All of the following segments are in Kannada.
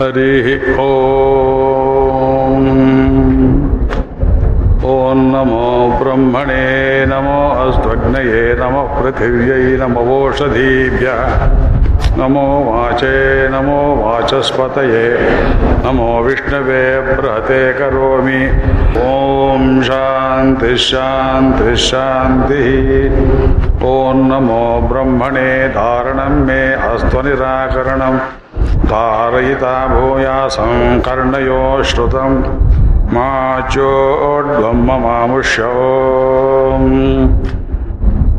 हरिः ॐ नमो ब्रह्मणे नमो अस्त्वग्नये नमः पृथिव्यै नमवोषधीभ्यः नमो वाचे, नमो वाचस्पतये। नमो विष्णवे बृहते करोमि। ॐ शान्तिः शान्तिः शान्तिः। ॐ नमो ब्रह्मणे धारणं मे अस्त्वनिराकरणम् धारयिता भूयासं कर्णयो श्रुतं मा चोड्वं ममामुष्यो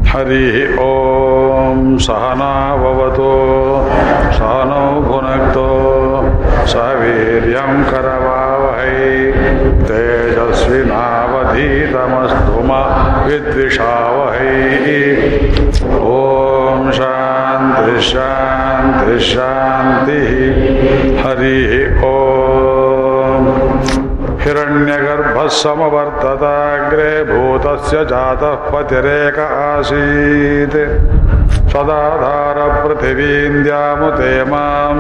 हरिः ॐ सहनाववतो सहनौ भुनक्तो सह वीर्यं करवावहै। तेजस्विनावधीतमस्तु मा विद्विषावहै ॐ शान्तिः शान्तिः शान्तिः हरिः ॐ हिरण्यगर्भः समवर्तताग्रे भूतस्य जातः पतिरेक आसीत्। सदाधारपृथिवीं द्यामुते माँ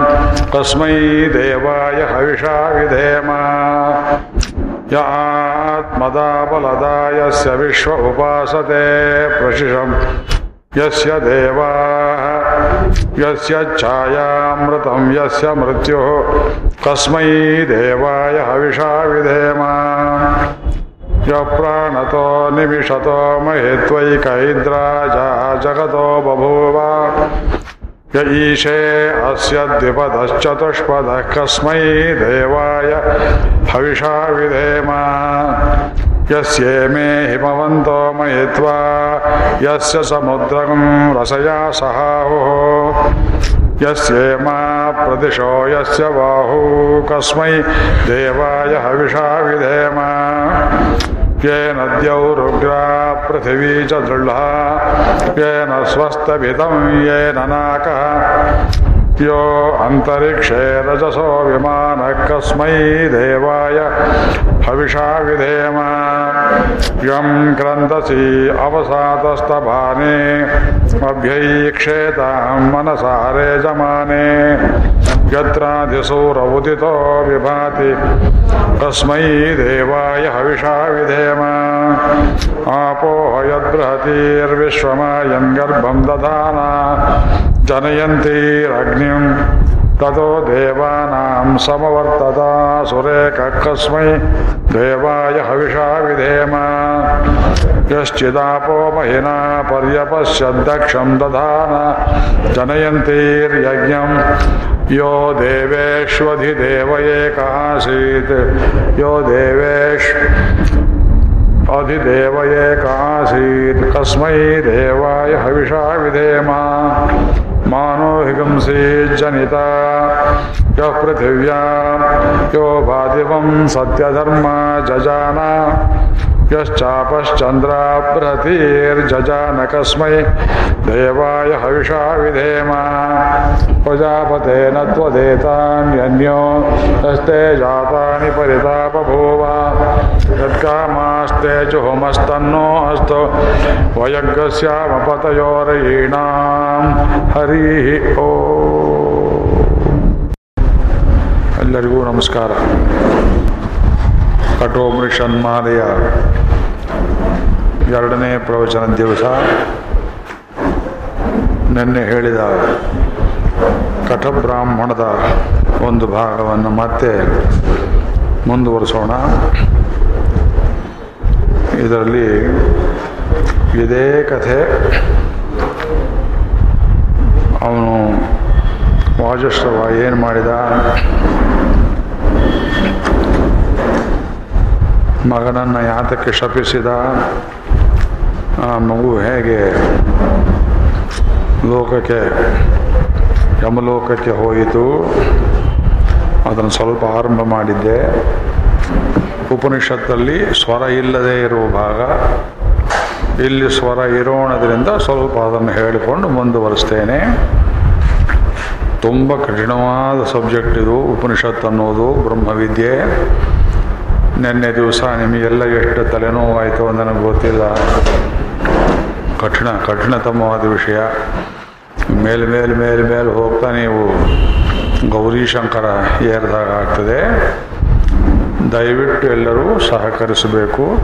कस्मै देवाय हविषा विधेम। य आत्मदा बलदा यस्य विश्व उपासते प्रशिषम्। यस्य देवाः, यस्य छायामृतं, यस्य मृत्युः कस्मै देवाय हविषा विधेम। यः प्राणतो निमिषतो महेत्वैकैद्राजा जगतो बभूव। य ईशे अस्य द्विपदश्चतुष्पदः कस्मै देवाय हविषा विधेम। यस्येमे हिमवन्तो मयित्वा, यस्य समुद्रं रसया सहाहुः। यस्येमा प्रदिशो यस्य बाहू, कस्मै देवाय हविषा विधेम। येन द्यौरुग्रा पृथिवी च दृढा, येन स्वस्तभितं येन नाकः। यो अन्तरिक्षे रजसो विमानः कस्मै देवाय हविषा विधेम। यं क्रन्दसि अवसातस्तभाने अभ्यैक्षेतां मनसारे जमाने उदितो विभाति। तस्मै देवाय हविषा विधेम। आपो यद्बृहतीर्विश्वमायं गर्भं दधाना। जनयन्तीरग्निं। ततो देवानां समवर्तता सुरेकः कस्मै देवाय हविषा विधेम। यश्चिदापो महिना पर्यपश्यद्दक्षं दधान। जनयन्तीर्यज्ञं। यो देवेष्वधिदेव एक आसीत् यो देवेष् अधिदेव एक आसीत् कस्मै देवाय हविषा विधेम। मानो हिगंसि जनिता। यः पृथिव्यां। यो भादिवं सत्यधर्मा जजाना। यश्चापश्चन्द्राबृहतीर्जजान कस्मै देवाय हविषा विधेम प्रजापतेन त्वदेतान्यन्यो यस्ते जातानि परितापभूव यत्कामास्ते जुहुमस्तन्नो अस्तु वयग्स्यामपतयोरयीणां ಹರಿಃ ಓ ಎಲ್ಲರಿಗೂ ನಮಸ್ಕಾರ ಕಠೋಪನಿಷನ್ಮಾಲೆಯ ಎರಡನೇ ಪ್ರವಚನ ದಿವಸ ನಿನ್ನೆ ಹೇಳಿದ ಕಠಬ್ರಾಹ್ಮಣದ ಒಂದು ಭಾಗವನ್ನು ಮತ್ತೆ ಮುಂದುವರಿಸೋಣ. ಇದರಲ್ಲಿ ಇದೇ ಕಥೆ ಅವನು ವಾಜಶ್ರವ ಏನು ಮಾಡಿದ? ಮಗನನ್ನು ಯಾತಕ್ಕೆ ಶಪಿಸಿದ? ಆ ಮಗು ಹೇಗೆ ಲೋಕಕ್ಕೆ, ಯಮಲೋಕಕ್ಕೆ ಹೋಯಿತು? ಅದನ್ನು ಸ್ವಲ್ಪ ಆರಂಭ ಮಾಡಿದ್ದೆ. ಉಪನಿಷತ್ತಲ್ಲಿ ಸ್ವರ ಇಲ್ಲದೆ ಇರುವ ಭಾಗ, ಇಲ್ಲಿ ಸ್ವರ ಇರೋಣದ್ರಿಂದ ಸ್ವಲ್ಪ ಅದನ್ನು ಹೇಳಿಕೊಂಡು ಮುಂದುವರಿಸ್ತೇನೆ. ತುಂಬ ಕಠಿಣವಾದ ಸಬ್ಜೆಕ್ಟ್ ಇದು, ಉಪನಿಷತ್ ಅನ್ನೋದು ಬ್ರಹ್ಮವಿದ್ಯೆ. ನಿನ್ನೆ ದಿವಸ ನಿಮಗೆಲ್ಲ ಎಷ್ಟು ತಲೆನೋವಾಯಿತು ಅಂತ ನನಗೆ ಗೊತ್ತಿಲ್ಲ. ಕಠಿಣ, ಕಠಿಣತಮವಾದ ವಿಷಯ. ಮೇಲೆ ಮೇಲೆ ಮೇಲೆ ಮೇಲೆ ಹೋಗ್ತಾ ನೀವು ಗೌರೀಶಂಕರ ಏರಿದಾಗ ಆಗ್ತದೆ. ದಯವಿಟ್ಟು ಎಲ್ಲರೂ ಸಹಕರಿಸಬೇಕು.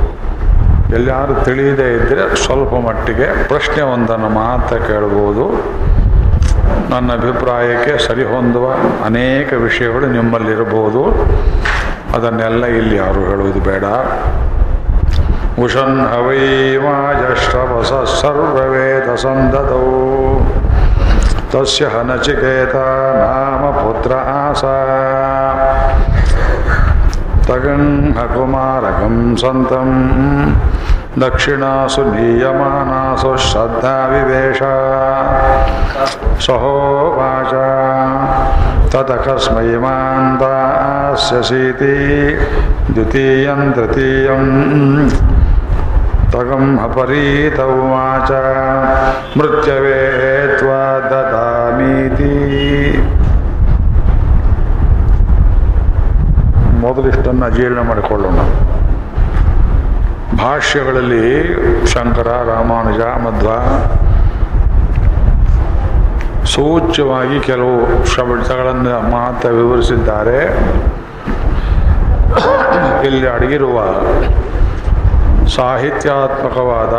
ಎಲ್ಲಾರು ತಿಳಿಯದೇ ಇದ್ದರೆ ಸ್ವಲ್ಪ ಮಟ್ಟಿಗೆ ಪ್ರಶ್ನೆ ಒಂದನ್ನು ಮಾತ್ರ ಕೇಳ್ಬೋದು. ನನ್ನ ಅಭಿಪ್ರಾಯಕ್ಕೆ ಸರಿಹೊಂದುವ ಅನೇಕ ವಿಷಯಗಳು ನಿಮ್ಮಲ್ಲಿರಬಹುದು. ಅದನ್ನೆಲ್ಲ ಇಲ್ಲಿ ಯಾರು ಹೇಳುವುದು ಬೇಡ. ಉಷನ್ ಹವೈವಾಜಶ್ರವಸ ಸರ್ವವೇದ ಸಂದದೌ ತಸ್ಯ ಹನಚಿಕೇತ ನಾಮ ಪುತ್ರ ಆಸ. ತಗಂಹ ಕುಮಾರಕಂ ಸಂತಂ. ದಕ್ಷಿಣಾಸು ನೀಯಮಾನಾಸು ಶ್ರದ್ಧಾ ವಿವೇಶ ಸಹೋವಾಚ. ತತಕಸ್ಮೈ ದ್ವಿತೀಯ ತೃತೀಯಂ ತಗಂ ಅಪರೀತ ಉಚ ಮೃತ್ಯವೇ ದದಾಮೀತಿ ಮೊದಲಿಷ್ಟನ್ನು ಜೀರ್ಣ ಮಾಡಿಕೊಳ್ಳೋಣ. ಭಾಷ್ಯಗಳಲ್ಲಿ ಶಂಕರ, ರಾಮಾನುಜ ಮಧ್ವ ಸೂಚ್ಯವಾಗಿ ಕೆಲವು ಶಬ್ದಗಳನ್ನು ಮಾತ್ರ ವಿವರಿಸಿದ್ದಾರೆ. ಇಲ್ಲಿ ಅಡಗಿರುವ ಸಾಹಿತ್ಯಾತ್ಮಕವಾದ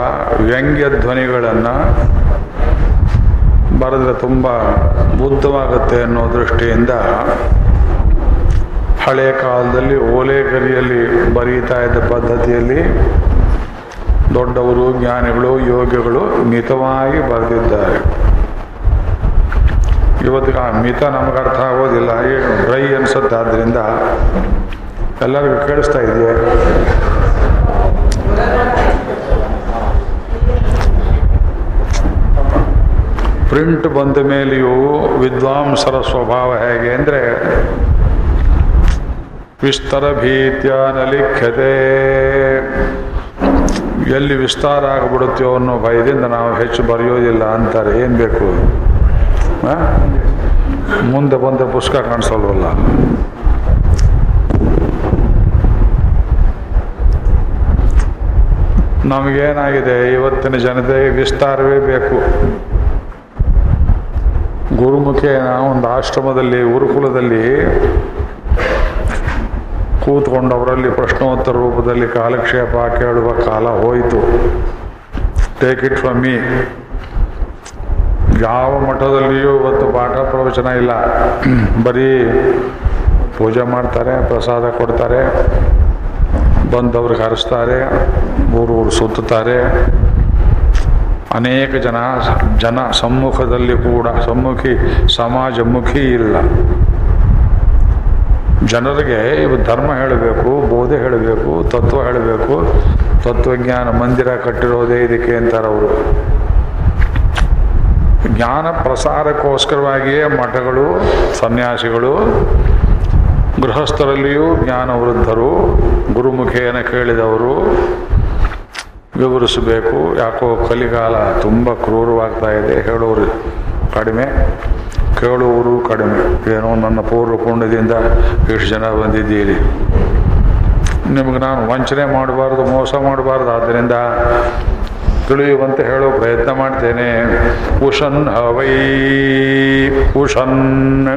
ವ್ಯಂಗ್ಯ ಧ್ವನಿಗಳನ್ನು ಬರೆದ್ರೆ ತುಂಬ ಬುದ್ಧವಾಗುತ್ತೆ ಅನ್ನೋ ದೃಷ್ಟಿಯಿಂದ ಹಳೆಯ ಕಾಲದಲ್ಲಿ ಓಲೆಗರಿಯಲ್ಲಿ ಬರೀತಾ ಇದ್ದ ಪದ್ಧತಿಯಲ್ಲಿ ದೊಡ್ಡವರು ಜ್ಞಾನಿಗಳು ಯೋಗಿಗಳು ಮಿತವಾಗಿ ಬರೆದಿದ್ದಾರೆ. ಇವತ್ತಿಗೆ ಆ ಮಿತ ನಮ್ಗೆ ಅರ್ಥ ಆಗೋದಿಲ್ಲ. ಏನು ಡ್ರೈ ಅನ್ಸುತ್ತೆ ಆದ್ದರಿಂದ ಎಲ್ಲರಿಗೂ ಕೇಳಿಸ್ತಾ ಇದೆಯಾ? ಪ್ರಿಂಟ್ ಬಂದ ಮೇಲೆಯೂ ವಿದ್ವಾಂಸರ ಸ್ವಭಾವ ಹೇಗೆ ಅಂದರೆ, ವಿಸ್ತರ ಭೀತ್ಯ ನಲಿಖ್ಯತೆ. ಎಲ್ಲಿ ವಿಸ್ತಾರ ಆಗಿಬಿಡುತ್ತೋ ಅನ್ನೋ ಭಯದಿಂದ ನಾವು ಹೆಚ್ಚು ಬರೆಯೋದಿಲ್ಲ ಅಂತಾರೆ. ಏನು ಬೇಕು? ಮುಂದೆ ಬಂದ ಪುಷ್ಕ ಕಾಣಿಸಲ್ವಲ್ಲ? ನಮಗೇನಾಗಿದೆ? ಇವತ್ತಿನ ಜನತೆಗೆ ವಿಸ್ತಾರವೇ ಬೇಕು. ಗುರುಮುಖಿಯ ಒಂದು ಆಶ್ರಮದಲ್ಲಿ, ಗುರುಕುಲದಲ್ಲಿ ಕೂತ್ಕೊಂಡು ಅವರಲ್ಲಿ ಪ್ರಶ್ನೋತ್ತರ ರೂಪದಲ್ಲಿ ಕಾಲಕ್ಷೇಪ ಕೇಳುವ ಕಾಲ ಹೋಯಿತು. ಟೇಕ್ ಇಟ್ ಫ್ರಮ್ ಮೀ ಯಾವ ಮಠದಲ್ಲಿಯೂ ಇವತ್ತು ಪಾಠ ಪ್ರವಚನ ಇಲ್ಲ. ಬರೀ ಪೂಜೆ ಮಾಡ್ತಾರೆ, ಪ್ರಸಾದ ಕೊಡ್ತಾರೆ, ಬಂದವ್ರಿಗೆ ಹರಿಸ್ತಾರೆ, ಊರು ಊರು ಸುತ್ತಾರೆ ಅನೇಕ ಜನ ಜನ ಸಮ್ಮುಖದಲ್ಲಿ ಕೂಡ, ಸಮ್ಮುಖಿ, ಸಮಾಜಮುಖಿ ಇಲ್ಲ. ಜನರಿಗೆ ಇವು ಧರ್ಮ ಹೇಳಬೇಕು, ಬೋಧೆ ಹೇಳಬೇಕು, ತತ್ವ ಹೇಳಬೇಕು. ತತ್ವಜ್ಞಾನ ಮಂದಿರ ಕಟ್ಟಿರೋದೇ ಇದಕ್ಕೆ ಅಂತಾರೆ ಅವರು. ಜ್ಞಾನ ಪ್ರಸಾರಕ್ಕೋಸ್ಕರವಾಗಿಯೇ ಮಠಗಳು, ಸನ್ಯಾಸಿಗಳು, ಗೃಹಸ್ಥರಲ್ಲಿಯೂ ಜ್ಞಾನ ವೃದ್ಧರು, ಗುರುಮುಖೇನ ಕೇಳಿದವರು ವಿವರಿಸಬೇಕು. ಯಾಕೋ ಕಲಿಗಾಲ ತುಂಬ ಕ್ರೂರವಾಗ್ತಾ ಇದೆ, ಹೇಳೋರು ಕಡಿಮೆ ಕೇಳುವರು ಕಡಿಮೆ. ಏನೋ ನನ್ನ ಪೂರ್ವ ಪುಣ್ಯದಿಂದ ಎಷ್ಟು ಜನ ಬಂದಿದ್ದೀರಿ? ನಿಮಗೆ ನಾನು ವಂಚನೆ ಮಾಡಬಾರ್ದು, ಮೋಸ ಮಾಡಬಾರ್ದು. ಆದ್ದರಿಂದ ತಿಳಿಯುವಂತೆ ಹೇಳೋ ಪ್ರಯತ್ನ ಮಾಡ್ತೇನೆ. ಉಷನ್ ಹವೈ, ಉಷನ್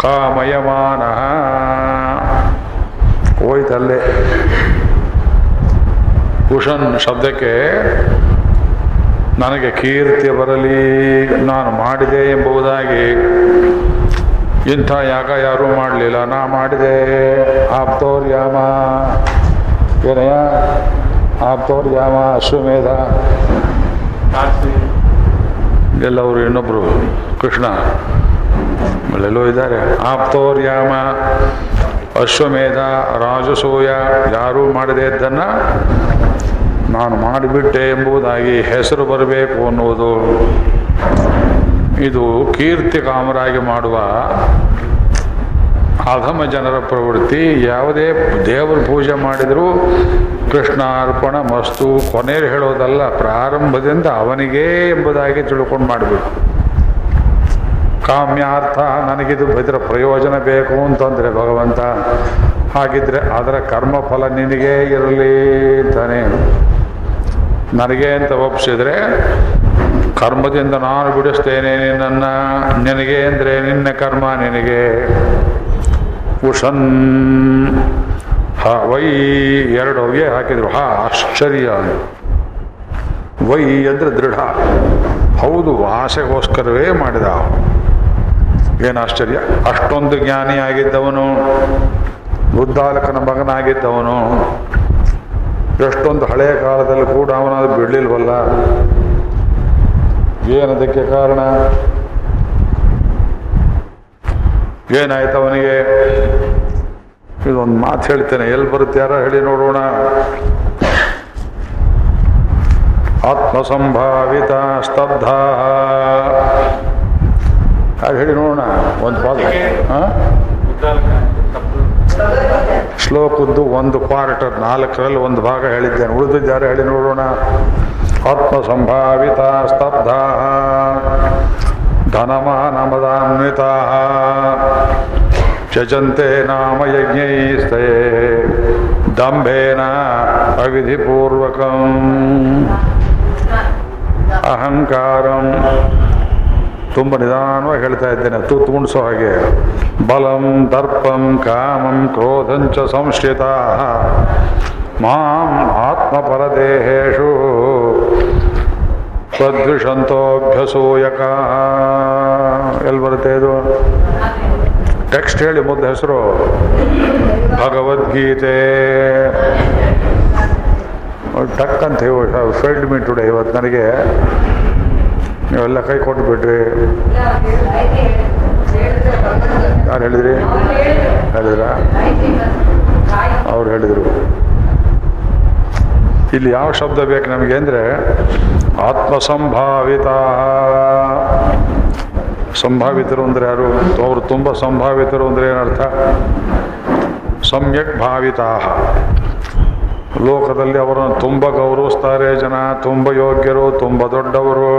ಕಾಮಯಮಾನ. ಹೋಯ್ತಲ್ಲೇ. ಉಷನ್ ಶಬ್ದಕ್ಕೆ ನನಗೆ ಕೀರ್ತಿ ಬರಲಿ, ನಾನು ಮಾಡಿದೆ ಎಂಬುದಾಗಿ ಇಂಥ ಯಾಗ ಯಾರೂ ಮಾಡಲಿಲ್ಲ, ನಾ ಮಾಡಿದೆ. ಆಪ್ತೋರ್ಯಾಮ. ಏನಯ್ಯ ಆಪ್ತೋರ್ಯಾಮ ಅಶ್ವಮೇಧ ಎಲ್ಲವರು ಇನ್ನೊಬ್ಬರು ಕೃಷ್ಣ. ಎಲ್ಲೋ ಇದ್ದಾರೆ. ಆಪ್ತೋರ್ಯಾಮ ಅಶ್ವಮೇಧ ರಾಜಸೂಯ ಯಾರೂ ಮಾಡದೇ ಇದ್ದನ್ನು ನಾನು ಮಾಡಿಬಿಟ್ಟೆ ಎಂಬುದಾಗಿ ಹೆಸರು ಬರಬೇಕು ಅನ್ನುವುದು. ಇದು ಕೀರ್ತಿ ಕಾಮರಾಗಿ ಮಾಡುವ ಅಧಮ ಜನರ ಪ್ರವೃತ್ತಿ, ಯಾವುದೇ ದೇವರ ಪೂಜೆ ಮಾಡಿದರೂ ಕೃಷ್ಣ ಅರ್ಪಣ ಮಸ್ತು ಕೊನೆಯಲ್ಲಿ ಹೇಳೋದಲ್ಲ, ಪ್ರಾರಂಭದಿಂದ ಅವನಿಗೇ ಎಂಬುದಾಗಿ ತಿಳ್ಕೊಂಡು ಮಾಡಬೇಕು. ಕಾಮ್ಯಾರ್ಥ, ನನಗಿದು ಇದರ ಪ್ರಯೋಜನ ಬೇಕು ಅಂತಂದರೆ ಭಗವಂತ, ಹಾಗಿದ್ರೆ ಅದರ ಕರ್ಮಫಲ ನಿನಗೇ ಇರಲಿ ಅಂತಾನೆ. ನನಗೆ ಅಂತ ಒಪ್ಪಿಸಿದ್ರೆ ಕರ್ಮದಿಂದ ನಾನು ಬಿಡಿಸ್ತೇನೆ ನಿನ್ನನ್ನು, ನಿನಗೆ ಅಂದರೆ ನಿನ್ನ ಕರ್ಮ ನಿನಗೆ. ಉಷನ್ ಹ, ವೈ ಎರಡು ಅವ್ಯ ಹಾಕಿದ್ರು. ಹಾ, ಆಶ್ಚರ್ಯ ವೈ ಅಂದರೆ ದೃಢ. ಹೌದು, ಆಸೆಗೋಸ್ಕರವೇ ಮಾಡಿದ ಏನು ಆಶ್ಚರ್ಯ? ಅಷ್ಟೊಂದು ಜ್ಞಾನಿ ಆಗಿದ್ದವನು. ಬುದ್ಧಾಲಕನ ಮಗನಾಗಿದ್ದವನು. ಎಷ್ಟೊಂದು ಹಳೆಯ ಕಾಲದಲ್ಲಿ ಕೂಡ ಅವನಾದ್ರೂ ಬಿಡಲಿಲ್ವಲ್ಲ? ಏನದಕ್ಕೆ ಕಾರಣ? ಏನಾಯ್ತು ಅವನಿಗೆ? ಇದೊಂದು ಮಾತು ಹೇಳ್ತೇನೆ. ಎಲ್ಲಿ ಬರುತ್ತೆ ಯಾರ ಹೇಳಿ ನೋಡೋಣ. ಆತ್ಮಸಂಭಾವಿತ ಸ್ತಬ್ಧ. ಹಾಗೆ ಹೇಳಿ ನೋಡೋಣ? ಒಂದು ಪಾದ ಶ್ಲೋಕದ್ದು ಒಂದು ಪಾರ್ಟ್ ನಾಲ್ಕರಲ್ಲಿ ಒಂದು ಭಾಗ ಹೇಳಿದ್ದೇನೆ. ಉಳಿದಿದ್ದಾರೆ ಹೇಳಿ ನೋಡೋಣ? ಆತ್ಮ ಸಂಭಾವಿತ ಸ್ತಬ್ಧ. ಚಜಂತೆ ನಾಮ ಯಜ್ಞೈಸ್ತೇ. ದಂಭೇನ ಅವಿಧಿಪೂರ್ವಕಂ. ಅಹಂಕಾರಂ. ತುಂಬ ನಿಧಾನವಾಗಿ ಹೇಳ್ತಾ ಇದ್ದೇನೆ, ತೂತು ಉಣಿಸೋ ಹಾಗೆ. ಬಲಂ, ದರ್ಪಂ, ಕಾಮಂ ಕ್ರೋಧಂಚ ಸಂಶ್ರಿತ. ಮಾಂ ಆತ್ಮಪರದೇಹೇಶು. ಸದೃಶಂತೋಭ್ಯಸೂಯಕ ಎಲ್ಲಿ ಬರುತ್ತೆ ಇದು? ಟೆಕ್ಸ್ಟ್ ಹೇಳಿ ಮೊದ್ಲು ಹೆಸರು. ಭಗವದ್ಗೀತೆ. ಟಕ್ ಅಂತ ಫೈಲ್ಡ್ ಮೀ ಟುಡೇ ಇವತ್ತು ನನಗೆ. ನೀವೆಲ್ಲ ಕೈ ಕೊಟ್ಟು ಬಿಡ್ರಿ ಯಾರು ಹೇಳಿದ್ರಿ? ಹೇಳಿದ್ರ? ಅವ್ರು ಹೇಳಿದರು. ಇಲ್ಲಿ ಯಾವ ಶಬ್ದ ಬೇಕು ನಮಗೆ ಅಂದರೆ ಆತ್ಮಸಂಭಾವಿತ. ಸಂಭಾವಿತರು ಅಂದರೆ ಯಾರು? ಅವರು ತುಂಬ ಸಂಭಾವಿತರು ಅಂದರೆ ಏನರ್ಥ? ಸಮ್ಯಕ್ ಭಾವಿತಾ. ಲೋಕದಲ್ಲಿ ಅವರನ್ನು ತುಂಬ ಗೌರವಿಸ್ತಾರೆ ಜನ, ತುಂಬ ಯೋಗ್ಯರು, ತುಂಬ ದೊಡ್ಡವರು.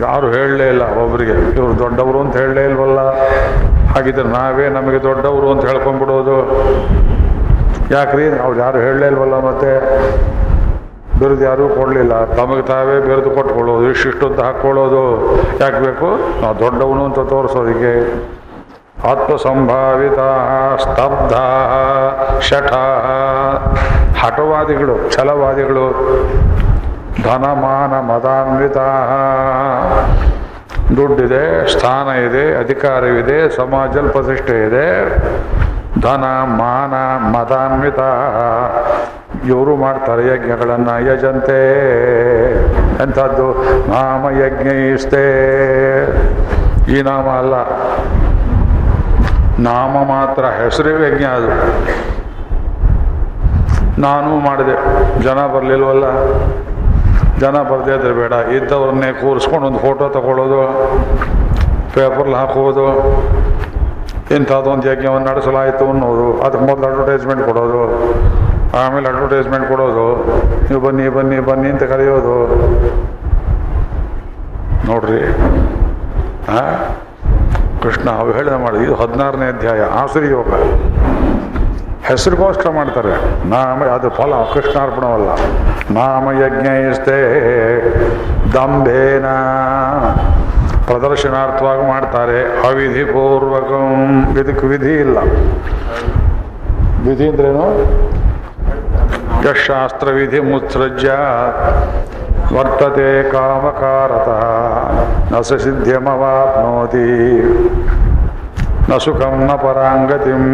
ಯಾರು ಹೇಳಲೇ ಇಲ್ಲ ಒಬ್ಬರಿಗೆ ಇವರು ದೊಡ್ಡವರು ಅಂತ ಹೇಳಲೇ ಇಲ್ವಲ್ಲ? ಹಾಗಿದ್ರೆ ನಾವೇ ನಮಗೆ ದೊಡ್ಡವರು ಅಂತ ಹೇಳ್ಕೊಂಡ್ಬಿಡೋದು. ಯಾಕ್ರಿ? ಅವ್ರು ಯಾರು ಹೇಳಲೇ ಇಲ್ವಲ್ಲ ಮತ್ತೆ? ಬಿರುದು ಯಾರೂ ಕೊಡಲಿಲ್ಲ. ತಮಗೆ ತಾವೇ ಬಿರುದು ಕೊಟ್ಕೊಳ್ಳೋದು ಇಷ್ಟಿಷ್ಟು ಅಂತ ಹಾಕ್ಕೊಳ್ಳೋದು. ಯಾಕೆ ಬೇಕು? ನಾವು ದೊಡ್ಡವನು ಅಂತ ತೋರಿಸೋದಕ್ಕೆ ಆತ್ಮಸಂಭಾವಿತ, ಸ್ತಬ್ಧ, ಶಠ. ಹಠವಾದಿಗಳು, ಛಲವಾದಿಗಳು. ಧನಮಾನ ಮದಾನ್ವಿತ ದುಡ್ಡಿದೆ, ಸ್ಥಾನ ಇದೆ, ಅಧಿಕಾರವಿದೆ ಸಮಾಜದಲ್ಲಿ ಪ್ರತಿಷ್ಠೆ ಇದೆ. ಧನ, ಮಾನ ಮದಾನ್ವಿತ ಇವರು ಮಾಡ್ತಾರೆ ಯಜ್ಞಗಳನ್ನು ಯಜಂತೆ. ಎಂಥದ್ದು? ನಾಮ ಯಜ್ಞ ಇಷ್ಟೇ ಈ ನಾಮ ಅಲ್ಲ. ನಾಮ ಮಾತ್ರ, ಹೆಸರು ಯಜ್ಞ ಅದು. ನಾನು ಮಾಡಿದೆ. ಜನ ಬರಲಿಲ್ವಲ್ಲ? ಜನ ಬರದೇ ಇದ್ರೆ ಬೇಡ. ಇದ್ದವ್ರನ್ನೇ ಕೂರಿಸ್ಕೊಂಡು ಒಂದು ಫೋಟೋ ತಗೊಳ್ಳೋದು, ಪೇಪರ್ಲಿ ಹಾಕೋದು ಇಂಥದ್ದೊಂದು ಯಜ್ಞವನ್ನು ನಡೆಸಲಾಯಿತು ಅನ್ನೋದು, ಅದಕ್ಕೆ ಮೊದಲು ಅಡ್ವರ್ಟೈಸ್ಮೆಂಟ್ ಕೊಡೋದು, ಆಮೇಲೆ ಅಡ್ವರ್ಟೈಸ್ಮೆಂಟ್ ಕೊಡೋದು, ನೀವು ಬನ್ನಿ ಬನ್ನಿ ಬನ್ನಿ ಅಂತ ಕರೆಯೋದು. ನೋಡ್ರಿ ಕೃಷ್ಣ ಅವು ಹೇಳಿದ ಮಾಡಿ ಇದು ಹದಿನಾರನೇ ಅಧ್ಯಾಯ, ಆಸುರಿ ಯೋಗ. ಹೆಸರಿಗೋಸ್ಕರ ಮಾಡ್ತಾರೆ, ನಾಮ, ಅದು ಫಲ, ಕೃಷ್ಣಾರ್ಪಣವಲ್ಲ. ನಾಮ ಯಜ್ಞ ಇಷ್ಟೇ ದಂಭೇನ ಪ್ರದರ್ಶನಾರ್ಥವಾಗಿ ಮಾಡ್ತಾರೆ. ಅವಿಧಿ ಪೂರ್ವಕಂ ಇದಕ್ಕೆ ವಿಧಿ ಇಲ್ಲ. ವಿಧಿ ಅಂದ್ರೇನು? ಯಶಾಸ್ತ್ರ ವಿಧಿ ಮುತ್ಸೃಜ್ಯ. ವರ್ತತೆ ಕಾಮಕಾರತಃ. ನ ಸಿದ್ಧಮವಾಪ್ನೋತಿ ನ ಸುಖಂ ನ ಪರಾಂಗತಿಂ.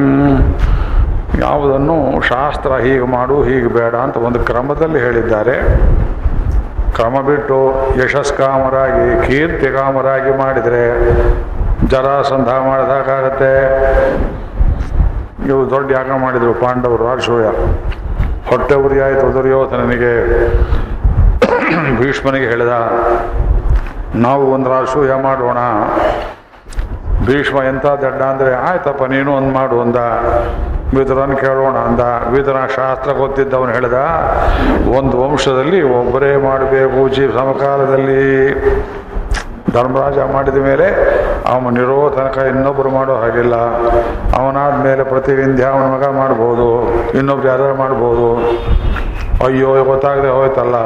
ಯಾವುದನ್ನು ಶಾಸ್ತ್ರ ಹೀಗೆ ಮಾಡು, ಹೀಗೆ ಬೇಡ ಅಂತ ಒಂದು ಕ್ರಮದಲ್ಲಿ ಹೇಳಿದ್ದಾರೆ. ಕ್ರಮ ಬಿಟ್ಟು ಯಶಸ್ಕಾಮರಾಗಿ, ಕೀರ್ತಿಕಾಮರಾಗಿ ಮಾಡಿದರೆ ಜರಾಸಂಧ ಮಾಡಿದಾಗತ್ತೆ ಇವು ದೊಡ್ಡ ಯಾಗ ಮಾಡಿದರು ಪಾಂಡವರು ರಾಜಸೂಯ ಹೊಟ್ಟೆ ಉರಿ ಆಯಿತು ದುರ್ಯೋಧನನಿಗೆ ಭೀಷ್ಮನಿಗೆ ಹೇಳಿದ, ನಾವು ಒಂದು ರಾಜಸೂಯ ಮಾಡೋಣ. ಭೀಷ್ಮ ಎಂಥ ದಡ್ಡ ಅಂದರೆ, ಆಯ್ತಪ್ಪ, ನೀನು ಒಂದು ಮಾಡು ಅಂದ. ವಿದುರನ್ ಕೇಳೋಣ ಅಂದ. ವಿದುರ ಶಾಸ್ತ್ರ ಗೊತ್ತಿದ್ದವನು ಹೇಳಿದ, ಒಂದು ವಂಶದಲ್ಲಿ ಒಬ್ಬರೇ ಮಾಡಬೇಕು ಜೀವ ಸಮಕಾಲದಲ್ಲಿ. ಧರ್ಮರಾಜ ಮಾಡಿದ ಮೇಲೆ ಅವನಿರೋ ತನಕ ಇನ್ನೊಬ್ಬರು ಮಾಡೋ ಹಾಗಿಲ್ಲ. ಅವನಾದ ಮೇಲೆ ಪ್ರತಿವಿಂಧ್ಯ ಅವನ ಮಗ ಮಾಡ್ಬೋದು, ಇನ್ನೊಬ್ರು ಯಾರು ಮಾಡ್ಬೋದು. ಅಯ್ಯೋ, ಗೊತ್ತಾಗದೆ ಹೋಯ್ತಲ್ಲ.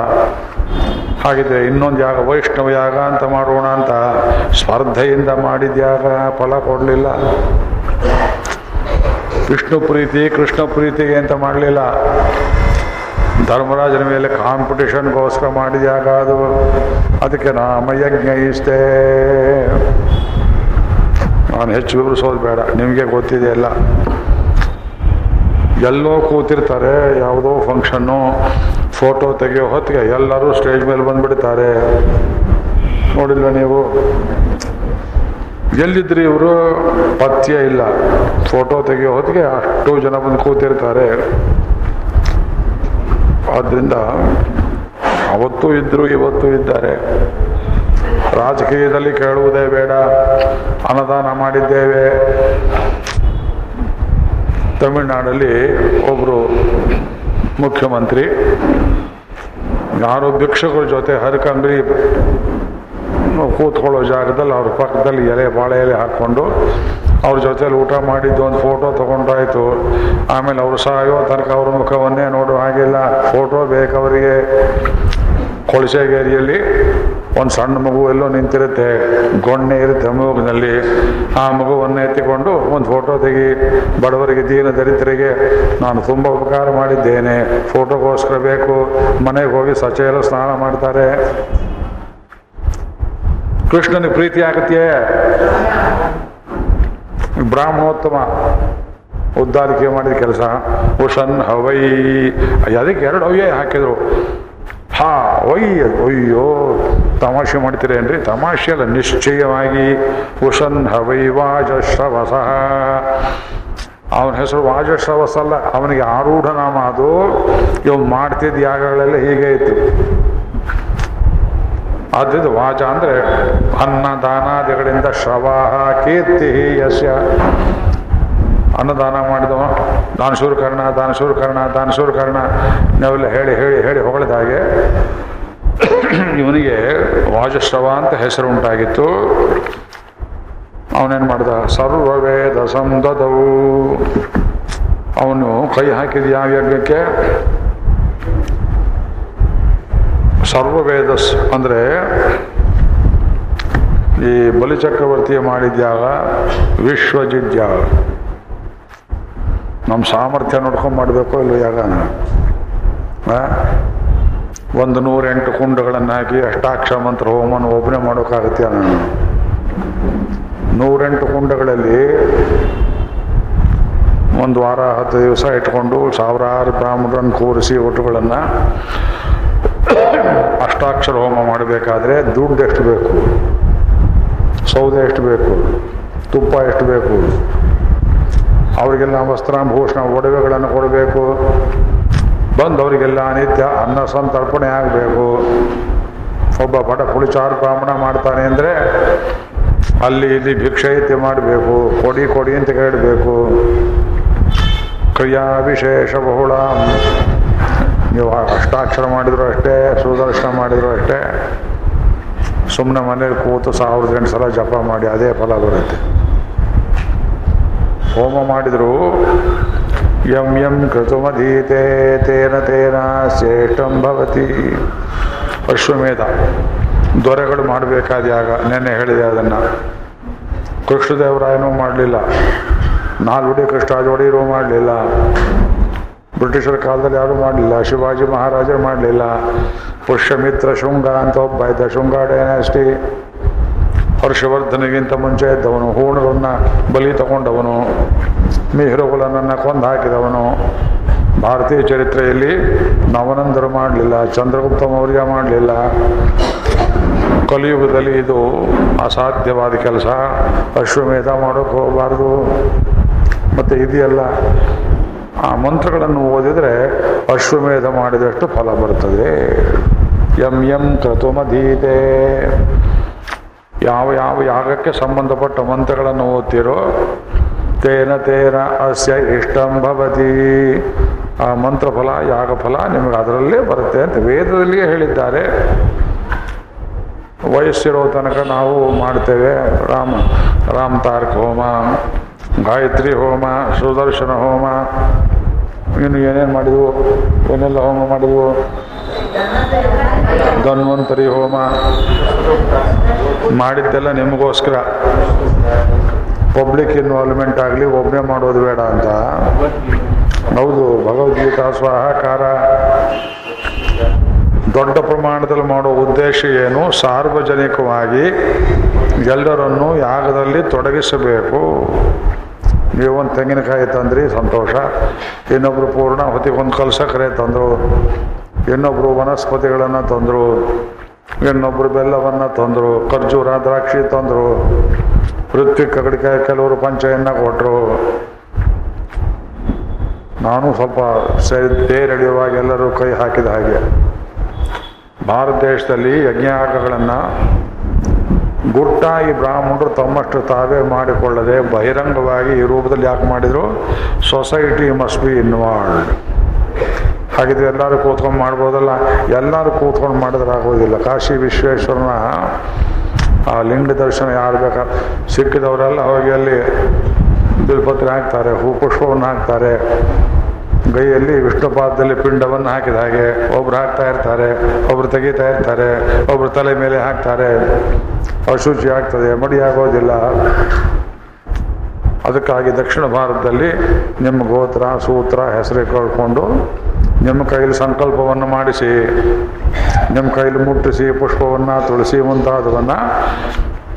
ಹಾಗಿದ್ರೆ ಇನ್ನೊಂದು ಯಾಗ, ವೈಷ್ಣವ ಯಾಗ ಅಂತ ಮಾಡೋಣ ಅಂತ ಸ್ಪರ್ಧೆಯಿಂದ ಮಾಡಿದ ಯಾಗ ಫಲ ಕೊಡಲಿಲ್ಲ. ವಿಷ್ಣು ಪ್ರೀತಿ, ಕೃಷ್ಣ ಪ್ರೀತಿಗೆ ಅಂತ ಮಾಡಲಿಲ್ಲ. ಧರ್ಮರಾಜನ ಮೇಲೆ ಕಾಂಪಿಟೇಷನ್ಗೋಸ್ಕರ ಮಾಡಿದ ಯಾಗ ಅದು. ಅದಕ್ಕೆ ನಾಮಯಜ್ಞ ಇಷ್ಟೇ. ನಾನು ಹೆಚ್ಚು ವಿವರಿಸೋದು ಬೇಡ, ನಿಮಗೆ ಗೊತ್ತಿದೆ ಎಲ್ಲ. ಎಲ್ಲೋ ಕೂತಿರ್ತಾರೆ, ಯಾವುದೋ ಫಂಕ್ಷನ್ನು ಫೋಟೋ ತೆಗೆಯೋ ಹೊತ್ತಿಗೆ ಎಲ್ಲರೂ ಸ್ಟೇಜ್ ಮೇಲೆ ಬಂದ್ಬಿಡ್ತಾರೆ. ನೋಡಿಲ್ವ ನೀವು? ಎಲ್ಲಿದ್ರಿ ಇವರು? ಪತ್ಯ ಇಲ್ಲ. ಫೋಟೋ ತೆಗೆಯೋ ಹೊತ್ತಿಗೆ ಅಷ್ಟು ಜನ ಬಂದು ಕೂತಿರ್ತಾರೆ. ಆದ್ದರಿಂದ ಅವತ್ತು ಇದ್ರು, ಇವತ್ತು ಇದ್ದಾರೆ. ರಾಜಕೀಯದಲ್ಲಿ ಕೇಳುವುದೇ ಬೇಡ. ಅನುದಾನ ಮಾಡಿದ್ದೇವೆ. ತಮಿಳುನಾಡಲ್ಲಿ ಒಬ್ಬರು ಮುಖ್ಯಮಂತ್ರಿ ಯಾರೋ ಭಿಕ್ಷುಗಳ ಜೊತೆ ಹರಕ ಅಂಗಡಿ ಕೂತ್ಕೊಳ್ಳೋ ಜಾಗದಲ್ಲಿ ಅವ್ರ ಪಕ್ಕದಲ್ಲಿ ಎಲೆ ಬಾಳೆ ಎಲೆ ಹಾಕ್ಕೊಂಡು ಅವ್ರ ಜೊತೆಲಿ ಊಟ ಮಾಡಿದ್ದು, ಒಂದು ಫೋಟೋ ತಗೊಂಡ್ರಾಯ್ತು ಆಮೇಲೆ ಅವರು ಸಾಯೋ ತನಕ ಅವ್ರ ಮುಖವನ್ನೇ ನೋಡೋ, ಹಾಗಿಲ್ಲ ಫೋಟೋ ಬೇಕವರಿಗೆ ಕೊಳಸೆಗೇರಿಯಲ್ಲಿ ಒಂದು ಸಣ್ಣ ಮಗು ಎಲ್ಲೋ ನಿಂತಿರುತ್ತೆ, ಗೊಣ್ಣೆ ಇರುತ್ತೆ ಮಗುವಿನಲ್ಲಿ. ಆ ಮಗುವನ್ನು ಎತ್ತಿಕೊಂಡು ಒಂದು ಫೋಟೋ ತೆಗಿ, ಬಡವರಿಗೆ, ದೀನ ದರಿದ್ರಿಗೆ ನಾನು ತುಂಬ ಉಪಕಾರ ಮಾಡಿದ್ದೇನೆ. ಫೋಟೋಗೋಸ್ಕರ ಬೇಕು. ಮನೆಗೆ ಹೋಗಿ ಸಚೆಯರು ಸ್ನಾನ ಮಾಡ್ತಾರೆ. ಕೃಷ್ಣನಿಗೆ ಪ್ರೀತಿ ಆಗುತ್ತೆ ಬ್ರಾಹ್ಮಣೋತ್ತಮ ಉದ್ದಾರಿಕೆ ಮಾಡಿದ ಕೆಲಸ. ಉಷನ್ ಹವೈ. ಅದಕ್ಕೆ ಎರಡು ಹವ್ಯ ಹಾಕಿದ್ರು. ಹಾ ಒಯ್ಯ ಅಯ್ಯೋ ತಮಾಷೆ ಮಾಡ್ತೀರೇನ್ರಿ? ತಮಾಷೆ ಅಲ್ಲ, ನಿಶ್ಚಯವಾಗಿ. ಉಷನ್ ಹವೈವಾಜ ವಾಜಶ್ರವಸ. ಅವನ ಹೆಸರು ವಾಜಶ್ರವಸ ಅಲ್ಲ, ಅವನಿಗೆ ಆರೂಢ ನಾಮ ಅದು. ಇವ್ ಮಾಡ್ತಿದ್ದ ಯಾಗಗಳೆಲ್ಲ ಹೀಗೆ ಇತ್ತು ಆದ್ದರಿಂದ ವಾಚ ಅಂದ್ರೆ ಅನ್ನ ದಾನಾದಿಗಳಿಂದ ಶ್ರವಾಹ ಕೀರ್ತಿ ಯಸ್ಯ ಅನ್ನದಾನ ಮಾಡಿದವ. ದಾನಶೂರ ಕರ್ಣ ದಾನಶೂರ ಕರ್ಣ ದಾನಶೂರ ಕರ್ಣ. ನಾವೆಲ್ಲ ಹೇಳಿ ಹೇಳಿ ಹೇಳಿ ಹೊಗಳಿದ ಹಾಗೆ ಇವನಿಗೆ ವಾಜಶ್ರವ ಅಂತ ಹೆಸರು ಉಂಟಾಗಿತ್ತು. ಅವನೇನು ಮಾಡ್ದ? ಸರ್ವವೇದ ಸಂದದವು ಅವನು ಕೈ ಹಾಕಿದ ಯಾವ ಯಜ್ಞಕ್ಕೆ ಸರ್ವವೇದಸ್ ಅಂದರೆ ಈ ಬಲಿಚಕ್ರವರ್ತಿಯ ಮಾಡಿದ್ಯಾಗ ವಿಶ್ವಜಿದ್ಯಾಗ. ನಮ್ಮ ಸಾಮರ್ಥ್ಯ ನೋಡ್ಕೊಂಡು ಮಾಡಬೇಕು ಇಲ್ಲೋ ಯಾಗ? ಒಂದು ನೂರೆಂಟು ಕುಂಡಗಳನ್ನು ಹಾಕಿ ಅಷ್ಟಾಕ್ಷ ಮಂತ್ರ ಹೋಮನ ಒಬ್ಬನೇ ಮಾಡೋಕ್ಕಾಗತ್ತೆ ನಾನು? ನೂರೆಂಟು ಕುಂಡಗಳಲ್ಲಿ ಒಂದು ವಾರ, ಹತ್ತು ದಿವಸ ಇಟ್ಕೊಂಡು ಸಾವಿರಾರು ಬ್ರಾಹ್ಮಣರನ್ನು ಕೂರಿಸಿ ಒಟ್ಟುಗಳನ್ನು ಅಷ್ಟಾಕ್ಷರ ಹೋಮ ಮಾಡಬೇಕಾದ್ರೆ ದುಡ್ಡು ಎಷ್ಟು ಬೇಕು? ಸೌದೆ ಎಷ್ಟು ಬೇಕು? ತುಪ್ಪ ಎಷ್ಟು ಬೇಕು? ಅವರಿಗೆಲ್ಲ ವಸ್ತ್ರಾಭೂಷಣ, ಒಡವೆಗಳನ್ನು ಕೊಡಬೇಕು. ಬಂದವರಿಗೆಲ್ಲ ನಿತ್ಯ ಅನ್ನ ಸಂತರ್ಪಣೆ ಆಗಬೇಕು. ಒಬ್ಬ ಬಡ ಪುಳಿಚಾರು ಬ್ರಾಹ್ಮಣ ಮಾಡ್ತಾನೆ ಅಂದರೆ ಅಲ್ಲಿ ಇಲ್ಲಿ ಭಿಕ್ಷೈತ್ಯ ಮಾಡಬೇಕು. ಕೊಡಿ ಕೊಡಿ ಅಂತ ಕೇಳಬೇಕು. ಕ್ರಿಯಾ ವಿಶೇಷ ಬಹುಳ. ನೀವು ಅಷ್ಟಾಕ್ಷರ ಮಾಡಿದ್ರು ಅಷ್ಟೇ, ಸುದರ್ಶನ ಮಾಡಿದ್ರು ಅಷ್ಟೇ. ಸುಮ್ಮನೆ ಮನೇಲಿ ಕೂತು ಸಾವಿರದ ಎಂಟು ಸಲ ಜಪ ಮಾಡಿ, ಅದೇ ಫಲ ಬರುತ್ತೆ. ಹೋಮ ಮಾಡಿದರು. ಯಂ ಯಂ ಕೃತುಮಧೀತೆ ತೇನ ತೇನ ಶ್ರೇಷ್ಠಂ ಭವತಿ. ಅಶ್ವಮೇಧ, ದೊರೆಗಳು ಮಾಡಬೇಕಾದ ಯಾಗ, ನೆನ್ನೆ ಹೇಳಿದೆ ಅದನ್ನು. ಕೃಷ್ಣದೇವರಾಯನೂ ಮಾಡಲಿಲ್ಲ. ನಾಲ್ವಡಿ ಒಡೆಯರು ಮಾಡಲಿಲ್ಲ. ಬ್ರಿಟಿಷರ ಕಾಲದಲ್ಲಿ ಯಾರೂ ಮಾಡಲಿಲ್ಲ. ಶಿವಾಜಿ ಮಹಾರಾಜರು ಮಾಡಲಿಲ್ಲ. ಪುಷ್ಯಮಿತ್ರ ಶೃಂಗ ಅಂತ ಒಬ್ಬ ಇದ್ದ ಶೃಂಗ ಡೈನಾಸ್ಟಿ ಹರ್ಷವರ್ಧನಿಗಿಂತ ಮುಂಚೆ ಇದ್ದವನು ಹೂಣರನ್ನ ಬಲಿ ತಗೊಂಡವನು, ಮಿಹಿರುಗಳನ್ನ ಕೊಂದು ಹಾಕಿದವನು. ಭಾರತೀಯ ಚರಿತ್ರೆಯಲ್ಲಿ ನವನಂದರು ಮಾಡಲಿಲ್ಲ, ಚಂದ್ರಗುಪ್ತ ಮೌರ್ಯ ಮಾಡಲಿಲ್ಲ. ಕಲಿಯುಗದಲ್ಲಿ ಇದು ಅಸಾಧ್ಯವಾದ ಕೆಲಸ. ಅಶ್ವಮೇಧ ಮಾಡೋಕೆ ಹೋಗಬಾರ್ದು. ಮತ್ತು ಇದೆಯಲ್ಲ, ಆ ಮಂತ್ರಗಳನ್ನು ಓದಿದರೆ ಅಶ್ವಮೇಧ ಮಾಡಿದಷ್ಟು ಫಲ ಬರ್ತದೆ. ಎಂ ಎಂ ಕ್ರತುಮಧೀತೆ ಯಾವ ಯಾವ ಯಾಗಕ್ಕೆ ಸಂಬಂಧಪಟ್ಟ ಮಂತ್ರಗಳನ್ನು ಓದ್ತಿರೋ, ತೇನ ತೇನ ಅಸ್ಯ ಇಷ್ಟಂ ಭವತಿ. ಆ ಮಂತ್ರಫಲ, ಯಾಗಫಲ ನಿಮಗೆ ಅದರಲ್ಲೇ ಬರುತ್ತೆ ಅಂತ ವೇದದಲ್ಲಿಯೇ ಹೇಳಿದ್ದಾರೆ. ವಯಸ್ಸಿರೋ ತನಕ ನಾವು ಮಾಡ್ತೇವೆ. ರಾಮ, ರಾಮ್ ತಾರಕ ಹೋಮ, ಗಾಯತ್ರಿ ಹೋಮ, ಸುದರ್ಶನ ಹೋಮ ಇನ್ನು ಏನೇನು ಮಾಡಿದ್ವು, ಏನೆಲ್ಲ ಹೋಮ ಮಾಡಿದ್ವು? ಧನ್ವಂತರಿ ಹೋಮ ಮಾಡಿದ್ದೆಲ್ಲ ನಿಮಗೋಸ್ಕರ. ಪಬ್ಲಿಕ್ ಇನ್ವಾಲ್ವ್ಮೆಂಟ್ ಆಗಲಿ ಒಬ್ಬನೇ ಮಾಡೋದು ಬೇಡ ಅಂತ. ಹೌದು, ಭಗವದ್ಗೀತಾ ಸ್ವಾಹಾಕಾರ ದೊಡ್ಡ ಪ್ರಮಾಣದಲ್ಲಿ ಮಾಡೋ ಉದ್ದೇಶ ಏನು? ಸಾರ್ವಜನಿಕವಾಗಿ ಎಲ್ಲರನ್ನು ಯಾಗದಲ್ಲಿ ತೊಡಗಿಸಬೇಕು. ನೀವೊಂದು ತೆಂಗಿನಕಾಯಿ ತಂದ್ರಿ, ಸಂತೋಷ. ಇನ್ನೊಬ್ರು ಪೂರ್ಣ ಹೊತ್ತಿಗೊಂದು ಕಲಸಕ್ಕರೆ ತಂದರು. ಇನ್ನೊಬ್ಬರು ವನಸ್ಪತಿಗಳನ್ನು ತಂದರು. ಇನ್ನೊಬ್ರು ಬೆಲ್ಲವನ್ನು ತಂದರು. ಖರ್ಜೂರ, ದ್ರಾಕ್ಷಿ ತಂದರು. ಪೃಥ್ವಿ ಕಗಡಿಕಾಯಿ ಕೆಲವರು ಪಂಚೆಯನ್ನು ಕೊಟ್ಟರು ನಾನು ಸ್ವಲ್ಪ ಸೇರಿ ತೇರಳಿಯುವಾಗ ಎಲ್ಲರೂ ಕೈ ಹಾಕಿದ ಹಾಗೆ. ಭಾರತ ದೇಶದಲ್ಲಿ ಯಜ್ಞಯಾಗಗಳನ್ನು ಗುಟ್ಟಾಗಿ ಬ್ರಾಹ್ಮಣರು ತಮ್ಮಷ್ಟು ತಾವೇ ಮಾಡಿಕೊಳ್ಳದೆ ಬಹಿರಂಗವಾಗಿ ಈ ರೂಪದಲ್ಲಿ ಯಾಕೆ ಮಾಡಿದ್ರು? ಸೊಸೈಟಿ ಮಸ್ಟ್ ಬಿ ಇನ್ವಾಲ್ಡ್ ಹಾಗಿದ್ರೆ ಎಲ್ಲರೂ ಕೂತ್ಕೊಂಡು ಮಾಡ್ಬೋದಲ್ಲ? ಎಲ್ಲರೂ ಕೂತ್ಕೊಂಡು ಮಾಡಿದ್ರೆ ಆಗೋದಿಲ್ಲ. ಕಾಶಿ ವಿಶ್ವೇಶ್ವರನ ಆ ಲಿಂಗ ದರ್ಶನ ಯಾರು ಬೇಕಾ? ಸಿಕ್ಕಿದವರೆಲ್ಲ ಹೋಗಿ ಅಲ್ಲಿ ಬಿಲ್ಪತ್ರೆ ಹಾಕ್ತಾರೆ ಹೂ ಹಾಕ್ತಾರೆ. ಗೈಯಲ್ಲಿ ವಿಷ್ಣು ಪಾದದಲ್ಲಿ ಪಿಂಡವನ್ನು ಹಾಕಿದ ಹಾಗೆ ಒಬ್ರು ಹಾಕ್ತಾ ಇರ್ತಾರೆ, ಒಬ್ರು ತೆಗಿತಾ ಇರ್ತಾರೆ, ಒಬ್ರು ತಲೆ ಮೇಲೆ ಹಾಕ್ತಾರೆ. ಅಶುಚಿ ಆಗ್ತದೆ, ಮಡಿ ಆಗೋದಿಲ್ಲ. ಅದಕ್ಕಾಗಿ ದಕ್ಷಿಣ ಭಾರತದಲ್ಲಿ ನಿಮ್ಮ ಗೋತ್ರ, ಸೂತ್ರ ಹೆಸರು ಕಳ್ಕೊಂಡು ನಿಮ್ಮ ಕೈಲಿ ಸಂಕಲ್ಪವನ್ನು ಮಾಡಿಸಿ, ನಿಮ್ಮ ಕೈಲಿ ಮುಟ್ಟಿಸಿ, ಪುಷ್ಪವನ್ನು ತುಳಸಿ ಮುಂತಾದವನ್ನು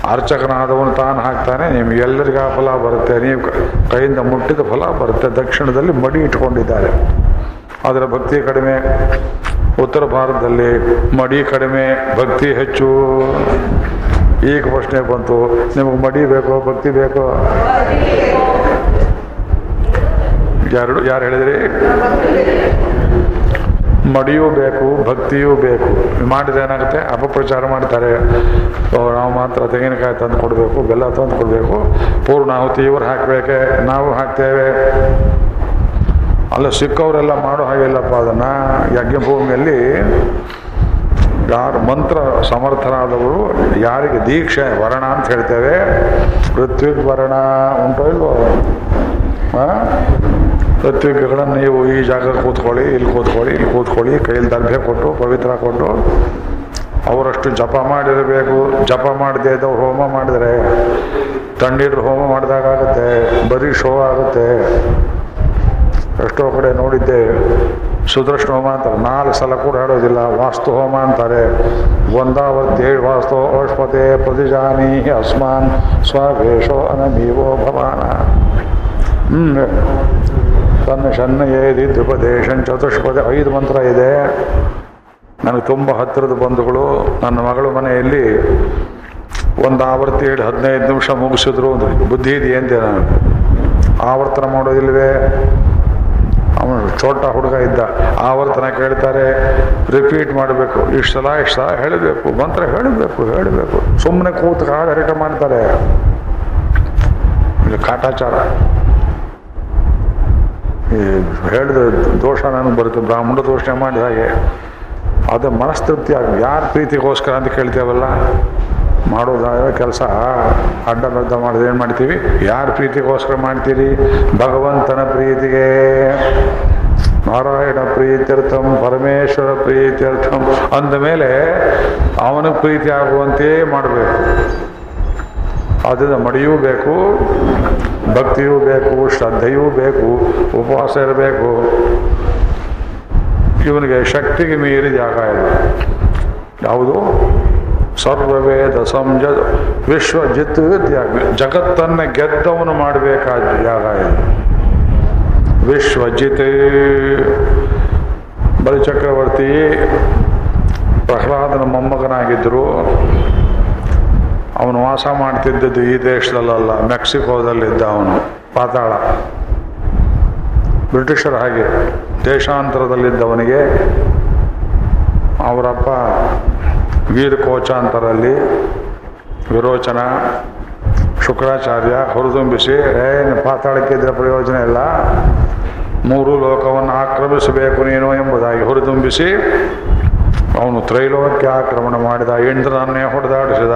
ಅರ್ಚಕನಾದವನು ತಾನು ಹಾಕ್ತಾನೆ ನಿಮ್ಗೆ ಎಲ್ಲರಿಗೂ ಆ ಫಲ ಬರುತ್ತೆ. ನೀವು ಕೈಯಿಂದ ಮುಟ್ಟಿದ ಫಲ ಬರುತ್ತೆ. ದಕ್ಷಿಣದಲ್ಲಿ ಮಡಿ ಇಟ್ಕೊಂಡಿದ್ದಾರೆ. ಅದರ ಭಕ್ತಿ ಕಡಿಮೆ. ಉತ್ತರ ಭಾರತದಲ್ಲಿ ಮಡಿ ಕಡಿಮೆ, ಭಕ್ತಿ ಹೆಚ್ಚು. ಈಗ ಪ್ರಶ್ನೆ ಬಂತು, ನಿಮಗೆ ಮಡಿ ಬೇಕೋ, ಭಕ್ತಿ ಬೇಕೋ? ಯಾರು ಯಾರು ಹೇಳಿದ್ರಿ? ಮಡಿಯೂ ಬೇಕು, ಭಕ್ತಿಯೂ ಬೇಕು. ಮಾಡಿದ್ರೆ ಏನಾಗುತ್ತೆ? ಅಪಪ್ರಚಾರ ಮಾಡ್ತಾರೆ. ನಾವು ಮಾತ್ರ ತೆಂಗಿನಕಾಯಿ ತಂದು ಕೊಡಬೇಕು, ಬೆಲ್ಲ ತಂದು ಕೊಡಬೇಕು. ಪೂರ್ಣಾಹುತಿ ಇವ್ರು ಹಾಕಬೇಕೆ? ನಾವು ಹಾಕ್ತೇವೆ. ಅಲ್ಲ, ಸಿಕ್ಕವರೆಲ್ಲ ಮಾಡೋ ಹಾಗಿಲ್ಲಪ್ಪ ಅದನ್ನ ಯಜ್ಞಭೂಮಿಯಲ್ಲಿ ಯಾರು ಮಂತ್ರ ಸಮರ್ಥರಾದವರು ಯಾರಿಗೆ ದೀಕ್ಷೆ, ವರ್ಣ ಅಂತ ಹೇಳ್ತೇವೆ. ಪೃಥ್ವಿ ವರ್ಣ ಉಂಟೋ ಇಲ್ವೋ? ಆ? ಋತ್ವಿಕ್ಗಳನ್ನು ನೀವು ಈ ಜಾಗ ಕೂತ್ಕೊಳ್ಳಿ, ಇಲ್ಲಿ ಕೂತ್ಕೊಳ್ಳಿ ಇಲ್ಲಿ ಕೂತ್ಕೊಳ್ಳಿ, ಕೈಯಲ್ಲಿ ದರ್ಭೆ ಕೊಟ್ಟು, ಪವಿತ್ರ ಕೊಟ್ಟು, ಅವರಷ್ಟು ಜಪ ಮಾಡಿರಬೇಕು. ಜಪ ಮಾಡದೇ ಇದ್ದವ್ರು ಹೋಮ ಮಾಡಿದ್ರೆ ತಣ್ಣೀರು ಹೋಮ ಮಾಡಿದಾಗುತ್ತೆ ಬರೀ ಶೋ ಆಗುತ್ತೆ. ಎಷ್ಟೋ ಕಡೆ ನೋಡಿದ್ದೆ, ಸುದರ್ಶನ ಹೋಮ ಅಂತಾರೆ. ನಾಲ್ಕು ಸಲ ಕೂಡ ಹೇಳೋದಿಲ್ಲ, ವಾಸ್ತು ಹೋಮ ಅಂತಾರೆ. ಒಂದಾವತ್ತಿ ಹೇಳಿ ವಾಸ್ತು ಓಷ್ಪತೆ ಪ್ರತಿಜಾನಿ, ಅಸ್ಮಾನ್ ಸ್ವವೇಶೋ ಅನಮೀವೋ ಭವಾನ. ತನ್ನ ಶನ್ನ ಏದಿ ದ್ವಿಪದೇಶನ್ ಚತುಷ್ಪದ ಐದು ಮಂತ್ರ ಇದೆ. ನನಗೆ ತುಂಬ ಹತ್ತಿರದ ಬಂಧುಗಳು. ನನ್ನ ಮಗಳ ಮನೆಯಲ್ಲಿ ಒಂದು ಆವೃತ್ತಿ ಹೇಳಿ ಹದಿನೈದು ನಿಮಿಷ ಮುಗಿಸಿದ್ರು ಬುದ್ಧಿ ಅಂತ ನಾನು. ಆವರ್ತನ ಮಾಡೋದಿಲ್ವೇ? ಅವನು ಚೋಟ ಹುಡುಗ ಇದ್ದ. ಆವರ್ತನ ಕೇಳ್ತಾರೆ, ರಿಪೀಟ್ ಮಾಡಬೇಕು. ಇಷ್ಟು ಸಲ ಹೇಳಬೇಕು. ಮಂತ್ರ ಹೇಳಬೇಕು ಹೇಳಬೇಕು. ಸುಮ್ಮನೆ ಕೂತು ಕಾಡರಿಟ ಮಾಡ್ತಾರೆ. ಕಾಟಾಚಾರ. ಹೇಳಿದ ದೋಷ ನನಗೆ ಬರುತ್ತೆ. ಬ್ರಾಹ್ಮಣ ದೋಷ ಮಾಡಿದ ಹಾಗೆ. ಅದು ಮನಸ್ತೃಪ್ತಿ ಆಗ ಯಾರ ಪ್ರೀತಿಗೋಸ್ಕರ ಅಂತ ಕೇಳ್ತೇವಲ್ಲ? ಮಾಡೋದಾದ್ರೆ ಕೆಲಸ. ಅಡ್ಡ ಬದ್ಧ ಮಾಡಿದ್ರೆ ಏನು ಮಾಡ್ತೀವಿ? ಯಾರ ಪ್ರೀತಿಗೋಸ್ಕರ ಮಾಡ್ತೀರಿ? ಭಗವಂತನ ಪ್ರೀತಿಗೆ. ನಾರಾಯಣ ಪ್ರೀತ್ಯರ್ಥಂ, ಪರಮೇಶ್ವರ ಪ್ರೀತ್ಯರ್ಥಂ ಅಂದಮೇಲೆ ಅವನಿಗೆ ಪ್ರೀತಿ ಆಗುವಂತೆಯೇ ಮಾಡಬೇಕು. ಅದರಿಂದ ಮಡಿಯೂ ಬೇಕು, ಭಕ್ತಿಯೂ ಬೇಕು, ಶ್ರದ್ಧೆಯೂ ಬೇಕು, ಉಪವಾಸ ಇರಬೇಕು. ಇವನಿಗೆ ಶಕ್ತಿಗೆ ಮೀರಿ ಜಾಗ ಇಲ್ಲ. ಯಾವುದು? ಸರ್ವವೇದ ಸಂಜ ವಿಶ್ವಜಿತ್ ತ್ಯಾಗ ಜಗತ್ತನ್ನು ಗೆದ್ದವನು ಮಾಡಬೇಕಾದ ಜಾಗ ಇದು ವಿಶ್ವಜಿತ್. ಬಲಿಚಕ್ರವರ್ತಿ ಪ್ರಹ್ಲಾದನ ಮೊಮ್ಮಗನಾಗಿದ್ದರು. ಅವನು ವಾಸ ಮಾಡ್ತಿದ್ದದ್ದು ಈ ದೇಶದಲ್ಲ ಮೆಕ್ಸಿಕೋದಲ್ಲಿದ್ದ ಅವನು, ಪಾತಾಳ. ಬ್ರಿಟಿಷರ ಹಾಗೆ ದೇಶಾಂತರದಲ್ಲಿದ್ದವನಿಗೆ ಅವರಪ್ಪ ವೀರಕೋಚಾಂತರಲ್ಲಿ ವಿರೋಚನ, ಶುಕ್ರಾಚಾರ್ಯ ಹುರಿದುಂಬಿಸಿ ಏನು ಪಾತಾಳಕ್ಕಿದ್ರೆ ಪ್ರಯೋಜನ ಇಲ್ಲ. ಮೂರು ಲೋಕವನ್ನು ಆಕ್ರಮಿಸಬೇಕು ನೀನು ಎಂಬುದಾಗಿ ಹುರಿದುಂಬಿಸಿ ಅವನು ತ್ರೈಲೋಕ್ಯ ಆಕ್ರಮಣ ಮಾಡಿದ ಇಂದ್ರನನ್ನೇ ಹೊಡೆದಾಡಿಸಿದ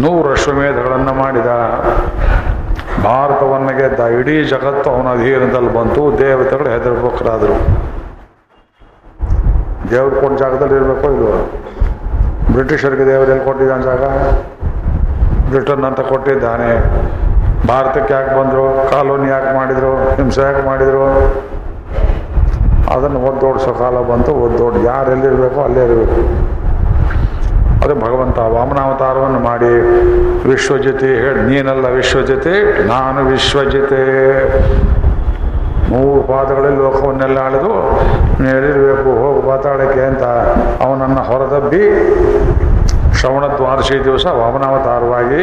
ನೂರು ಅಶ್ವಮೇಧಗಳನ್ನು ಮಾಡಿದ. ಭಾರತವನ್ನು ಗೆದ್ದ, ಇಡೀ ಜಗತ್ತು ಅವನ ಅಧೀನದಲ್ಲಿ ಬಂತು, ದೇವತೆಗಳು ಹೆದರ್ಬೇಕರಾದರು ದೇವ್ರು ಕೊಟ್ಟ ಜಾಗದಲ್ಲಿ ಇರಬೇಕು ಇದು ಬ್ರಿಟಿಷರಿಗೆ ದೇವರು ಎಲ್ಲಿ ಕೊಟ್ಟಿದ್ದಾನೆ ಜಾಗ? ಬ್ರಿಟನ್ ಅಂತ ಕೊಟ್ಟಿದ್ದಾನೆ. ಭಾರತಕ್ಕೆ ಯಾಕೆ ಬಂದರು? ಕಾಲೋನಿ ಯಾಕೆ ಮಾಡಿದರು? ಹಿಂಸೆ ಯಾಕೆ ಮಾಡಿದರು? ಅದನ್ನು ಒದ್ದೋಡಿಸೋ ಕಾಲ ಬಂತು, ಒದ್ದೋಡಿ ಯಾರು ಎಲ್ಲಿರಬೇಕೋ ಅಲ್ಲೇ ಇರಬೇಕು. ಅದೇ ಭಗವಂತ ವಾಮನಾವತಾರವನ್ನು ಮಾಡಿ ವಿಶ್ವಜಿತಿ ಹೇಳಿ, ನೀನಲ್ಲ ವಿಶ್ವಜಿತಿ ನಾನು ವಿಶ್ವಜಿತೆ ಮೂರು ಪಾದಗಳಲ್ಲಿ ಲೋಕವನ್ನೆಲ್ಲ ಆಳಿದು ನೀರಿರಬೇಕು ಹೋಗು ಪಾತಾಳಕ್ಕೆ ಅಂತ ಅವನನ್ನು ಹೊರದಬ್ಬಿ, ಶ್ರವಣ ದ್ವಾದಶಿ ದಿವಸ ವಾಮನಾವತಾರವಾಗಿ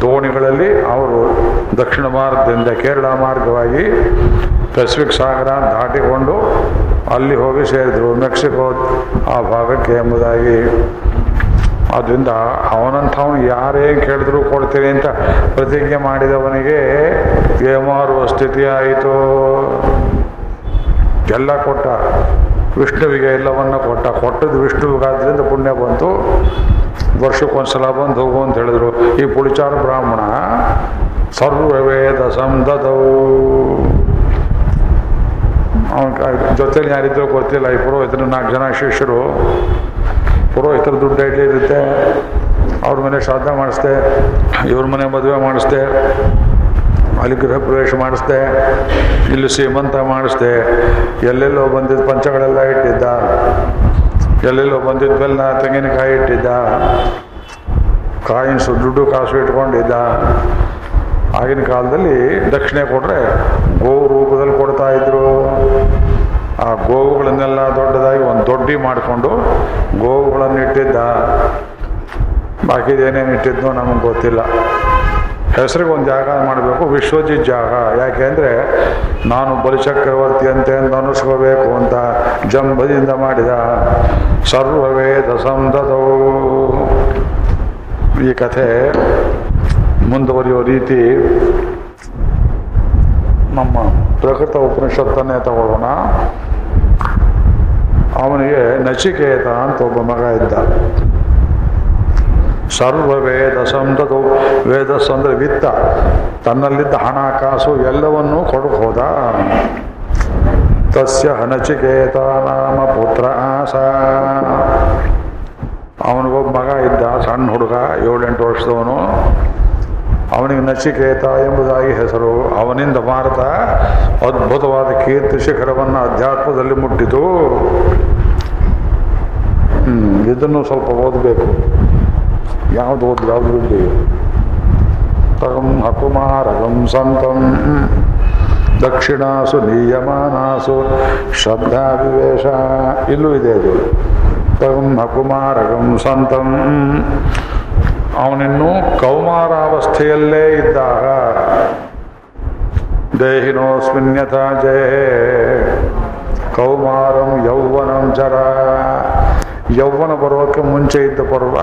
ದೋಣಿಗಳಲ್ಲಿ ಅವರು ದಕ್ಷಿಣ ಭಾರತದಿಂದ ಕೇರಳ ಮಾರ್ಗವಾಗಿ ಪೆಸಿಫಿಕ್ ಸಾಗರ ದಾಟಿಕೊಂಡು ಅಲ್ಲಿ ಹೋಗಿ ಸೇರಿದರು. ಮೆಕ್ಸಿಕೋ ಆ ಭಾಗಕ್ಕೆ ಎಂಬುದಾಗಿ. ಅದರಿಂದ ಅವನಂಥವನು ಯಾರೇ ಕೇಳಿದ್ರು ಕೊಡ್ತೀನಿ ಅಂತ ಪ್ರತಿಜ್ಞೆ ಮಾಡಿದವನಿಗೆ ಏಮಾರುವ ಸ್ಥಿತಿ ಆಯಿತು ಎಲ್ಲ ಕೊಟ್ಟ. ವಿಷ್ಣುವಿಗೆ ಎಲ್ಲವನ್ನ ಕೊಟ್ಟ. ಕೊಟ್ಟದ್ದು ವಿಷ್ಣುವಿಗಾದ್ರಿಂದ ಪುಣ್ಯ ಬಂತು. ವರ್ಷಕ್ಕೊಂದ್ಸಲ ಬಂದು ಹೋಗು ಅಂತ ಹೇಳಿದ್ರು. ಈ ಪುಳಿಚಾರ ಬ್ರಾಹ್ಮಣ ಸರ್ವವೇದ ಸಂದದವು ಅವನ ಜೊತೆಲಿ ಯಾರಿದ್ರು ಗೊತ್ತಿಲ್ಲ, ಈ ಪುರೋಹಿತರು ನಾಲ್ಕು ಜನ ಶಿಷ್ಯರು. ಪುರೋಹಿತರ ದುಡ್ಡು ಇಡ್ಲಿ ಇರುತ್ತೆ? ಅವ್ರ ಮನೆ ಶ್ರಾದ್ದ ಮಾಡಿಸ್ದೆ, ಇವ್ರ ಮನೆ ಮದುವೆ ಮಾಡಿಸ್ದೆ. ಅಲ್ಲಿ ಗೃಹ ಪ್ರವೇಶ ಮಾಡಿಸ್ದೆ, ಇಲ್ಲಿ ಸೀಮಂತ ಮಾಡಿಸ್ದೆ, ಎಲ್ಲೆಲ್ಲೋ ಬಂದಿದ್ದ ಪಂಚಗಳೆಲ್ಲ ಇಟ್ಟಿದ್ದ, ಎಲ್ಲೆಲ್ಲೋ ಬಂದಿದ್ದ ಬೆಲ್ಲ ತೆಂಗಿನಕಾಯಿ ಇಟ್ಟಿದ್ದ ಕಾಯಿನ್ಸು ದುಡ್ಡು ಕಾಸು ಇಟ್ಕೊಂಡಿದ್ದ. ಆಗಿನ ಕಾಲದಲ್ಲಿ ದಕ್ಷಿಣೆ ಕೊಟ್ಟರೆ ಗೋವು ರೂಪದಲ್ಲಿ ಕೊಡ್ತಾ ಇದ್ರು. ಆ ಗೋವುಗಳನ್ನೆಲ್ಲ ದೊಡ್ಡದಾಗಿ ಒಂದು ದೊಡ್ಡಿ ಮಾಡಿಕೊಂಡು ಗೋವುಗಳನ್ನು ಇಟ್ಟಿದ್ದ ಬಾಕಿದೇನೇನು ಇಟ್ಟಿದ್ನೋ ನಮಗೆ ಗೊತ್ತಿಲ್ಲ. ಹೆಸರಿಗೆ ಒಂದು ಜಾಗ ಮಾಡಬೇಕು, ವಿಶ್ವಜಿತ್ ಜಾಗ. ಯಾಕೆ ಅಂದರೆ ನಾನು ಬಲಿಚಕ್ರವರ್ತಿ ಅಂತೆ ಅನ್ನಿಸ್ಕೋಬೇಕು ಅಂತ ಜಂಬದಿಂದ ಮಾಡಿದ ಸರ್ವವೇ ಸಂದದವು ಈ ಕಥೆ ಮುಂದುವರಿಯೋ ರೀತಿ ನಮ್ಮ ಪ್ರಕೃತ ಉಪನಿಷತ್ತನ್ನೇ ತಗೊಳ್ಳೋಣ. ಅವನಿಗೆ ನಚಿಕೇತ ಅಂತ ಒಬ್ಬ ಮಗ ಇದ್ದ. ಸರ್ವ ವೇದ ಸಂದದು ವೇದಸ್ ಅಂದರೆ ವಿತ್ತ, ತನ್ನಲ್ಲಿದ್ದ ಹಣಕಾಸು ಎಲ್ಲವನ್ನೂ ಕೊಡಬಹುದ ಹೋದ. ತಸ್ಯ ಹನಚಿಕೇತ ನಾಮ ಪುತ್ರ ಆಸ. ಅವನಿಗೊಬ್ಬ ಮಗ ಇದ್ದ, ಸಣ್ಣ ಹುಡುಗ, ಏಳೆಂಟು ವರ್ಷದವನು. ಅವನಿಗೆ ನಚಿಕೇತ ಎಂಬುದಾಗಿ ಹೆಸರು. ಅವನಿಂದ ಭಾರತ ಅದ್ಭುತವಾದ ಕೀರ್ತಿ ಶಿಖರವನ್ನು ಅಧ್ಯಾತ್ಮದಲ್ಲಿ ಮುಟ್ಟಿತು. ಇದನ್ನು ಸ್ವಲ್ಪ ಓದಬೇಕು. ಯಾವುದು ಓದ್ ಯಾವುದು ಬಿಡಿ ತಗಂ ಹಕುಮಾರಗಂ ಸಂತಂ. ದಕ್ಷಿಣಾಸು ನಿಯಮಾನಾಸು ಶ್ರದ್ಧಾ ವಿವೇಶ ಇಲ್ಲೂ ಇದೆ ಅದು. ತಗಂ ಹಕುಮಾರಗಂ ಸಂತಂ. ಅವನಿನ್ನು ಕೌಮಾರಾವಸ್ಥೆಯಲ್ಲೇ ಇದ್ದಾಗ. ದೇಹಿನೋಸ್ಮಿನ್ಯಥಾ ಜಯ. ಕೌಮಾರಂ ಯೌವನಂ ಜರ ಯೌವನ ಬರೋಕ್ಕೆ ಮುಂಚೆ ಇದ್ದ ಪರ್ವ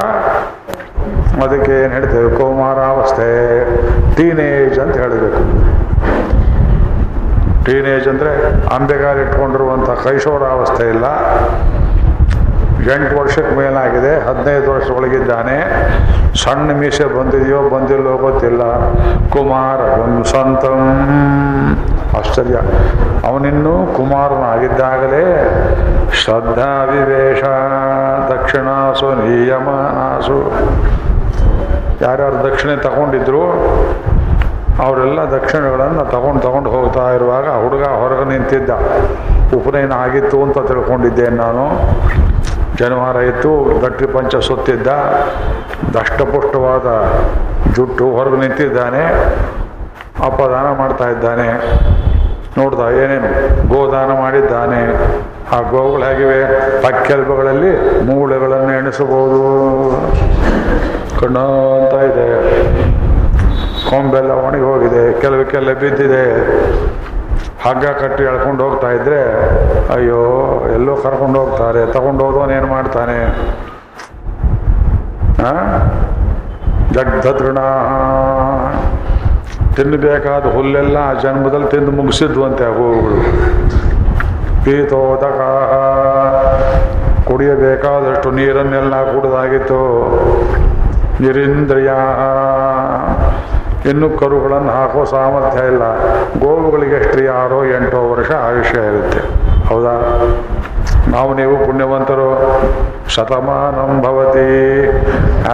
ಅದಕ್ಕೆ ಏನು ಹೇಳ್ತೇವೆ ಕೌಮಾರಾವಸ್ಥೆ. ಟೀನೇಜ್ ಅಂತ ಹೇಳಬೇಕು. ಟೀನೇಜ್ ಅಂದರೆ ಇಟ್ಕೊಂಡಿರುವಂಥ ಕೈಶೋರಾವಸ್ಥೆ ಇಲ್ಲ. ಎಂಟು ವರ್ಷಕ್ಕೆ ಮೇಲಾಗಿದೆ. ಹದಿನೈದು ವರ್ಷ ಒಳಗಿದ್ದಾನೆ. ಸಣ್ಣ ಮೀಸೆ ಬಂದಿದೆಯೋ ಬಂದಿಲ್ಲೋ ಗೊತ್ತಿಲ್ಲ. ಕುಮಾರ ಸಂತಂ. ಆಶ್ಚರ್ಯ. ಅವನಿನ್ನೂ ಕುಮಾರನಾಗಿದ್ದಾಗಲೇ ಶ್ರದ್ಧಾ ವಿವೇಶ ದಕ್ಷಿಣಾಸು, ನಿಯಮನಾಸು. ಯಾರ್ಯಾರು ದಕ್ಷಿಣೆ ತಗೊಂಡಿದ್ರು, ಅವರೆಲ್ಲ ದಕ್ಷಿಣೆಗಳನ್ನು ತಗೊಂಡು ತಗೊಂಡು ಹೋಗ್ತಾ ಇರುವಾಗ ಹುಡುಗ ಹೊರಗೆ ನಿಂತಿದ್ದ. ಉಪನಯನ ಆಗಿತ್ತು ಅಂತ ತಿಳ್ಕೊಂಡಿದ್ದೇನೆ ನಾನು. ಜನಿವಾರ ಇತ್ತು ಗಟ್ಟಿ ಪಂಚ ಸುತ್ತಿದ್ದ. ದಷ್ಟಪುಷ್ಟವಾದ ಜುಟ್ಟು ಹೊರಗೆ ನಿಂತಿದ್ದಾನೆ. ಅಪದಾನ ಮಾಡ್ತಾ ಇದ್ದಾನೆ. ನೋಡ್ದ ಏನೇನು? ಗೋದಾನ ಮಾಡಿದ್ದಾನೆ. ಆ ಗೋಗಳು ಹೇಗಿವೆ? ಮೂಳೆಗಳನ್ನು ಎಣಿಸಬಹುದು. ಕಣ್ಣು ಅಂತ ಇದೆ. ಕೊಂಬೆಲ್ಲ ಒಣಗಿ ಹೋಗಿದೆ. ಕೆಲವಕ್ಕೆಲ್ಲ ಬಿದ್ದಿದೆ. ಹಗ್ಗ ಕಟ್ಟಿ ಎಳ್ಕೊಂಡು ಹೋಗ್ತಾ ಇದ್ರೆ, ಅಯ್ಯೋ, ಎಲ್ಲೋ ಕರ್ಕೊಂಡು ಹೋಗ್ತಾರೆ. ತಗೊಂಡು ಏನು ಮಾಡ್ತಾನೆ? ಜಗ್ಧತೃಣ ತಿನ್ನಬೇಕಾದ ಹುಲ್ಲೆಲ್ಲ ಆ ಜನ್ಮದಲ್ಲಿ ತಿಂದು ಮುಗಿಸಿದ್ವಂತೆ ಆ ಹೂವುಗಳು ಪೀತೋದಕ. ಕುಡಿಯಬೇಕಾದಷ್ಟು ನೀರನ್ನೆಲ್ಲ ಕುಡಿದಾಗಿತ್ತು. ನಿರಿಂದ್ರಿಯ. ಇನ್ನು ಕರುಗಳನ್ನು ಹಾಕೋ ಸಾಮರ್ಥ್ಯ ಇಲ್ಲ. ಗೋವುಗಳಿಗೆ ಎಷ್ಟು ಆರೋ ಎಂಟೋ ವರ್ಷ ಆಯುಷ್ಯ ಇರುತ್ತೆ. ಹೌದಾ? ನಾವು ನೀವು ಪುಣ್ಯವಂತರು. ಶತಮಾನಂ ಭವತಿ.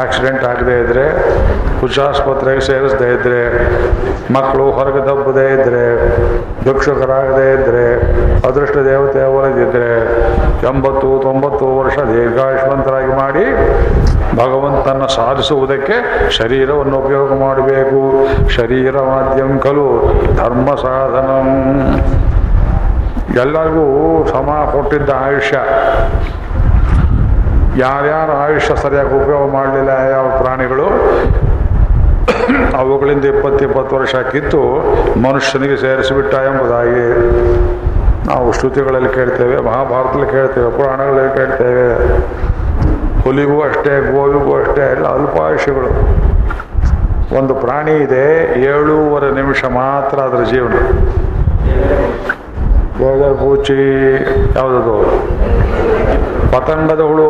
ಆಕ್ಸಿಡೆಂಟ್ ಆಗದೆ ಇದ್ದರೆ ಹುಷಾಸ್ಪತ್ರೆಗೆ ಸೇರಿಸದೇ ಇದ್ದರೆ ಮಕ್ಕಳು ಹೊರಗೆ ದಬ್ಬದೇ ಇದ್ರೆ, ಭಿಕ್ಷುಕರಾಗದೇ ಇದ್ರೆ, ಅದೃಷ್ಟ ದೇವತೆ ಒಳಗಿದ್ರೆ, ಎಂಬತ್ತು, ತೊಂಬತ್ತು ವರ್ಷ ದೀರ್ಘಾಯುಷ್ಮಂತರಾಗಿ ಮಾಡಿ ಭಗವಂತನ ಸಾಧಿಸುವುದಕ್ಕೆ ಶರೀರವನ್ನು ಉಪಯೋಗ ಮಾಡಬೇಕು. ಶರೀರ ಮಾಧ್ಯಮ ಕಲು ಧರ್ಮ ಸಾಧನಂ. ಎಲ್ಲರಿಗೂ ಸಮ ಕೊಟ್ಟಿದ್ದ ಆಯುಷ್ಯ. ಯಾರ್ಯಾರು ಆಯುಷ್ಯ ಸರಿಯಾಗಿ ಉಪಯೋಗ ಮಾಡಲಿಲ್ಲ ಯಾವ ಪ್ರಾಣಿಗಳು, ಅವುಗಳಿಂದ ಇಪ್ಪತ್ತು ಇಪ್ಪತ್ತು ವರ್ಷ ಕಿತ್ತು ಮನುಷ್ಯನಿಗೆ ಸೇರಿಸಿಬಿಟ್ಟ ಎಂಬುದಾಗಿ ನಾವು ಶ್ರುತಿಗಳಲ್ಲಿ ಕೇಳ್ತೇವೆ, ಮಹಾಭಾರತದಲ್ಲಿ ಕೇಳ್ತೇವೆ, ಪುರಾಣಗಳಲ್ಲಿ ಕೇಳ್ತೇವೆ. ಹುಲಿಗೂ ಅಷ್ಟೇ, ಗೋವಿಗೂ ಅಷ್ಟೇ, ಎಲ್ಲ ಅಲ್ಪಾಯುಷ್ಯಗಳು. ಒಂದು ಪ್ರಾಣಿ ಇದೆ, ಏಳೂವರೆ ನಿಮಿಷ ಮಾತ್ರ ಅದರ ಜೀವನ. ಬೇಗ ಪೂಚಿ ಯಾವುದದು? ಪತಂಗದ ಹುಳು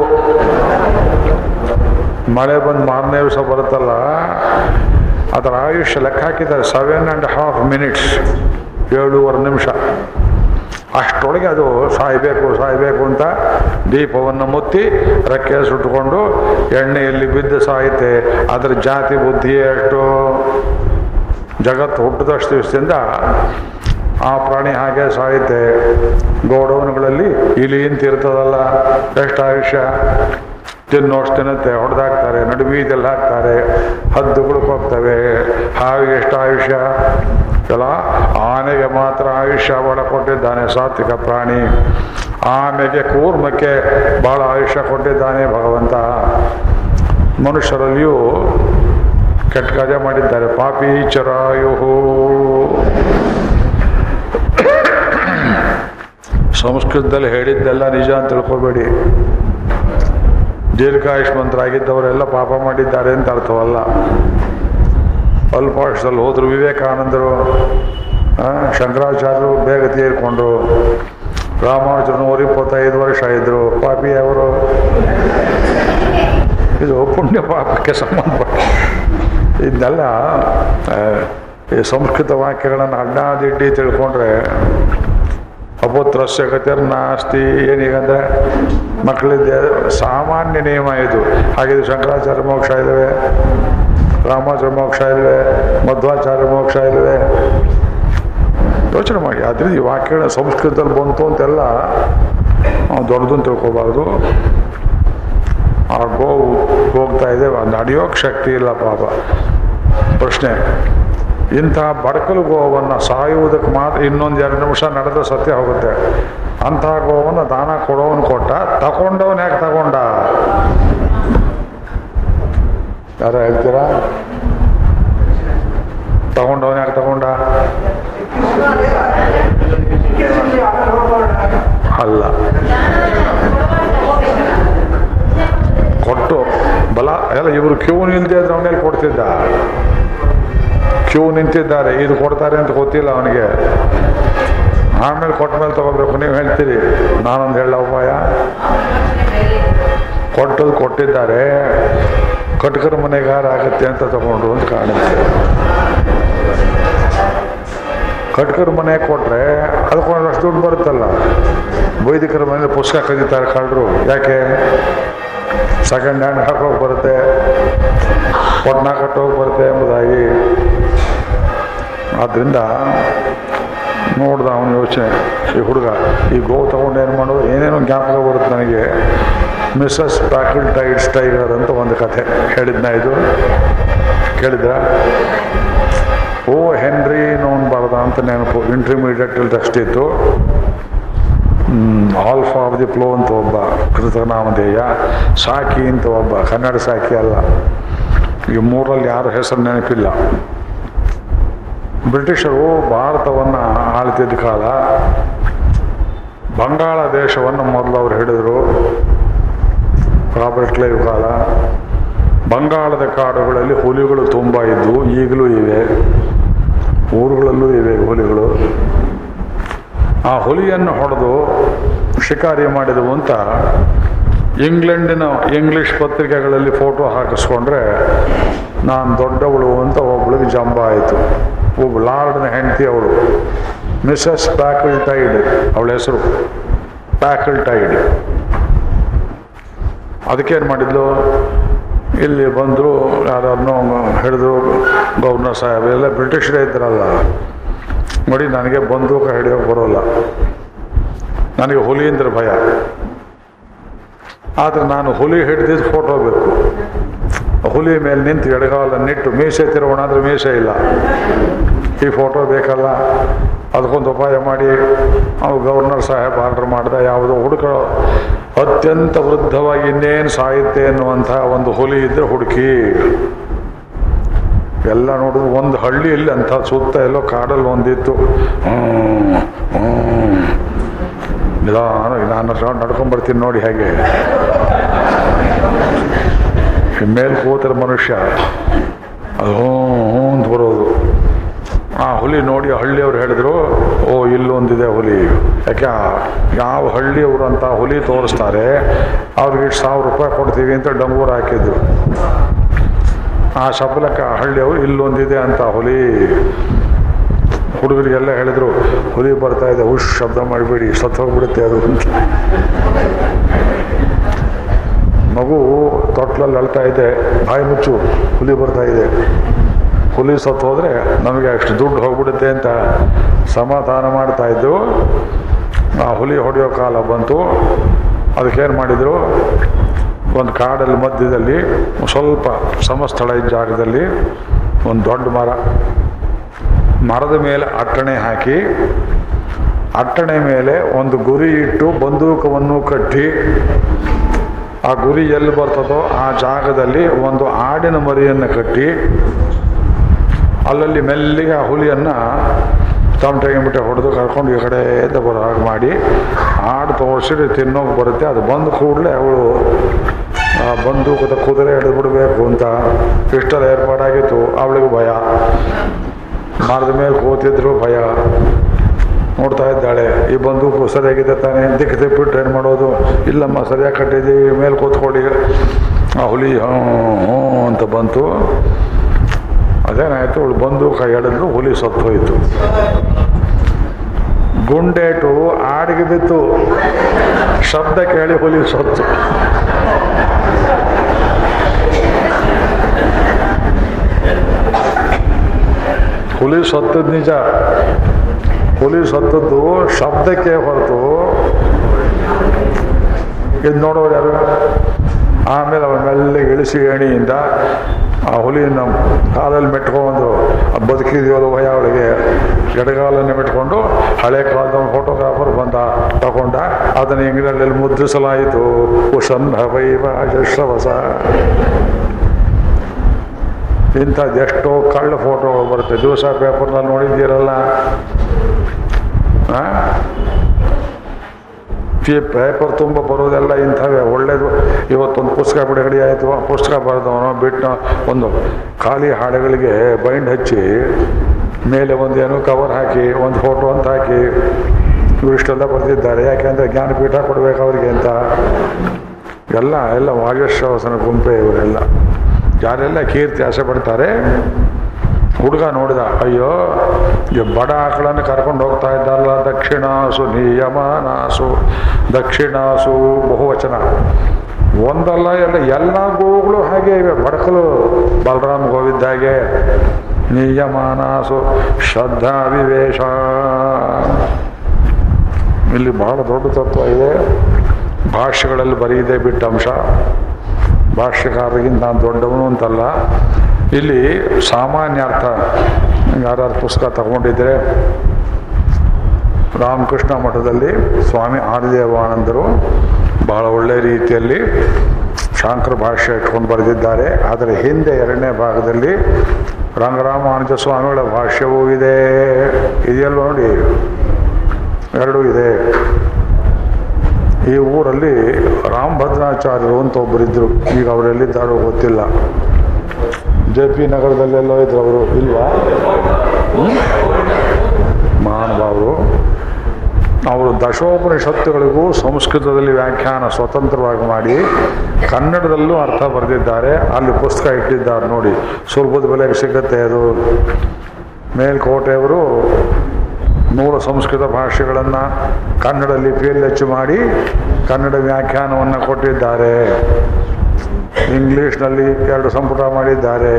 ಮಳೆ ಬಂದು ಮಾರನೇ ದಿವಸ ಬರುತ್ತಲ್ಲ, ಅದರ ಆಯುಷ್ಯ ಲೆಕ್ಕ ಹಾಕಿದ್ದಾರೆ ಸೆವೆನ್ ಆ್ಯಂಡ್ ಹಾಫ್ ಮಿನಿಟ್ಸ್ ಏಳೂವರೆ ನಿಮಿಷ. ಅಷ್ಟೊಳಗೆ ಅದು ಸಾಯಬೇಕು ಸಾಯಬೇಕು ಅಂತ ದೀಪವನ್ನು ಮುತ್ತಿ ರೆಕ್ಕೆ ಸುಟ್ಟುಕೊಂಡು ಎಣ್ಣೆಯಲ್ಲಿ ಬಿದ್ದು ಸಾಯುತ್ತೆ. ಅದರ ಜಾತಿ ಬುದ್ಧಿ ಅಷ್ಟು ಜಗತ್ತು ಹುಟ್ಟಿದಷ್ಟು ದಿವಸದಿಂದ ಆ ಪ್ರಾಣಿ ಹಾಗೆ ಸಾಯುತ್ತೆ. ಗೋಡೌನ್ಗಳಲ್ಲಿ ಇಲಿ ಅಂತ ಇರ್ತದಲ್ಲ ಎಷ್ಟು ಆಯುಷ್ಯ ತಿನ್ನೋಷ್ಟು ತಿನ್ನುತ್ತೆ, ಹೊಡೆದಾಕ್ತಾರೆ ನಡುಬೀದಲ್ಲಿ ಹಾಕ್ತಾರೆ, ಹದ್ದುಗಳು ಹೋಗ್ತವೆ ಹಾಗೆ ಎಷ್ಟು ಆಯುಷ್ಯ? ಎಲ್ಲ ಆನೆಗೆ ಮಾತ್ರ ಆಯುಷ್ಯ ಬಹಳ ಕೊಟ್ಟಿದ್ದಾನೆ ಸಾತ್ವಿಕ ಪ್ರಾಣಿ. ಆಮೆಗೆ ಕೂರ್ಮಕ್ಕೆ ಬಹಳ ಆಯುಷ್ಯ ಕೊಟ್ಟಿದ್ದಾನೆ ಭಗವಂತ. ಮನುಷ್ಯರಲ್ಲಿಯೂ ಕೆಟ್ಟ ಕಾರ್ಯ ಮಾಡಿದ್ದಾರೆ. ಪಾಪಿ ಸಂಸ್ಕೃತದಲ್ಲಿ ಹೇಳಿದ್ದೆಲ್ಲ ನಿಜ ಅಂತ ತಿಳ್ಕೊಬೇಡಿ. ದೀರ್ಘಾಯುಷ್ಮಂತರಾಗಿದ್ದವರೆಲ್ಲ ಪಾಪ ಮಾಡಿದ್ದಾರೆ ಅಂತ ಅರ್ಥವಲ್ಲ. ಅಲ್ಪಾಯುಷದಲ್ಲಿ ಹೋದರು ವಿವೇಕಾನಂದರು ಶಂಕರಾಚಾರ್ಯರು ಬೇಗ ತೀರ್ಕೊಂಡ್ರು. ರಾಮಾನುಜರು ನೂರ ಇಪ್ಪತ್ತೈದು ವರ್ಷ ಇದ್ದರು ಪಾಪಿ ಅವರು ಇದು ಪುಣ್ಯ ಪಾಪಕ್ಕೆ ಸಂಬಂಧಪಟ್ಟ. ಇದನ್ನೆಲ್ಲ ಈ ಸಂಸ್ಕೃತ ವಾಕ್ಯಗಳನ್ನು ಅಡ್ಡಾದಿಡ್ಡಿ ತಿಳ್ಕೊಂಡ್ರೆ ಅಪುತ್ರಸ್ಯ ಗತಿರ್ನಾಸ್ತಿ ಏನೀಗಂದ್ರೆ ಮಕ್ಕಳಿದ್ದೆ ಸಾಮಾನ್ಯ ನಿಯಮ ಇದು. ಹಾಗಿದ್ರೆ ಶಂಕರಾಚಾರ್ಯ ಮೋಕ್ಷ ಇಲ್ಲವೇ? ರಾಮಾಚಾರ್ಯ ಮೋಕ್ಷ ಇಲ್ಲವೇ? ಮಧ್ವಾಚಾರ್ಯ ಮೋಕ್ಷ ಇಲ್ಲವೇ? ಯೋಚನೆ ಮಾಡಿ. ಆದ್ರಿಂದ ಈ ವಾಕ್ಯಗಳ ಸಂಸ್ಕೃತದಲ್ಲಿ ಬಂತು ಅಂತೆಲ್ಲ ದೊಡ್ಡದು ತಿಳ್ಕೋಬಾರ್ದು. ಆ ಗೋವು ಹೋಗ್ತಾ ಇದೆ. ನಡೆಯೋಕೆ ಶಕ್ತಿ ಇಲ್ಲ ಪಾಪ. ಪ್ರಶ್ನೆ. ಇಂಥ ಬಡಕಲು ಗೋವನ್ನು ಸಾಯುವುದಕ್ಕೆ ಮಾತ್ರ ಇನ್ನೊಂದು ಎರಡು ನಿಮಿಷ ನಡೆದ್ರೆ ಸತ್ಯ ಹೋಗುತ್ತೆ. ಅಂಥ ಗೋವನ್ನು ದಾನ ಕೊಡೋವನು ಕೊಟ್ಟ ತಗೊಂಡವನು ಯಾಕೆ ತಗೊಂಡ? ಯಾರ ಹೇಳ್ತೀರಾ? ತಗೊಂಡವನು ಯಾಕೆ ತಗೊಂಡ? ಅಲ್ಲ. ಕೊಟ್ಟು, ಬಲ, ಎಲ್ಲ ಇವರು ಕ್ಯೂ ನಿಲ್ದೇ ಅಂದ್ರೆ ಕೊಡ್ತಿದ್ದ? ಕ್ಯೂ ನಿಂತಿದ್ದಾರೆ. ಇದು ಕೊಡ್ತಾರೆ ಅಂತ ಗೊತ್ತಿಲ್ಲ ಅವನಿಗೆ. ಆಮೇಲೆ ಕೊಟ್ಟ ಮೇಲೆ ತಗೋಬೇಕು. ನೀವು ಹೇಳ್ತೀರಿ. ನಾನೊಂದು ಹೇಳ ಉಪಾಯ? ಕೊಟ್ಟದು ಕೊಟ್ಟಿದ್ದಾರೆ. ಕಟ್ಕರ ಮನೆಗಾರ ಆಗುತ್ತೆ ಅಂತ ತಗೊಂಡು ಅಂತ ಕಾಣುತ್ತೆ. ಕಟ್ಕರ ಮನೆ ಕೊಟ್ಟರೆ ಅದಕ್ಕೊಂದು ಅಷ್ಟು ದುಡ್ಡು ಬರುತ್ತಲ್ಲ. ವೈದಿಕರ ಮನೇಲಿ ಪುಸ್ತಕ ಕದೀತಾರೆ ಕಳ್ಳರು. ಯಾಕೆ? ಸೆಕೆಂಡ್ ಹ್ಯಾಂಡ್ ಹಾಕೋಗಿ ಬರುತ್ತೆ ಪಟ್ಟಣ ಕಟ್ಟೋಗಿ ಬರುತ್ತೆ ಎಂಬುದಾಗಿ. ಆದ್ದರಿಂದ ನೋಡ್ದ ಅವನ ಯೋಚನೆ, ಈ ಹುಡುಗ, ಈ ಗೋವು ತೊಗೊಂಡು ಏನು ಮಾಡೋದು? ಏನೇನೋ ಜ್ಞಾಪಕ ಬರುತ್ತೆ ನನಗೆ. ಮಿಸ್ಸಸ್ ಪ್ಯಾಕಲ್ ಟೈಡ್ಸ್ ಟೈಗರ್ ಅಂತ ಒಂದು ಕಥೆ ಹೇಳಿದ್ನ ಇದು. ಕೇಳಿದ್ರ? ಓ ಹೆನ್ರಿ ನೋನ್ ಬಾರ್ದ ಅಂತ ನೆನಪು ಇಂಟರ್ಮೀಡಿಯೇಟಲ್ಲಿ ಅಷ್ಟಿತ್ತು ಆಲ್ಫಾ ಆಫ್ ದಿ ಪ್ಲೋ ಅಂತ ಒಬ್ಬ ಕೃತನಾಮಧೇಯ ಸಾಕಿ ಅಂತ ಒಬ್ಬ, ಕನ್ನಡ ಸಾಕಿ ಅಲ್ಲ. ಈ ಮೂರಲ್ಲಿ ಯಾರ ಹೆಸರು ನೆನಪಿಲ್ಲ. ಬ್ರಿಟಿಷರು ಭಾರತವನ್ನು ಆಳ್ತಿದ್ದ ಕಾಲ ಬಂಗಾಳ ದೇಶವನ್ನು ಮೊದಲು ಅವರು ಹಿಡಿದ್ರು. ರಾಬರ್ಟ್ ಲೈವ್ ಕಾಲ. ಬಂಗಾಳದ ಕಾಡುಗಳಲ್ಲಿ ಹುಲಿಗಳು ತುಂಬ ಇದ್ದವು ಈಗಲೂ ಇವೆ. ಊರುಗಳಲ್ಲೂ ಇವೆ ಹುಲಿಗಳು. ಆ ಹುಲಿಯನ್ನು ಹೊಡೆದು ಶಿಕಾರಿ ಮಾಡಿದವು ಅಂತ ಇಂಗ್ಲೆಂಡಿನ ಇಂಗ್ಲಿಷ್ ಪತ್ರಿಕೆಗಳಲ್ಲಿ ಫೋಟೋ ಹಾಕಿಸ್ಕೊಂಡ್ರೆ, ನಾನು ದೊಡ್ಡವಳು ಅಂತ ಒಬ್ಬಳಿಗೆ ಜಂಬ ಆಯಿತು. ಒಬ್ಬ ಲಾರ್ಡ್ನ ಹೆಂಡತಿ ಅವಳು. ಮಿಸಸ್ ಪ್ಯಾಕಲ್ ಟೈಡ್ ಅವಳ ಹೆಸರು. ಪ್ಯಾಕಲ್ ಟೈಡ್ ಅದಕ್ಕೇನು ಮಾಡಿದ್ಲು? ಇಲ್ಲಿ ಬಂದರು ಯಾರನ್ನೋ ಹಿಡಿದು ಗವರ್ನರ್ ಸಾಹೇಬ್ ಎಲ್ಲ ಬ್ರಿಟಿಷರೇ ಇದ್ರಲ್ಲ. ನೋಡಿ, ನನಗೆ ಬಂದೂಕ ಹಿಡಿಯೋಕೆ ಬರೋಲ್ಲ. ನನಗೆ ಹುಲಿ ಅಂದ್ರೆ ಭಯ. ಆದರೆ ನಾನು ಹುಲಿ ಹಿಡ್ದಿದ್ದು ಫೋಟೋ ಬೇಕು. ಹುಲಿ ಮೇಲೆ ನಿಂತು ಎಡಗಾಲ ನಿಟ್ಟು, ಮೀಸೆ ತಿರುವಣ ಅಂದರೆ ಮೀಸೆ ಇಲ್ಲ. ಈ ಫೋಟೋ ಬೇಕಲ್ಲ? ಅದಕ್ಕೊಂದು ಉಪಾಯ ಮಾಡಿ. ಅವು ಗವರ್ನರ್ ಸಾಹೇಬ್ ಆರ್ಡರ್ ಮಾಡ್ದೆ, ಯಾವುದೋ ಹುಡುಕ, ಅತ್ಯಂತ ವೃದ್ಧವಾಗಿ ಇನ್ನೇನು ಸಾಯುತ್ತೆ ಅನ್ನುವಂಥ ಒಂದು ಹುಲಿ ಇದ್ದರೆ ಹುಡುಕಿ. ಎಲ್ಲ ನೋಡಿದ್ರು ಒಂದು ಹಳ್ಳಿಯಲ್ಲಿ ಅಂತ ಸುತ್ತ ಎಲ್ಲೋ ಕಾಡಲ್ಲಿ ಒಂದಿತ್ತು. ನಿಧಾನ, ನಾನು ನಡ್ಕೊಂಡ್ ಬರ್ತೀನಿ ನೋಡಿ ಹೇಗೆ. ಮೇಲೆ ಕೂತರ ಮನುಷ್ಯ. ಅದು ಹ್ಞೂ ಹ್ಞೂ ಬರೋದು. ಆ ಹುಲಿ ನೋಡಿ ಹಳ್ಳಿಯವ್ರು ಹೇಳಿದ್ರು, ಓ, ಇಲ್ಲೊಂದಿದೆ ಹುಲಿ. ಯಾಕೆ, ಯಾವ ಹಳ್ಳಿಯವರು ಅಂತ ಹುಲಿ ತೋರಿಸ್ತಾರೆ, ಅವ್ರಿಗೆ ಇಷ್ಟು ಸಾವಿರ ರೂಪಾಯಿ ಕೊಡ್ತೀವಿ ಅಂತ ಡಂಗೂರು ಹಾಕಿದ್ರು. ಆ ಶಬಲಕ ಹಳ್ಳಿಯವರು ಇಲ್ಲೊಂದಿದೆ ಅಂತ ಹುಲಿ. ಹುಡುಗರಿಗೆಲ್ಲ ಹೇಳಿದ್ರು, ಹುಲಿ ಬರ್ತಾ ಇದೆ, ಹುಷ್ ಶಬ್ದ ಮಾಡಬೇಡಿ, ಸತ್ತು ಹೋಗ್ಬಿಡುತ್ತೆ ಅದು ಅಂತ. ಮಗು ತೊಟ್ಲಲ್ಲಿ ಅಳ್ತಾ ಇದೆ, ಬಾಯಿ ಮುಚ್ಚು, ಹುಲಿ ಬರ್ತಾ ಇದೆ. ಹುಲಿ ಸತ್ತು ಹೋದ್ರೆ ನಮಗೆ ಅಷ್ಟು ದುಡ್ಡು ಹೋಗ್ಬಿಡುತ್ತೆ ಅಂತ ಸಮಾಧಾನ ಮಾಡ್ತಾ ಇದ್ದು ಆ ಹುಲಿ ಹೊಡೆಯೋ ಕಾಲ ಬಂತು. ಅದಕ್ಕೇನು ಮಾಡಿದರು? ಒಂದು ಕಾಡಲ್ಲಿ ಮಧ್ಯದಲ್ಲಿ ಸ್ವಲ್ಪ ಸಮಸ್ಥಳ ಜಾಗದಲ್ಲಿ ಒಂದು ದೊಡ್ಡ ಮರ. ಮರದ ಮೇಲೆ ಅಟ್ಟಣೆ ಹಾಕಿ, ಅಟ್ಟಣೆ ಮೇಲೆ ಒಂದು ಗುರಿ ಇಟ್ಟು ಬಂದೂಕವನ್ನು ಕಟ್ಟಿ, ಆ ಗುರಿ ಎಲ್ಲಿ ಬರ್ತದೋ ಆ ಜಾಗದಲ್ಲಿ ಒಂದು ಆಡಿನ ಮರಿಯನ್ನು ಕಟ್ಟಿ, ಅಲ್ಲಲ್ಲಿ ಮೆಲ್ಲಿಗೆ ಆ ಹುಲಿಯನ್ನು ತಮಟೆಗೆ ಬಿಟ್ಟೆ ಹೊಡೆದು ಕರ್ಕೊಂಡು ಈ ಕಡೆ ಎದ್ದ ಬರೋ ಹಾಗೆ ಮಾಡಿ ಆಡು ತೋರಿಸಿದ್ರೆ ತಿನ್ನೋಕೆ ಬರುತ್ತೆ. ಅದು ಬಂದ ಕೂಡಲೇ ಅವಳು ಬಂದೂಕದ ಕುದುರೆ ಹಿಡಿದ್ಬಿಡ್ಬೇಕು ಅಂತ ಇಷ್ಟೆಲ್ಲ ಏರ್ಪಾಡಾಗಿತ್ತು. ಅವಳಿಗೆ ಭಯ. ಮರದ ಮೇಲೆ ಕೂತಿದ್ರು ಭಯ. ನೋಡ್ತಾ ಇದ್ದಾಳೆ. ಈ ಬಂದೂಕು ಸರಿಯಾಗಿದೆ ತಾನೇ? ದಿಕ್ಕ ತಿಪ್ಪಿಟ್ಟು ಏನು ಮಾಡೋದು? ಇಲ್ಲಮ್ಮ, ಸರಿಯಾಗಿ ಕಟ್ಟಿದ್ದೀವಿ. ಮೇಲೆ ಕೂತ್ಕೊಳ್ಳಿ. ಆ ಹುಲಿ ಹ್ಞೂ ಹ್ಞೂ ಅಂತ ಬಂತು. ಅದೇನಾಯ್ತು? ಅವಳು ಕೈ ಎಳೆದ್ರು ಹುಲಿ ಸತ್ತು ಹೋಯಿತು. ಗುಂಡೇಟು ಆಡಿಗೆ ಬಿತ್ತು ಶಬ್ದ ಕೇಳಿ ಹುಲಿ ಸತ್ತು. ಹುಲಿ ಸತ್ತದ್ದು ನಿಜ. ಹುಲಿ ಸತ್ತದ್ದು ಶಬ್ದಕ್ಕೆ ಹೊರತು. ಇದು ನೋಡೋರು ಯಾರು? ಆಮೇಲೆ ಅವನ ಮೆಲ್ಲಿಗೆ ಇಳಿಸಿ ಏಣಿಯಿಂದ ಆ ಹುಲಿಯನ್ನು ಕಾಲಲ್ಲಿ ಮೆಟ್ಕೊಂಡು ಬದುಕಿದೆಯೋದು ಭಯ ಅವಳಿಗೆ ಎಡಗಾಲನ್ನು ಮೆಟ್ಕೊಂಡು ಹಳೆ ಕಾಲದ ಫೋಟೋಗ್ರಾಫರ್ ಬಂದ, ತಗೊಂಡ, ಅದನ್ನು ಇಂಗ್ಲೆಂಡಲ್ಲಿ ಮುದ್ರಿಸಲಾಯಿತು. ಕುಶನ್ ಹೈವ ಯಶ್ರವಸ ಇಂಥದ್ದು ಎಷ್ಟೋ ಕಳ್ಳ ಫೋಟೋಗಳು ಬರುತ್ತೆ. ದಿವಸ ಪೇಪರ್ನಲ್ಲಿ ನೋಡಿದ್ದೀರಲ್ಲ? ಈ ಪೇಪರ್ ತುಂಬ ಬರೋದೆಲ್ಲ ಇಂಥವೇ. ಒಳ್ಳೇದು. ಇವತ್ತೊಂದು ಪುಸ್ತಕ ಬಿಡುಗಡೆ ಆಯಿತು. ಆ ಪುಸ್ತಕ ಬರೆದವನು ಬಿಟ್ಟು ಒಂದು ಖಾಲಿ ಹಾಳೆಗಳಿಗೆ ಬೈಂಡ್ ಹಚ್ಚಿ, ಮೇಲೆ ಒಂದು ಏನೋ ಕವರ್ ಹಾಕಿ, ಒಂದು ಫೋಟೋ ಅಂತ ಹಾಕಿ ಇವಿಷ್ಟೆಲ್ಲ ಬರೆದಿದ್ದಾರೆ. ಯಾಕೆಂದರೆ ಜ್ಞಾನಪೀಠ ಕೊಡಬೇಕು ಅವರಿಗೆ ಅಂತ. ಎಲ್ಲ ಎಲ್ಲ ವಾಗೇಶ್ವಸನ ಗುಂಪೆ ಇವರೆಲ್ಲ. ಯಾರೆಲ್ಲ ಕೀರ್ತಿ ಆಸೆ ಪಡ್ತಾರೆ ಹುಡುಗ ನೋಡಿದ, ಅಯ್ಯೋ ಬಡ ಆಕಳನ್ನು ಕರ್ಕೊಂಡು ಹೋಗ್ತಾ ಇದ್ದಲ್ಲ ದಕ್ಷಿಣಾಸು ನಿಯಮನಾಸು, ದಕ್ಷಿಣಾಸು ಬಹುವಚನ. ಒಂದಲ್ಲ, ಎಲ್ಲ ಎಲ್ಲ ಗೋಗಳು ಹಾಗೆ ಇವೆ. ಬಡಕಲು ಬಲರಾಮ್ ಗೋವಿದ್ದಾಗೆ ನಿಯಮಾನಾಸು ಶ್ರದ್ಧಾ ವಿವೇಶ. ಇಲ್ಲಿ ಬಹಳ ದೊಡ್ಡ ತತ್ವ ಇದೆ. ಭಾಷೆಗಳಲ್ಲಿ ಬರೀದೆ ಬಿಟ್ಟ ಅಂಶ. ಭಾಷೆಗಾರರಿಗಿಂತ ನಾನು ದೊಡ್ಡವನು ಅಂತಲ್ಲ. ಇಲ್ಲಿ ಸಾಮಾನ್ಯ ಅರ್ಥ ಯಾರ್ಯಾರು ಪುಸ್ತಕ ತಗೊಂಡಿದ್ರೆ ರಾಮಕೃಷ್ಣ ಮಠದಲ್ಲಿ ಸ್ವಾಮಿ ಆದಿದೇವಾನಂದರು ಬಹಳ ಒಳ್ಳೆ ರೀತಿಯಲ್ಲಿ ಶಾಂಕರ ಭಾಷೆ ಇಟ್ಕೊಂಡು ಬರೆದಿದ್ದಾರೆ. ಅದರ ಹಿಂದೆ ಎರಡನೇ ಭಾಗದಲ್ಲಿ ರಂಗರಾಮಾನುಜ ಸ್ವಾಮಿಗಳ ಭಾಷ್ಯವೂ ಇದೆ. ಇದೆಯಲ್ಲ ನೋಡಿ? ಎರಡೂ ಇದೆ. ಈ ಊರಲ್ಲಿ ರಾಮಭದ್ರಾಚಾರ್ಯರು ಅಂತ ಒಬ್ಬರಿದ್ದರು ಈಗ ಅವರೆಲ್ಲಿದ್ದಾರೋ ಗೊತ್ತಿಲ್ಲ. ಜೆ ಪಿ ನಗರದಲ್ಲೆಲ್ಲೋ ಇದ್ರು ಅವರು ಇಲ್ವಾ? ಮಹಾನುಭಾವರು ಅವರು ದಶೋಪನಿಷತ್ತುಗಳಿಗೂ ಸಂಸ್ಕೃತದಲ್ಲಿ ವ್ಯಾಖ್ಯಾನ ಸ್ವತಂತ್ರವಾಗಿ ಮಾಡಿ ಕನ್ನಡದಲ್ಲೂ ಅರ್ಥ ಬರೆದಿದ್ದಾರೆ. ಅಲ್ಲಿ ಪುಸ್ತಕ ಇಟ್ಟಿದ್ದಾರೆ ನೋಡಿ. ಸುಲಭದ ಬೆಲೆಗೆ ಸಿಗುತ್ತೆ ಅದು. ಮೇಲ್ಕೋಟೆಯವರು ನೂರು ಸಂಸ್ಕೃತ ಭಾಷೆಗಳನ್ನು ಕನ್ನಡ ಲಿಪಿಯಲ್ಲಿ ಹೆಚ್ಚು ಮಾಡಿ ಕನ್ನಡ ವ್ಯಾಖ್ಯಾನವನ್ನು ಕೊಟ್ಟಿದ್ದಾರೆ. ಇಂಗ್ಲೀಷ್ನಲ್ಲಿ ಎರಡು ಸಂಪುಟ ಮಾಡಿದ್ದಾರೆ.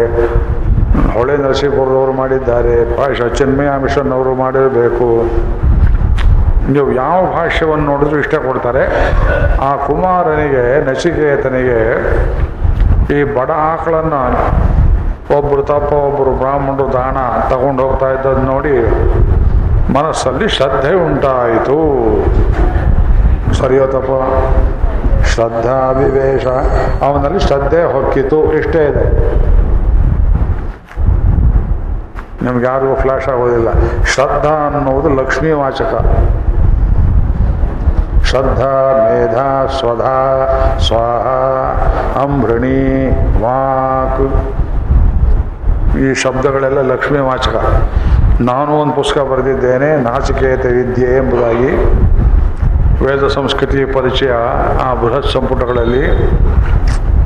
ಹೊಳೆ ನರಸೀಪುರದವರು ಮಾಡಿದ್ದಾರೆ. ಭಾಷಾ ಚಿನ್ಮಯ ಮಿಷನ್ ಅವರು ಮಾಡಿರಬೇಕು. ನೀವು ಯಾವ ಭಾಷ್ಯವನ್ನು ನೋಡಿದ್ರು ಇಷ್ಟ ಕೊಡ್ತಾರೆ. ಆ ಕುಮಾರನಿಗೆ, ನಚಿಕೇತನಿಗೆ ಈ ಬಡ ಆಕಳನ್ನು ಒಬ್ಬರು ತಪ್ಪ ಒಬ್ಬರು ಬ್ರಾಹ್ಮಣರು ದಾಣ ತಗೊಂಡು ಹೋಗ್ತಾ ಇದ್ದದ್ದು ನೋಡಿ ಮನಸ್ಸಲ್ಲಿ ಶ್ರದ್ಧೆ ಉಂಟಾಯಿತು. ಸರಿಯೋ ತಪ್ಪ? ಶ್ರದ್ಧಾ ವಿವೇಶ. ಅವನಲ್ಲಿ ಶ್ರದ್ಧೆ ಹೊಕ್ಕಿತು. ಇಷ್ಟೇ ಇದೆ. ನಿಮ್ಗೆ ಯಾರಿಗೂ ಫ್ಲಾಶ್ ಆಗೋದಿಲ್ಲ. ಶ್ರದ್ಧಾ ಅನ್ನುವುದು ಲಕ್ಷ್ಮೀ ವಾಚಕ. ಶ್ರದ್ಧಾ, ಮೇಧಾ, ಸ್ವಧಾ, ಸ್ವಾಹ ಅಂಭೃಣಿ ವಾಕ್. ಈ ಶಬ್ದಗಳೆಲ್ಲ ಲಕ್ಷ್ಮೀ ವಾಚಕ. ನಾನು ಒಂದು ಪುಸ್ತಕ ಬರೆದಿದ್ದೇನೆ ನಾಚಿಕೇತ ವಿದ್ಯೆ ಎಂಬುದಾಗಿ. ವೇದ ಸಂಸ್ಕೃತಿ ಪರಿಚಯ ಆ ಬೃಹತ್ ಸಂಪುಟಗಳಲ್ಲಿ.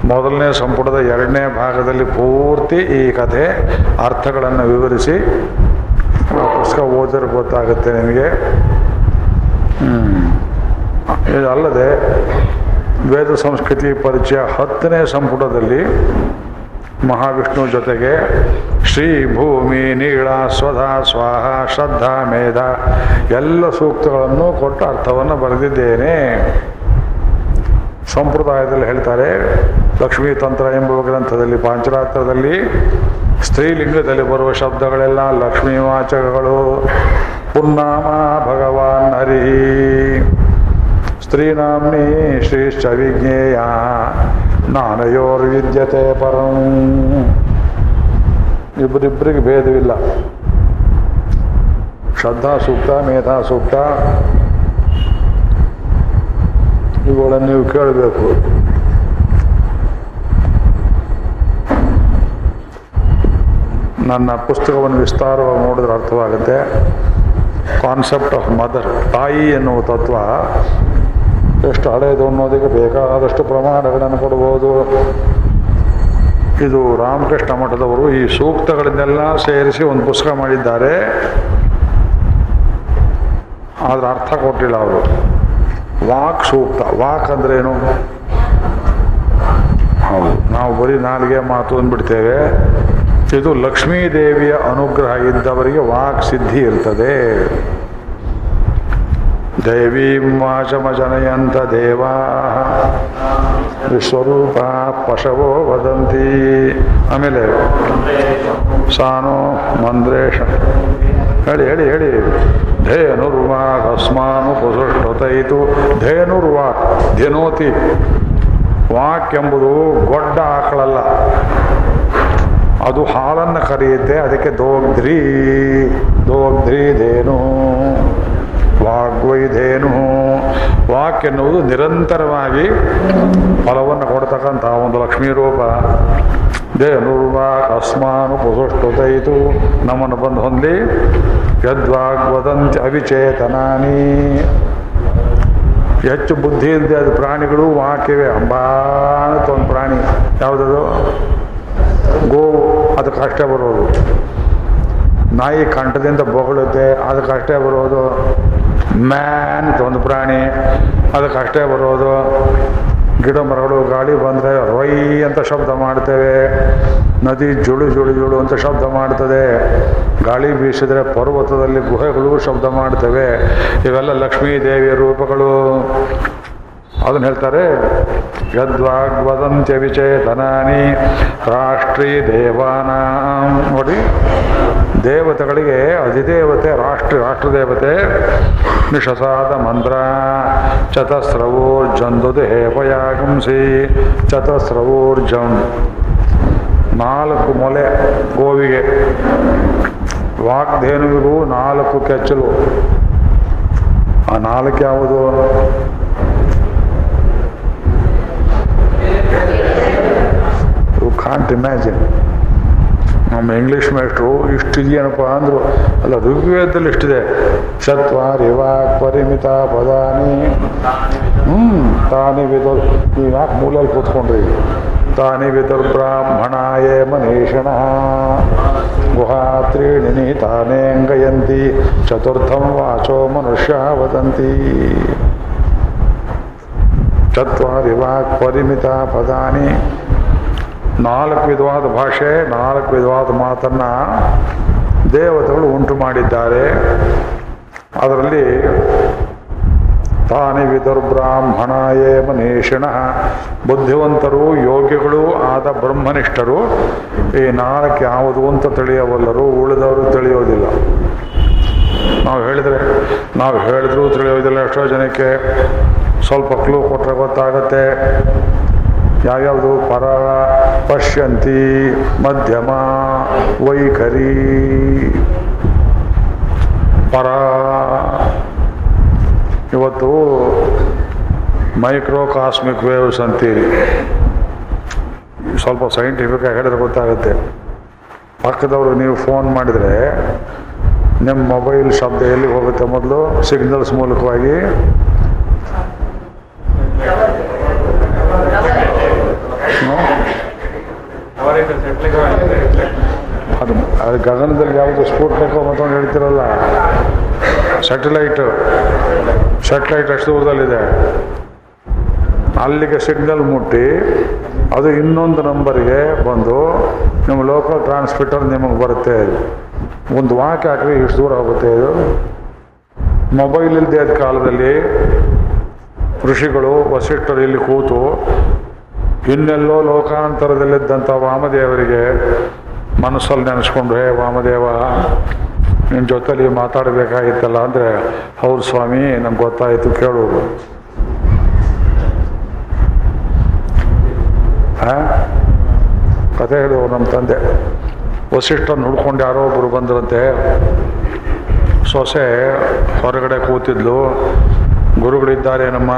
ಮೊದಲನೇ ಸಂಪುಟದ ಎರಡನೇ ಭಾಗದಲ್ಲಿ ಪೂರ್ತಿ ಈ ಕಥೆ, ಅರ್ಥಗಳನ್ನು ವಿವರಿಸಿ. ಆ ಪುಸ್ತಕ ಓದಿದ್ರೆ ಗೊತ್ತಾಗುತ್ತೆ ನಿಮಗೆ. ಅಲ್ಲದೆ, ವೇದ ಸಂಸ್ಕೃತಿ ಪರಿಚಯ ಹತ್ತನೇ ಸಂಪುಟದಲ್ಲಿ ಮಹಾವಿಷ್ಣು ಜೊತೆಗೆ ಶ್ರೀ ಭೂಮಿ, ನೀಳ, ಸ್ವಧಾ, ಸ್ವಾಹ, ಶ್ರದ್ಧಾ, ಮೇಧ, ಎಲ್ಲ ಸೂಕ್ತಗಳನ್ನು ಕೊಟ್ಟು ಅರ್ಥವನ್ನು ಬರೆದಿದ್ದೇನೆ. ಸಂಪ್ರದಾಯದಲ್ಲಿ ಹೇಳ್ತಾರೆ, ಲಕ್ಷ್ಮೀ ತಂತ್ರ ಎಂಬುವ ಗ್ರಂಥದಲ್ಲಿ, ಪಾಂಚರಾತ್ರದಲ್ಲಿ ಸ್ತ್ರೀಲಿಂಗದಲ್ಲಿ ಬರುವ ಶಬ್ದಗಳೆಲ್ಲ ಲಕ್ಷ್ಮೀ ವಾಚಕಗಳು. ಪುನ್ನಾಮ ಭಗವಾನ್ ಹರಿ ಸ್ತ್ರೀನಾಮ್ನಿ ಶ್ರೀಶ್ಚ ವಿಜ್ಞೇಯ. ನಾನಯೋರ್ವಿದ್ಯತೆ ಪರಂ. ಇಬ್ಬರಿಬ್ಬರಿಗೆ ಭೇದವಿಲ್ಲ. ಶ್ರದ್ಧಾ ಸೂಕ್ತ, ಮೇಧಾ ಸೂಕ್ತ. ಇವುಗಳನ್ನು ನೀವು ಕೇಳಬೇಕು. ನನ್ನ ಪುಸ್ತಕವನ್ನು ವಿಸ್ತಾರವಾಗಿ ನೋಡಿದ್ರೆ ಅರ್ಥವಾಗುತ್ತೆ. ಕಾನ್ಸೆಪ್ಟ್ ಆಫ್ ಮದರ್, ತಾಯಿ ಎನ್ನುವ ತತ್ವ ಎಷ್ಟು ಹಳೆಯದು ಅನ್ನೋದಕ್ಕೆ ಬೇಕಾದಷ್ಟು ಪ್ರಮಾಣಗಳನ್ನು ಕೊಡ್ಬೋದು. ಇದು ರಾಮಕೃಷ್ಣ ಮಠದವರು ಈ ಸೂಕ್ತಗಳನ್ನೆಲ್ಲ ಸೇರಿಸಿ ಒಂದು ಪುಸ್ತಕ ಮಾಡಿದ್ದಾರೆ. ಆದ್ರೆ ಅರ್ಥ ಕೊಟ್ಟಿಲ್ಲ ಅವರು. ವಾಕ್ ಸೂಕ್ತ. ವಾಕ್ ಅಂದ್ರೇನು? ಹೌದು. ನಾವು ಬರೀ ನಾಲ್ಗೆ ಮಾತು ಅಂದ್ಬಿಡ್ತೇವೆ. ಇದು ಲಕ್ಷ್ಮೀ ದೇವಿಯ ಅನುಗ್ರಹ ಇದ್ದವರಿಗೆ ವಾಕ್ ಸಿದ್ಧಿ ಇರ್ತದೆ. ದೇವೀಂ ವಾಚಮಜನಯಂತ ದೇವಾ ವಿಶ್ವರೂಪ ಪಶವೋ ವದಂತಿ ಆಮೇಲೆ ಸಾನೋ ಮಂದ್ರೇಶ। ಹೇಳಿ ಹೇಳಿ ಹೇಳಿ। ಧೇನುರ್ವಾಕ್ ಅಸ್ಮಾನು ಪುಸುಷ್ಟತೈತು ಧೇನುರ್ವಾಕ್ ಧೆನೋತಿ ವಾಕ್ ಎಂಬುದು ಗೊಡ್ಡ ಆಕಳಲ್ಲ. ಅದು ಹಾಲನ್ನು ಕರೆಯುತ್ತೆ, ಅದಕ್ಕೆ ದೋಗ್ಧ್ರಿ ದೋಗ್ಧ್ರಿ ಧೇನು. ವಾಗ್ವೈಧೇನು ವಾಕ್ ಎನ್ನುವುದು ನಿರಂತರವಾಗಿ ಫಲವನ್ನು ಕೊಡ್ತಕ್ಕಂಥ ಒಂದು ಲಕ್ಷ್ಮೀ ರೂಪ. ದೇನುರ್ವಾ ಅಸ್ಮಾನು ಪುಸುಷ್ಟುತೈತು. ನಮ್ಮನ್ನು ಬಂದು ಹೊಂದಿ ಯದ್ವಾಗ್ವದಂತೆ ಅವಿಚೇತನಾನಿ. ಹೆಚ್ಚು ಬುದ್ಧಿ ಇಲ್ಲದೆ ಅದು ಪ್ರಾಣಿಗಳು ವಾಕಿವೆ ಅಂಬಾನಂತ ಒಂದು ಪ್ರಾಣಿ. ಯಾವುದದು? ಗೋವು. ಅದಕ್ಕೆ ಅಷ್ಟೇ ಬರೋದು. ನಾಯಿ ಕಂಠದಿಂದ ಬೊಗಳುತ್ತೆ ಅದಕ್ಕಷ್ಟೇ ಬರೋದು ಮ್ಯಾನ್ ಒಂದು ಪ್ರಾಣಿ ಅದಕ್ಕಷ್ಟೇ ಬರೋದು ಗಿಡ ಮರಗಳು ಗಾಳಿ ಬಂದರೆ ರೊಯ್ ಅಂತ ಶಬ್ದ ಮಾಡ್ತೇವೆ. ನದಿ ಜುಳು ಜುಳು ಜುಳು ಅಂತ ಶಬ್ದ ಮಾಡ್ತದೆ. ಗಾಳಿ ಬೀಸಿದ್ರೆ ಪರ್ವತದಲ್ಲಿ ಗುಹೆಗಳು ಶಬ್ದ ಮಾಡ್ತವೆ. ಇವೆಲ್ಲ ಲಕ್ಷ್ಮೀ ದೇವಿಯ ರೂಪಗಳು. ಅದನ್ನ ಹೇಳ್ತಾರೆ ಯದ್ವಾಗ್ವದಂತ್ಯ ವಿಚೇತನಾನಿ ರಾಷ್ಟ್ರೀ ದೇವಾನ. ನೋಡಿ, ದೇವತೆಗಳಿಗೆ ಅಧಿದೇವತೆ, ರಾಷ್ಟ್ರ ರಾಷ್ಟ್ರದೇವತೆ ನಿಷಸಾದ ಮಂತ್ರ ಚತಸ್ರವೋರ್ಜಂದುದು ಹೇಪಯಾಗಂಸಿ ಚತಸ್ರವೋರ್ಜಂ. ನಾಲ್ಕು ಮೊಲೆ ಗೋವಿಗೆ ವಾಗ್ಧೇನುವಿಗೂ ನಾಲ್ಕು ಕೆಚ್ಚಲು. ಆ ನಾಲ್ಕು ಯಾವುದು? ಕಾಂಟ್ ಇಮ್ಯಾಜಿನ್ ನಮ್ಮ ಇಂಗ್ಲೀಷ್ ಮೇಷ್ಟ್ರು ಇಷ್ಟಿದೆಯೇನಪ್ಪ ಅಂದರು, ಅಲ್ಲ ಋಗ್ವೇದದಲ್ಲಿ ಇಷ್ಟಿದೆ ಚತ್ವಾರಿ ವಾಕ್ ಪರಿಮಿತ, ಪದಾನಿ. ಹ್ಞೂ ತಾನಿ ವಿದರ್, ನೀವು ಯಾಕೆ ಮೂಲಲ್ಲಿ ಕೂತ್ಕೊಂಡ್ರಿ? ತಾನಿ ವಿದುರ್ ಬ್ರಾಹ್ಮಣಾಯೇ ಮನೀಷಣ. ಗುಹಾತ್ರೀಣಿ ಅಂಗಯಂತಿ, ಚತುರ್ಥಂ ವಾಚೋ ಮನುಷ್ಯ ವದಂತಿ. ಚತ್ವಾರಿ ವಾಕ್ ಪರಿಮಿತ, ಪದಾನಿ. ನಾಲ್ಕು ವಿಧವಾದ ಭಾಷೆ, ನಾಲ್ಕು ವಿಧವಾದ ಮಾತನ್ನ ದೇವತೆಗಳು ಉಂಟು ಮಾಡಿದ್ದಾರೆ. ಅದರಲ್ಲಿ ತಾನಿ ವಿದುರ್ಬ್ರಾಹ್ಮಣ ಏ ಮನೀಷಿಣ ಬುದ್ಧಿವಂತರು ಯೋಗ್ಯಗಳು ಆದ ಬ್ರಹ್ಮನಿಷ್ಠರು, ಈ ನಾಲ್ಕು ಯಾವುದು ಅಂತ ತಿಳಿಯವಲ್ಲರು, ಉಳಿದವರು ತಿಳಿಯೋದಿಲ್ಲ. ನಾವು ಹೇಳಿದ್ರೆ, ನಾವು ಹೇಳಿದ್ರು ತಿಳಿಯೋದಿಲ್ಲ, ಎಷ್ಟೋ ಜನಕ್ಕೆ ಸ್ವಲ್ಪ ಕ್ಲೂ ಕೊಟ್ಟರೆ ಗೊತ್ತಾಗತ್ತೆ. ಯಾವ್ಯಾವುದು ಪರ ಪಶ್ಯಂತಿ ಮಧ್ಯಮ ವೈಖರಿ. ಪರ. ಇವತ್ತು ಮೈಕ್ರೋ ಕಾಸ್ಮಿಕ್ ವೇವ್ಸ್ ಅಂತೀರಿ. ಸ್ವಲ್ಪ ಸೈಂಟಿಫಿಕ್ ಆಗಿ ಹೇಳಿದ್ರೆ ಗೊತ್ತಾಗುತ್ತೆ. ಪಕ್ಕದವರು ನೀವು ಫೋನ್ ಮಾಡಿದರೆ ನಿಮ್ಮ ಮೊಬೈಲ್ ಶಬ್ದ ಎಲ್ಲಿಗೆ ಹೋಗುತ್ತೆ ಮೊದಲು? ಸಿಗ್ನಲ್ಸ್ ಮೂಲಕವಾಗಿ ಹ್ಮ್? ಅದು ಅದು ಗಗನದಲ್ಲಿ ಯಾವುದು ಸ್ಫೋಟಕೋ ಮತ್ತೊಂದು ಹೇಳ್ತಿರಲ್ಲ? ಸ್ಯಾಟಲೈಟ್ ಸ್ಯಾಟಲೈಟ್ ಅಷ್ಟು ದೂರದಲ್ಲಿದೆ. ಅಲ್ಲಿಗೆ ಸಿಗ್ನಲ್ ಮುಟ್ಟಿ, ಅದು ಇನ್ನೊಂದು ನಂಬರ್ಗೆ ಬಂದು ನಿಮ್ಮ ಲೋಕಲ್ ಟ್ರಾನ್ಸ್ಮಿಟರ್ ನಿಮಗೆ ಬರುತ್ತೆ. ಒಂದು ವಾಕ್ ಹಾಕ್ರಿ, ಇಷ್ಟು ದೂರ ಹೋಗುತ್ತೆ ಇದು. ಮೊಬೈಲ್ ಇಲ್ಲದೇ ಆದ ಕಾಲದಲ್ಲಿ ಋಷಿಗಳು, ವಸಿಷ್ಠರು ಇಲ್ಲಿ ಕೂತು ಇನ್ನೆಲ್ಲೋ ಲೋಕಾಂತರದಲ್ಲಿದ್ದಂಥ ವಾಮದೇವರಿಗೆ ಮನಸ್ಸಲ್ಲಿ ನೆನೆಸ್ಕೊಂಡು, ಹೇ ವಾಮದೇವ ನಿನ್ನ ಜೊತೆಲಿ ಮಾತಾಡಬೇಕಾಗಿತ್ತಲ್ಲ ಅಂದರೆ, ಹೌದು ಸ್ವಾಮಿ, ನಮ್ಗೆ ಗೊತ್ತಾಯಿತು, ಕೇಳು? ಕತೆ ಹೇಳುವ ನಮ್ಮ ತಂದೆ. ವಸಿಷ್ಠನ ಹುಡ್ಕೊಂಡು ಯಾರೋ ಒಬ್ಬರು ಬಂದ್ರಂತೆ. ಸೊಸೆ ಹೊರಗಡೆ ಕೂತಿದ್ಲು. ಗುರುಗಳಿದ್ದಾರೇನಮ್ಮ?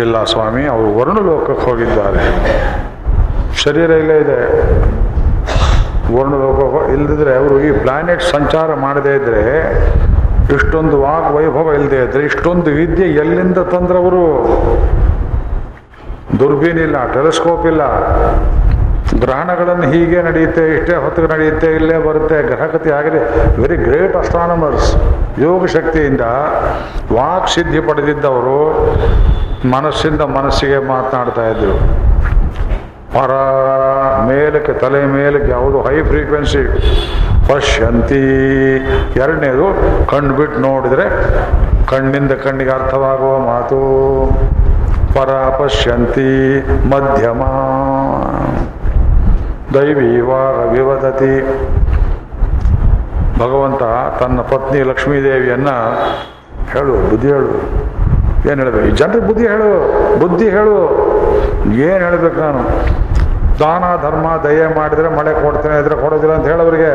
ಇಲ್ಲ ಸ್ವಾಮಿ, ಅವರು ವರುಣ ಲೋಕಕ್ಕೆ ಹೋಗಿದ್ದಾರೆ. ಶರೀರ ಇಲ್ಲೇ ಇದೆ. ವರ್ಣ ಲೋಕ ಇಲ್ಲದಿದ್ರೆ ಅವರು ಈ ಪ್ಲಾನೆಟ್ ಸಂಚಾರ ಮಾಡದೇ ಇದ್ರೆ, ಇಷ್ಟೊಂದು ವಾಗ್ ವೈಭವ ಇಲ್ಲದೆ ಇದ್ರೆ, ಇಷ್ಟೊಂದು ವಿದ್ಯೆ ಎಲ್ಲಿಂದ ತಂದ್ರವರು? ದುರ್ಬೀನ್ ಇಲ್ಲ ಟೆಲಿಸ್ಕೋಪ್ ಇಲ್ಲ. ಗ್ರಹಣಗಳನ್ನು ಹೀಗೆ ನಡೆಯುತ್ತೆ, ಇಷ್ಟೇ ಹೊತ್ತಿಗೆ ನಡೆಯುತ್ತೆ, ಇಲ್ಲೇ ಬರುತ್ತೆ ಗ್ರಹಗತಿ ಆಗಲಿ ವೆರಿ ಗ್ರೇಟ್ ಅಸ್ಟ್ರಾನಮರ್ಸ್ ಯೋಗ ಶಕ್ತಿಯಿಂದ ವಾಕ್ ಸಿದ್ಧಿ ಪಡೆದಿದ್ದವರು ಮನಸ್ಸಿಂದ ಮನಸ್ಸಿಗೆ ಮಾತನಾಡ್ತಾ ಇದ್ರು. ಪರ ಮೇಲಕ್ಕೆ, ತಲೆ ಮೇಲಕ್ಕೆ ಯಾವುದು ಹೈ ಫ್ರೀಕ್ವೆನ್ಸಿ ಪಶ್ಯಂತಿ. ಎರಡನೇದು ಕಣ್ಣು ಬಿಟ್ಟು ನೋಡಿದರೆ ಕಣ್ಣಿಂದ ಕಣ್ಣಿಗೆ ಅರ್ಥವಾಗುವ ಮಾತು. ಪರ ಪಶ್ಯಂತಿ, ಮಧ್ಯಮ. ದೈವಿ ವಾರ ವಿವದತಿ. ಭಗವಂತ ತನ್ನ ಪತ್ನಿ ಲಕ್ಷ್ಮೀದೇವಿಯನ್ನ ಹೇಳು, ಬುದ್ಧಿ ಹೇಳು. ಏನು ಹೇಳಬೇಕು ಈ ಜನರಿಗೆ ಬುದ್ಧಿ ಹೇಳು ಬುದ್ಧಿ ಹೇಳು. ಏನು ಹೇಳಬೇಕು ನಾನು? ದಾನ, ಧರ್ಮ, ದಯೆ ಮಾಡಿದರೆ ಮಳೆ ಕೊಡ್ತೇನೆ, ಇದ್ರೆ ಕೊಡೋದಿಲ್ಲ ಅಂತ ಹೇಳೋರಿಗೆ.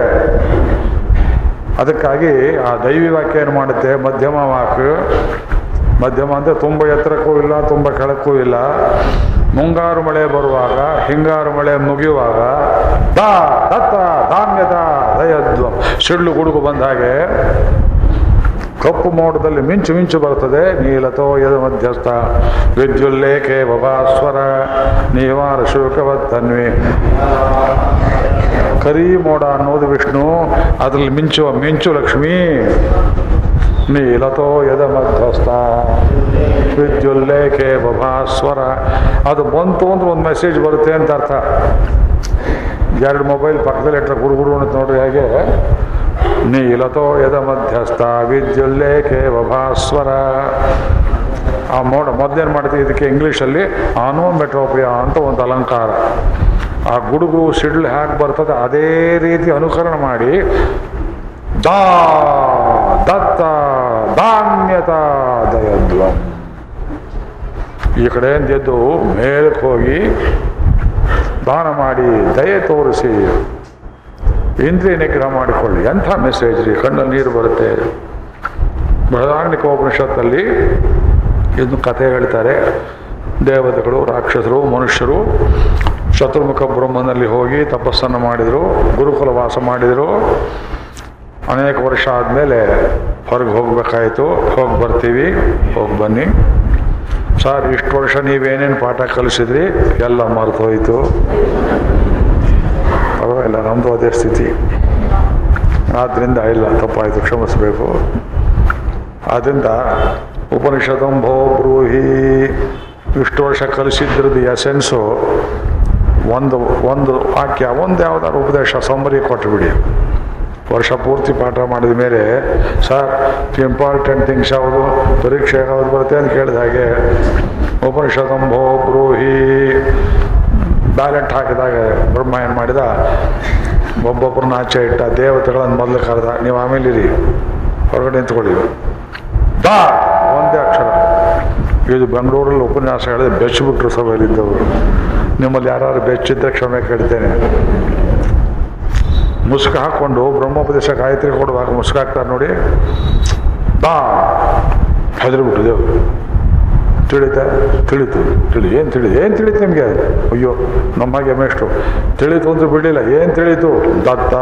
ಅದಕ್ಕಾಗಿ ಆ ದೈವಿ ವಾಕ್ಯ ಏನು ಮಾಡುತ್ತೆ? ಮಧ್ಯಮ ವಾಕ್. ಮಧ್ಯಮ ಅಂದರೆ ತುಂಬ ಎತ್ತರಕ್ಕೂ ಇಲ್ಲ, ತುಂಬ ಕೆಳಕ್ಕೂ ಇಲ್ಲ. ಮುಂಗಾರು ಮಳೆ ಬರುವಾಗ, ಹಿಂಗಾರು ಮಳೆ ಮುಗಿಯುವಾಗ, ದಾ, ದತ್ತ, ಧಾನ್ಯದ ದಯದ್ವ ಸಿಡ್ಲು ಗುಡುಗು ಬಂದ ಹಾಗೆ ಕಪ್ಪು ಮೋಡದಲ್ಲಿ ಮಿಂಚು ಮಿಂಚು ಬರ್ತದೆ ನೀಲತೋ ಯದ ಮಧ್ಯಸ್ಥ. ವಿದ್ಯುಲ್ಲೇಖೆ ಬಬಾಸ್ವರ ನೀವಾರ ಶುಲ್ಕವತ್ತನ್ವಿ ಕರಿ ಮೋಡ ಅನ್ನೋದು ವಿಷ್ಣು. ಅದರಲ್ಲಿ ಮಿಂಚುವ ಮಿಂಚು ಲಕ್ಷ್ಮಿ. ನೀಲತೋ ಯದ ಮಧ್ಯಸ್ಥ. ವಿದ್ಯುಲ್ಲೇಖೆ ಬಬಾಸ್ವರ ಅದು ಬಂತು ಅಂದ್ರೆ ಒಂದು ಮೆಸೇಜ್ ಬರುತ್ತೆ ಅಂತ ಅರ್ಥ. ಎರಡು ಮೊಬೈಲ್ ಪಕ್ಕದಲ್ಲಿ ಇಟ್ಟರೆ ಗುರುಗುರು ಅಂತ ನೋಡ್ರಿ ಹಾಗೆ. ನೀಲತೋ ಯದ ಮಧ್ಯಸ್ಥ ವಿದ್ಯುಲ್ಲೇಖೆ ಆ ಮೋಡ ಮೊದಲೇನು ಮಾಡ್ತೀವಿ ಇದಕ್ಕೆ ಇಂಗ್ಲೀಷಲ್ಲಿ? ಆನೋಮೆಟ್ರೋಪಿಯಾ ಅಂತ ಒಂದು ಅಲಂಕಾರ. ಆ ಗುಡುಗು, ಸಿಡ್ಲು ಹ್ಯಾಕ್ ಬರ್ತದೆ, ಅದೇ ರೀತಿ ಅನುಕರಣ ಮಾಡಿ, ದಾ, ದತ್ತ, ಧಾನ್ಯತ ದಯದ್ವ ಈ ಕಡೆಯಿಂದ ಎದ್ದು ಮೇಲಕ್ಕೆ ಹೋಗಿ ದಾನ ಮಾಡಿ, ದಯೆ ತೋರಿಸಿ. ಇಂದ್ರಿಯ ನಿಗ್ರಹ ಮಾಡಿಕೊಳ್ಳಿ. ಎಂಥ ಮೆಸೇಜ್ ರೀ? ಕಣ್ಣಲ್ಲಿ ನೀರು ಬರುತ್ತೆ. ಬೃಹದಾರಣಿಕ ಉಪನಿಷತ್ತಲ್ಲಿ ಇದು ಕಥೆ ಹೇಳ್ತಾರೆ. ದೇವತೆಗಳು, ರಾಕ್ಷಸರು, ಮನುಷ್ಯರು ಚತುರ್ಮುಖ ಬ್ರಹ್ಮನಲ್ಲಿ ಹೋಗಿ ತಪಸ್ಸನ್ನು ಮಾಡಿದರು, ಗುರುಕುಲ ವಾಸ ಮಾಡಿದರು. ಅನೇಕ ವರ್ಷ ಆದಮೇಲೆ ಹೊರಗೆ ಹೋಗಬೇಕಾಯಿತು. ಹೋಗಿ ಬರ್ತೀವಿ, ಹೋಗಿ ಬನ್ನಿ. ಸರ್, ಇಷ್ಟು ವರ್ಷ ನೀವೇನೇನು ಪಾಠ ಕಲಿಸಿದ್ರಿ? ಎಲ್ಲ ಮರೆತು ಹೋಯಿತು ಪರವಾಗಿಲ್ಲ ನಮ್ಮದು ಅದೇ ಸ್ಥಿತಿ. ಆದ್ದರಿಂದ ಇಲ್ಲ, ತಪ್ಪಾಯಿತು, ಕ್ಷಮಿಸಬೇಕು. ಆದ್ದರಿಂದ ಉಪನಿಷದಂಭೋ ಬ್ರೂಹಿ, ಇಷ್ಟು ವರ್ಷ ಕಲಿಸಿದ್ರದ್ದು ಎಸೆನ್ಸು ಒಂದು ಒಂದು ವಾಕ್ಯ, ಒಂದು ಯಾವ್ದಾರು ಉಪದೇಶ ಸಂಬರಿ ಕೊಟ್ಟುಬಿಡಿ ವರ್ಷ ಪೂರ್ತಿ ಪಾಠ ಮಾಡಿದ ಮೇಲೆ, ಸರ್ ಇಂಪಾರ್ಟೆಂಟ್ ಥಿಂಗ್ಸ್ ಯಾವುದು? ಪರೀಕ್ಷೆ ಯಾವುದು ಬರುತ್ತೆ? ಅಂತ ಕೇಳಿದ ಹಾಗೆ, ಉಪನಿಷದಂಭೋ ಬ್ರೂಹಿ ಬ್ಯಾಲೆಂಟ್ ಹಾಕಿದಾಗ ಬ್ರಹ್ಮ ಏನು ಮಾಡಿದ, ಒಬ್ಬೊಬ್ಬರನ್ನ ಆಚೆ ಇಟ್ಟ ದೇವತೆಗಳನ್ನು ಮೊದಲು ಕರೆದ, ನೀವು ಆಮೇಲೆ ಇರಿ. ಹೊರಗಡೆ ನಿಂತ್ಕೊಳ್ಳಿ ಬಾ ಒಂದೇ ಅಕ್ಷರ. ಇದು ಬೆಂಗಳೂರಲ್ಲಿ ಉಪನ್ಯಾಸ ಹೇಳಿದ್ರೆ ಬೆಚ್ಚಿಬಿಟ್ರು ಸಭೆಯಲ್ಲಿದ್ದವರು. ನಿಮ್ಮಲ್ಲಿ ಯಾರು ಬೆಚ್ಚಿದ್ರೆ ಕ್ಷಮೆ ಕೇಳ್ತೇನೆ. ಮುಸುಕು ಹಾಕ್ಕೊಂಡು ಬ್ರಹ್ಮೋಪದೇಶ ಗಾಯತ್ರಿ ಕೊಡುವಾಗ ಮುಸುಕು ಹಾಕ್ತಾರೆ ನೋಡಿ. ಬಾ ಹೆದರ್ಬಿಟ್ಟು ದೇವರು ತಿಳಿತ, ತಿಳಿತು. ತಿಳಿ ಏನು ತಿಳಿದು, ಏನು ತಿಳಿತು ನಿಮಗೆ? ಅಯ್ಯೋ ನಮ್ಮಾಗೆ ಮೇಷ್ಟು ತಿಳಿತು ಅಂದ್ರೆ ಬಿಡಲಿಲ್ಲ, ಏನು ತಿಳಿತು? ದತ್ತ.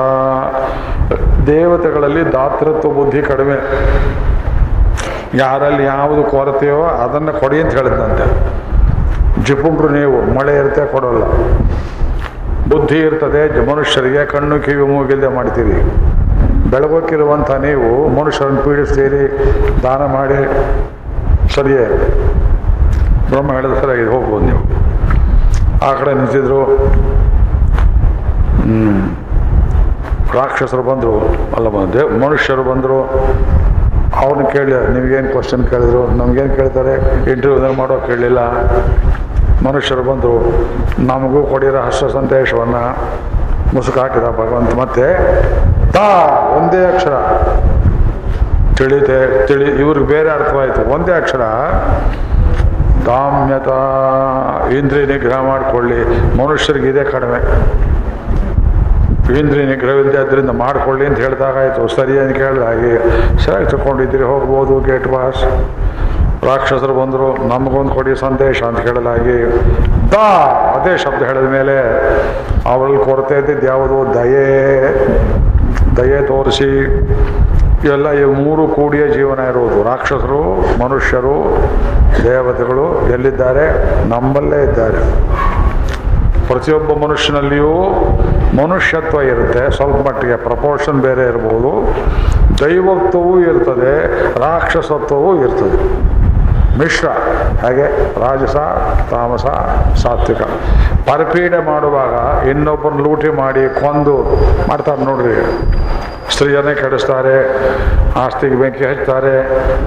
ದೇವತೆಗಳಲ್ಲಿ ದಾತೃತ್ವ ಬುದ್ಧಿ ಕಡಿಮೆ. ಯಾರಲ್ಲಿ ಯಾವುದು ಕೊರತೆಯೋ ಅದನ್ನು ಕೊಡಿ ಅಂತ ಹೇಳಿದ್ನಂತೆ. ಜಿಪುಂಗ್ರು ನೀವು, ಮಳೆ ಇರುತ್ತೆ ಕೊಡೋಲ್ಲ. ಬುದ್ಧಿ ಇರ್ತದೆ ಮನುಷ್ಯರಿಗೆ ಕಣ್ಣು, ಕಿವಿ, ಮೂಗಿಲ್ದೆ ಮಾಡ್ತೀರಿ. ಬೆಳಗೋಕ್ಕಿರುವಂಥ ನೀವು ಮನುಷ್ಯರನ್ನು ಪೀಡಿಸ್ತೀರಿ, ದಾನ ಮಾಡಿ. ಸರಿಯೇ? ಬ್ರಹ್ಮ ಹೇಳಿದ ಸರಿಯಾಗಿದೆ ಹೋಗ್ಬೋದು ನೀವು. ಆ ಕಡೆ ನಿಂತಿದ್ರು. ರಾಕ್ಷಸರು ಬಂದರು. ಅಲ್ಲ ಬಂದೆ ಮನುಷ್ಯರು ಬಂದರು. ಅವ್ರನ್ನ ಕೇಳಿ, ನಿಮಗೇನು ಕ್ವಶನ್ ಕೇಳಿದ್ರು? ನಮಗೇನು ಕೇಳ್ತಾರೆ? ಇಂಟರ್ವ್ಯೂದಲ್ಲಿ ಮಾಡೋ ಕೇಳಲಿಲ್ಲ. ಮನುಷ್ಯರು ಬಂದರು. ನಮಗೂ ಕೊಡಿರೋ ಹರ್ಷ ಸಂದೇಶವನ್ನು. ಮುಸುಕು ಹಾಕಿದ ಭಗವಂತ. ಮತ್ತೆ, ತಾ, ಒಂದೇ ಅಕ್ಷರ. ತಿಳಿತೆ, ತಿಳಿ, ಇವ್ರಿಗೆ ಬೇರೆ ಅರ್ಥವಾಯಿತು. ಒಂದೇ ಅಕ್ಷರ. ದಾಮ್ಯತ ಇಂದ್ರಿಯ ನಿಗ್ರಹ ಮಾಡಿಕೊಳ್ಳಿ. ಮನುಷ್ಯರಿಗೆ ಇದೇ ಕಡಿಮೆ. ಇಂದ್ರಿಯ ನಿಗ್ರಹವಿಲ್ಲದೆ ಅದರಿಂದ ಮಾಡಿಕೊಳ್ಳಿ ಅಂತ ಹೇಳಿದಾಗಾಯ್ತು. ಸರಿ ಅಂತ ಕೇಳಿದಾಗೆ ಸರಿಯಾಗಿ ತಗೊಂಡಿದ್ದೀರಿ, ಹೋಗ್ಬೋದು, ಗೇಟ್ ಪಾಸ್ ರಾಕ್ಷಸರು ಬಂದರು, ನಮಗೊಂದು ಕೊಡಿ ಸಂದೇಶ ಅಂತ ಕೇಳಲಾಗಿ ದಾ ಅದೇ ಶಬ್ದ ಹೇಳಿದ ಮೇಲೆ ಅವರಲ್ಲಿ ಕೊರತೆ ಇದ್ದಿದ್ದು ಯಾವುದು? ದಯೆ. ದಯೆ ತೋರಿಸಿ. ಇವೆಲ್ಲ ಈ ಮೂರು ಕೂಡಿಯ ಜೀವನ ಇರುವುದು. ರಾಕ್ಷಸರು, ಮನುಷ್ಯರು, ದೇವತೆಗಳು ಎಲ್ಲಿದ್ದಾರೆ? ನಮ್ಮಲ್ಲೇ ಇದ್ದಾರೆ. ಪ್ರತಿಯೊಬ್ಬ ಮನುಷ್ಯನಲ್ಲಿಯೂ ಮನುಷ್ಯತ್ವ ಇರುತ್ತೆ. ಸ್ವಲ್ಪ ಮಟ್ಟಿಗೆ ಪ್ರಪೋರ್ಷನ್ ಬೇರೆ ಇರ್ಬೋದು ದೈವತ್ವವೂ ಇರ್ತದೆ, ರಾಕ್ಷಸತ್ವವೂ ಇರ್ತದೆ. ಮಿಶ್ರ. ಹಾಗೆ ರಾಜಸ, ತಾಮಸ, ಸಾತ್ವಿಕ. ಪರಪೀಡೆ ಮಾಡುವಾಗ ಇನ್ನೊಬ್ಬರನ್ನ ಲೂಟಿ ಮಾಡಿ, ಕೊಂದು ಮಾಡ್ತಾರೆ ನೋಡ್ರಿ. ಸ್ತ್ರೀಯನ್ನೇ ಕೆಡಿಸ್ತಾರೆ, ಆಸ್ತಿಗೆ ಬೆಂಕಿ ಹಚ್ತಾರೆ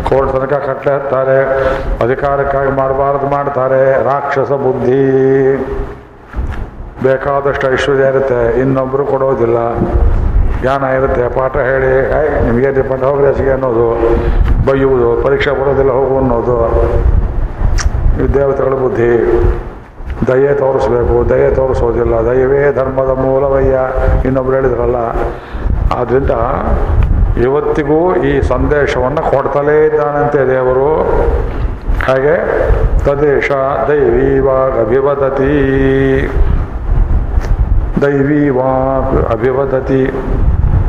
ಕೋರ್ಟ್ ತನಕ ಕಟ್ಟಲೆ ಹತ್ತಾರೆ ಅಧಿಕಾರಕ್ಕಾಗಿ ಮಾಡಬಾರದು ಮಾಡ್ತಾರೆ. ರಾಕ್ಷಸ ಬುದ್ಧಿ. ಬೇಕಾದಷ್ಟು ಐಶ್ವರ್ಯ ಇರುತ್ತೆ ಇನ್ನೊಬ್ಬರು ಕೊಡೋದಿಲ್ಲ. ಜ್ಞಾನ ಇರುತ್ತೆ. ಪಾಠ ಹೇಳಿ ಐ ನಿಮಗೆ ಪಾಠ ಹೋಗ್ರೆಸಿಗೆ ಅನ್ನೋದು, ಬೈಯುವುದು, ಪರೀಕ್ಷೆ ಬರೋದಿಲ್ಲ ಹೋಗು ಅನ್ನೋದು. ದೇವತೆಗಳ ಬುದ್ಧಿ. ದಯೆ ತೋರಿಸ್ಬೇಕು, ದಯೆ ತೋರಿಸೋದಿಲ್ಲ. ದಯವೇ ಧರ್ಮದ ಮೂಲವಯ್ಯ. ಇನ್ನೊಬ್ರು ಹೇಳಿದ್ರಲ್ಲ ಆದ್ದರಿಂದ ಇವತ್ತಿಗೂ ಈ ಸಂದೇಶವನ್ನು ಕೊಡ್ತಲೇ ಇದ್ದಾನಂತೆ ದೇವರು. ಹಾಗೆ, ತದೇಶ ದೈವೀವಾಗ ಅಭಿವದತಿ. ದೈವಿ ವಾಕ್ ಅಭಿವದತಿ.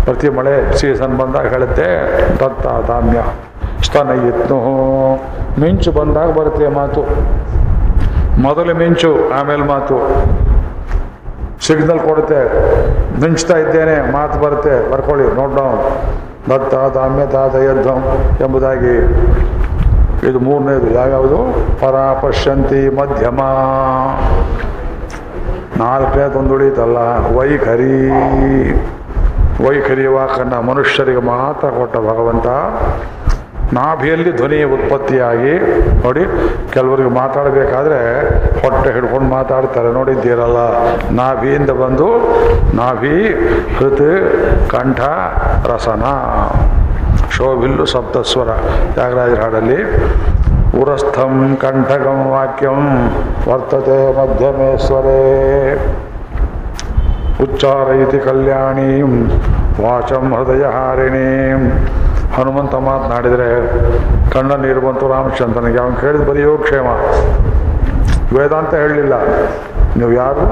ಪ್ರತಿ ಮಳೆ ಸೀಸನ್ ಬಂದಾಗ ಹೇಳುತ್ತೆ ದತ್ತ ದಾಮ್ಯ ಸ್ತನ ಇತ್ತು ಮಿಂಚು ಬಂದಾಗ ಬರುತ್ತೆ ಮಾತು. ಮೊದಲು ಮಿಂಚು, ಆಮೇಲೆ ಮಾತು. ಸಿಗ್ನಲ್ ಕೊಡುತ್ತೆ. ಮಿಂಚ್ತಾ ಇದ್ದೇನೆ, ಮಾತು ಬರುತ್ತೆ. ಬರ್ಕೊಳ್ಳಿ ನೋಡೋಣ ಡೌನ್. ದತ್ತ ದಾದ ದಯಧ್ವಂ ಎಂಬುದಾಗಿ ಇದು ಮೂರನೇದು. ಯಾವ್ಯಾವುದು? ಪರಾಪಶ್ಯಂತಿ ಮಧ್ಯಮ. ನಾಲ್ಕನೇ ಉಳಿತಲ್ಲ, ವೈಖರಿ. ವೈಖರಿ ವಾಕನ್ನ ಮನುಷ್ಯರಿಗೆ ಮಾತ್ರ ಕೊಟ್ಟ ಭಗವಂತ. ನಾಭಿಯಲ್ಲಿ ಧ್ವನಿ ಉತ್ಪತ್ತಿಯಾಗಿ ನೋಡಿ, ಕೆಲವರಿಗೆ ಮಾತಾಡಬೇಕಾದ್ರೆ ಹೊಟ್ಟೆ ಹಿಡ್ಕೊಂಡು ಮಾತಾಡ್ತಾರೆ. ನೋಡಿದ್ದೀರಲ್ಲ, ನಾಭಿಯಿಂದ ಬಂದು ನಾಭಿ, ಹೃತ್, ಕಂಠ, ರಸನ. ಶೋಭಿಲ್ಲು ಸಪ್ತಸ್ವರ ತ್ಯಾಗರಾಜರ ಹಾಡಲ್ಲಿ. ಉರಸ್ಥಂ ಕಂಠಗಂ ವಾಕ್ಯಂ ವರ್ತತೆ ಮಧ್ಯಮೇಶ್ವರೇ. ಉಚ್ಚಾರಯಿತಿ ಕಲ್ಯಾಣೀಂ ವಾಚಂ ಹೃದಯ ಹಾರಿಣೀಂ ಹನುಮಂತ ಮಾತನಾಡಿದರೆ ಕಣ್ಣ ನೀರು ಬಂತು ರಾಮಚಂದ್ರನಿಗೆ. ಅವನು ಕೇಳಿದ ಬರೀ ಯೋಗಕ್ಷೇಮ ವೇದಾಂತ ಹೇಳಲಿಲ್ಲ. ನೀವು ಯಾರು?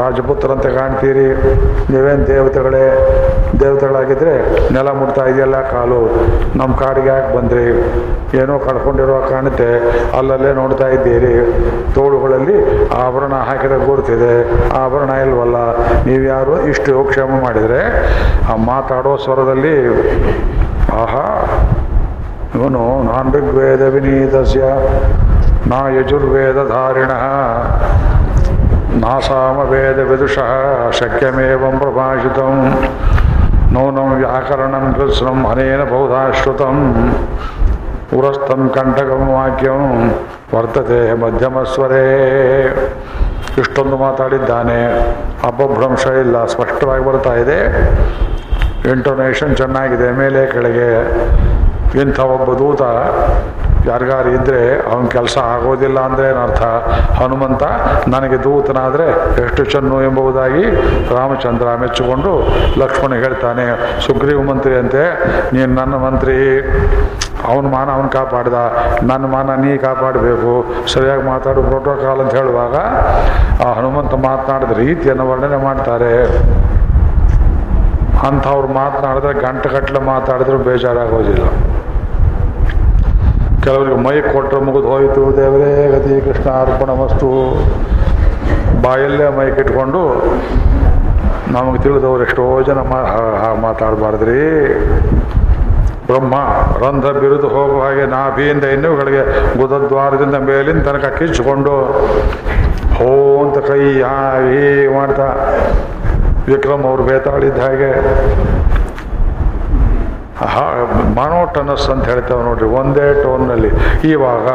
ರಾಜಪುತ್ರರಂತೆ ಕಾಣ್ತೀರಿ. ನೀವೇನು ದೇವತೆಗಳೇ? ದೇವತೆಗಳಾಗಿದ್ದರೆ ನೆಲ ಮುಟ್ತಾ ಇದೆಯಲ್ಲ ಕಾಲು. ನಮ್ಮ ಕಾಡಿಗೆ ಯಾಕೆ ಬಂದ್ರಿ? ಏನೋ ಕಳ್ಕೊಂಡಿರೋ ಕಾಣುತ್ತೆ. ಅಲ್ಲಲ್ಲೇ ನೋಡ್ತಾ ಇದ್ದೀರಿ. ತೋಳುಗಳಲ್ಲಿ ಆಭರಣ ಹಾಕಿದ ಗುರುತಿದೆ. ಆಭರಣ ಇಲ್ವಲ್ಲ? ನೀವು ಯಾರು? ಇಷ್ಟು ಯೋಗಕ್ಷೇಮ ಮಾಡಿದರೆ ಆ ಮಾತಾಡೋ ಸ್ವರದಲ್ಲಿ ಆಹಾ. ಇವನು ನಾನ್ ಋಗ್ವೇದ ವಿನೀತಸ್ಯ ನಾ ಯಜುರ್ವೇದಧಾರಿಣ. ನಾ ಸಾಮವೇದ ವಿದುಷಃ ಶಕ್ಯಮೇವಂ ಪ್ರಭಾಷಿತಂ. ನೂನಂ ವ್ಯಾಕರಣಂ ಕೃತ್ಸ್ನಂ ಅನೇನ ಬಹುಧಾ ಶ್ರುತಂ ಉರಸ್ತಂ ಕಂಠಕಂ ವಾಕ್ಯಂ ವರ್ತತೆ ಮಧ್ಯಮಸ್ವರೇ. ಇಷ್ಟೊಂದು ಮಾತಾಡಿದ್ದಾನೆ. ಅಪಭ್ರಂಶ ಇಲ್ಲ, ಸ್ಪಷ್ಟವಾಗಿ ಬರ್ತಾ ಇದೆ. ಇಂಟೋನೇಷನ್ ಚೆನ್ನಾಗಿದೆ, ಮೇಲೆ ಕೆಳಗೆ ಇಂಥ ಒಬ್ಬ ದೂತ, ಯಾರಿಗಾರು ಇದ್ದರೆ ಅವನ ಕೆಲಸ ಆಗೋದಿಲ್ಲ ಅಂದರೆ ಏನರ್ಥ ಹನುಮಂತ, ನನಗೆ ದೂತನಾದರೆ ಎಷ್ಟು ಚೆನ್ನು ಎಂಬುದಾಗಿ ರಾಮಚಂದ್ರ ಮೆಚ್ಚಿಕೊಂಡು ಲಕ್ಷ್ಮಣ ಹೇಳ್ತಾನೆ, ಸುಗ್ರೀವ ಮಂತ್ರಿ ಅಂತೆ, ನೀನು ನನ್ನ ಮಂತ್ರಿ. ಅವನ ಮಾನ ಅವನು ಕಾಪಾಡ್ದ. ನನ್ನ ಮಾನ ನೀ ಕಾಪಾಡಬೇಕು. ಸರಿಯಾಗಿ ಮಾತಾಡು ಪ್ರೋಟೋಕಾಲ್ ಅಂತ ಹೇಳುವಾಗ ಆ ಹನುಮಂತ ಮಾತನಾಡಿದ ರೀತಿಯನ್ನು ವರ್ಣನೆ ಮಾಡ್ತಾರೆ. ಅಂಥವ್ರು ಮಾತನಾಡಿದ್ರೆ ಗಂಟೆಗಟ್ಟಲೆ ಮಾತಾಡಿದ್ರು ಬೇಜಾರಾಗೋದಿಲ್ಲ. ಕೆಲವರಿಗೆ ಮೈ ಕೊಟ್ಟರೆ ಮುಗಿದು ಹೋಯಿತು, ದೇವರೇ ಗತಿ ಕೃಷ್ಣ ಅರ್ಪಣ ವಸ್ತು ಬಾಯಲ್ಲೇ ಮೈಕ್ ಇಟ್ಕೊಂಡು ನಮಗೆ ತಿಳಿದವ್ರು ಎಷ್ಟೋ ಜನ ಮಾ ಮಾತಾಡಬಾರ್ದ್ರಿ. ಬ್ರಹ್ಮ, ರಂಧ್ರ ಬಿರುದು ಹೋಗುವ ಹಾಗೆ ನಾಭಿಯಿಂದ ಇನ್ನುಗಳಿಗೆ ಗುದದ್ವಾರದಿಂದ ಮೇಲಿನ ತನಕ ಕಿಚ್ಚಿಕೊಂಡು ಹೋ ಅಂತ ಕೈ ಹೀ ಮಾಡ್ತಾ ವಿಕ್ರಮ್ ಅವರು ಬೇತಾಳಿದ್ದ ಹಾಗೆ. ಮನೋಟನಸ್ ಅಂತ ಹೇಳ್ತೇವೆ ನೋಡ್ರಿ, ಒಂದೇ ಟೋನ್ನಲ್ಲಿ, ಇವಾಗ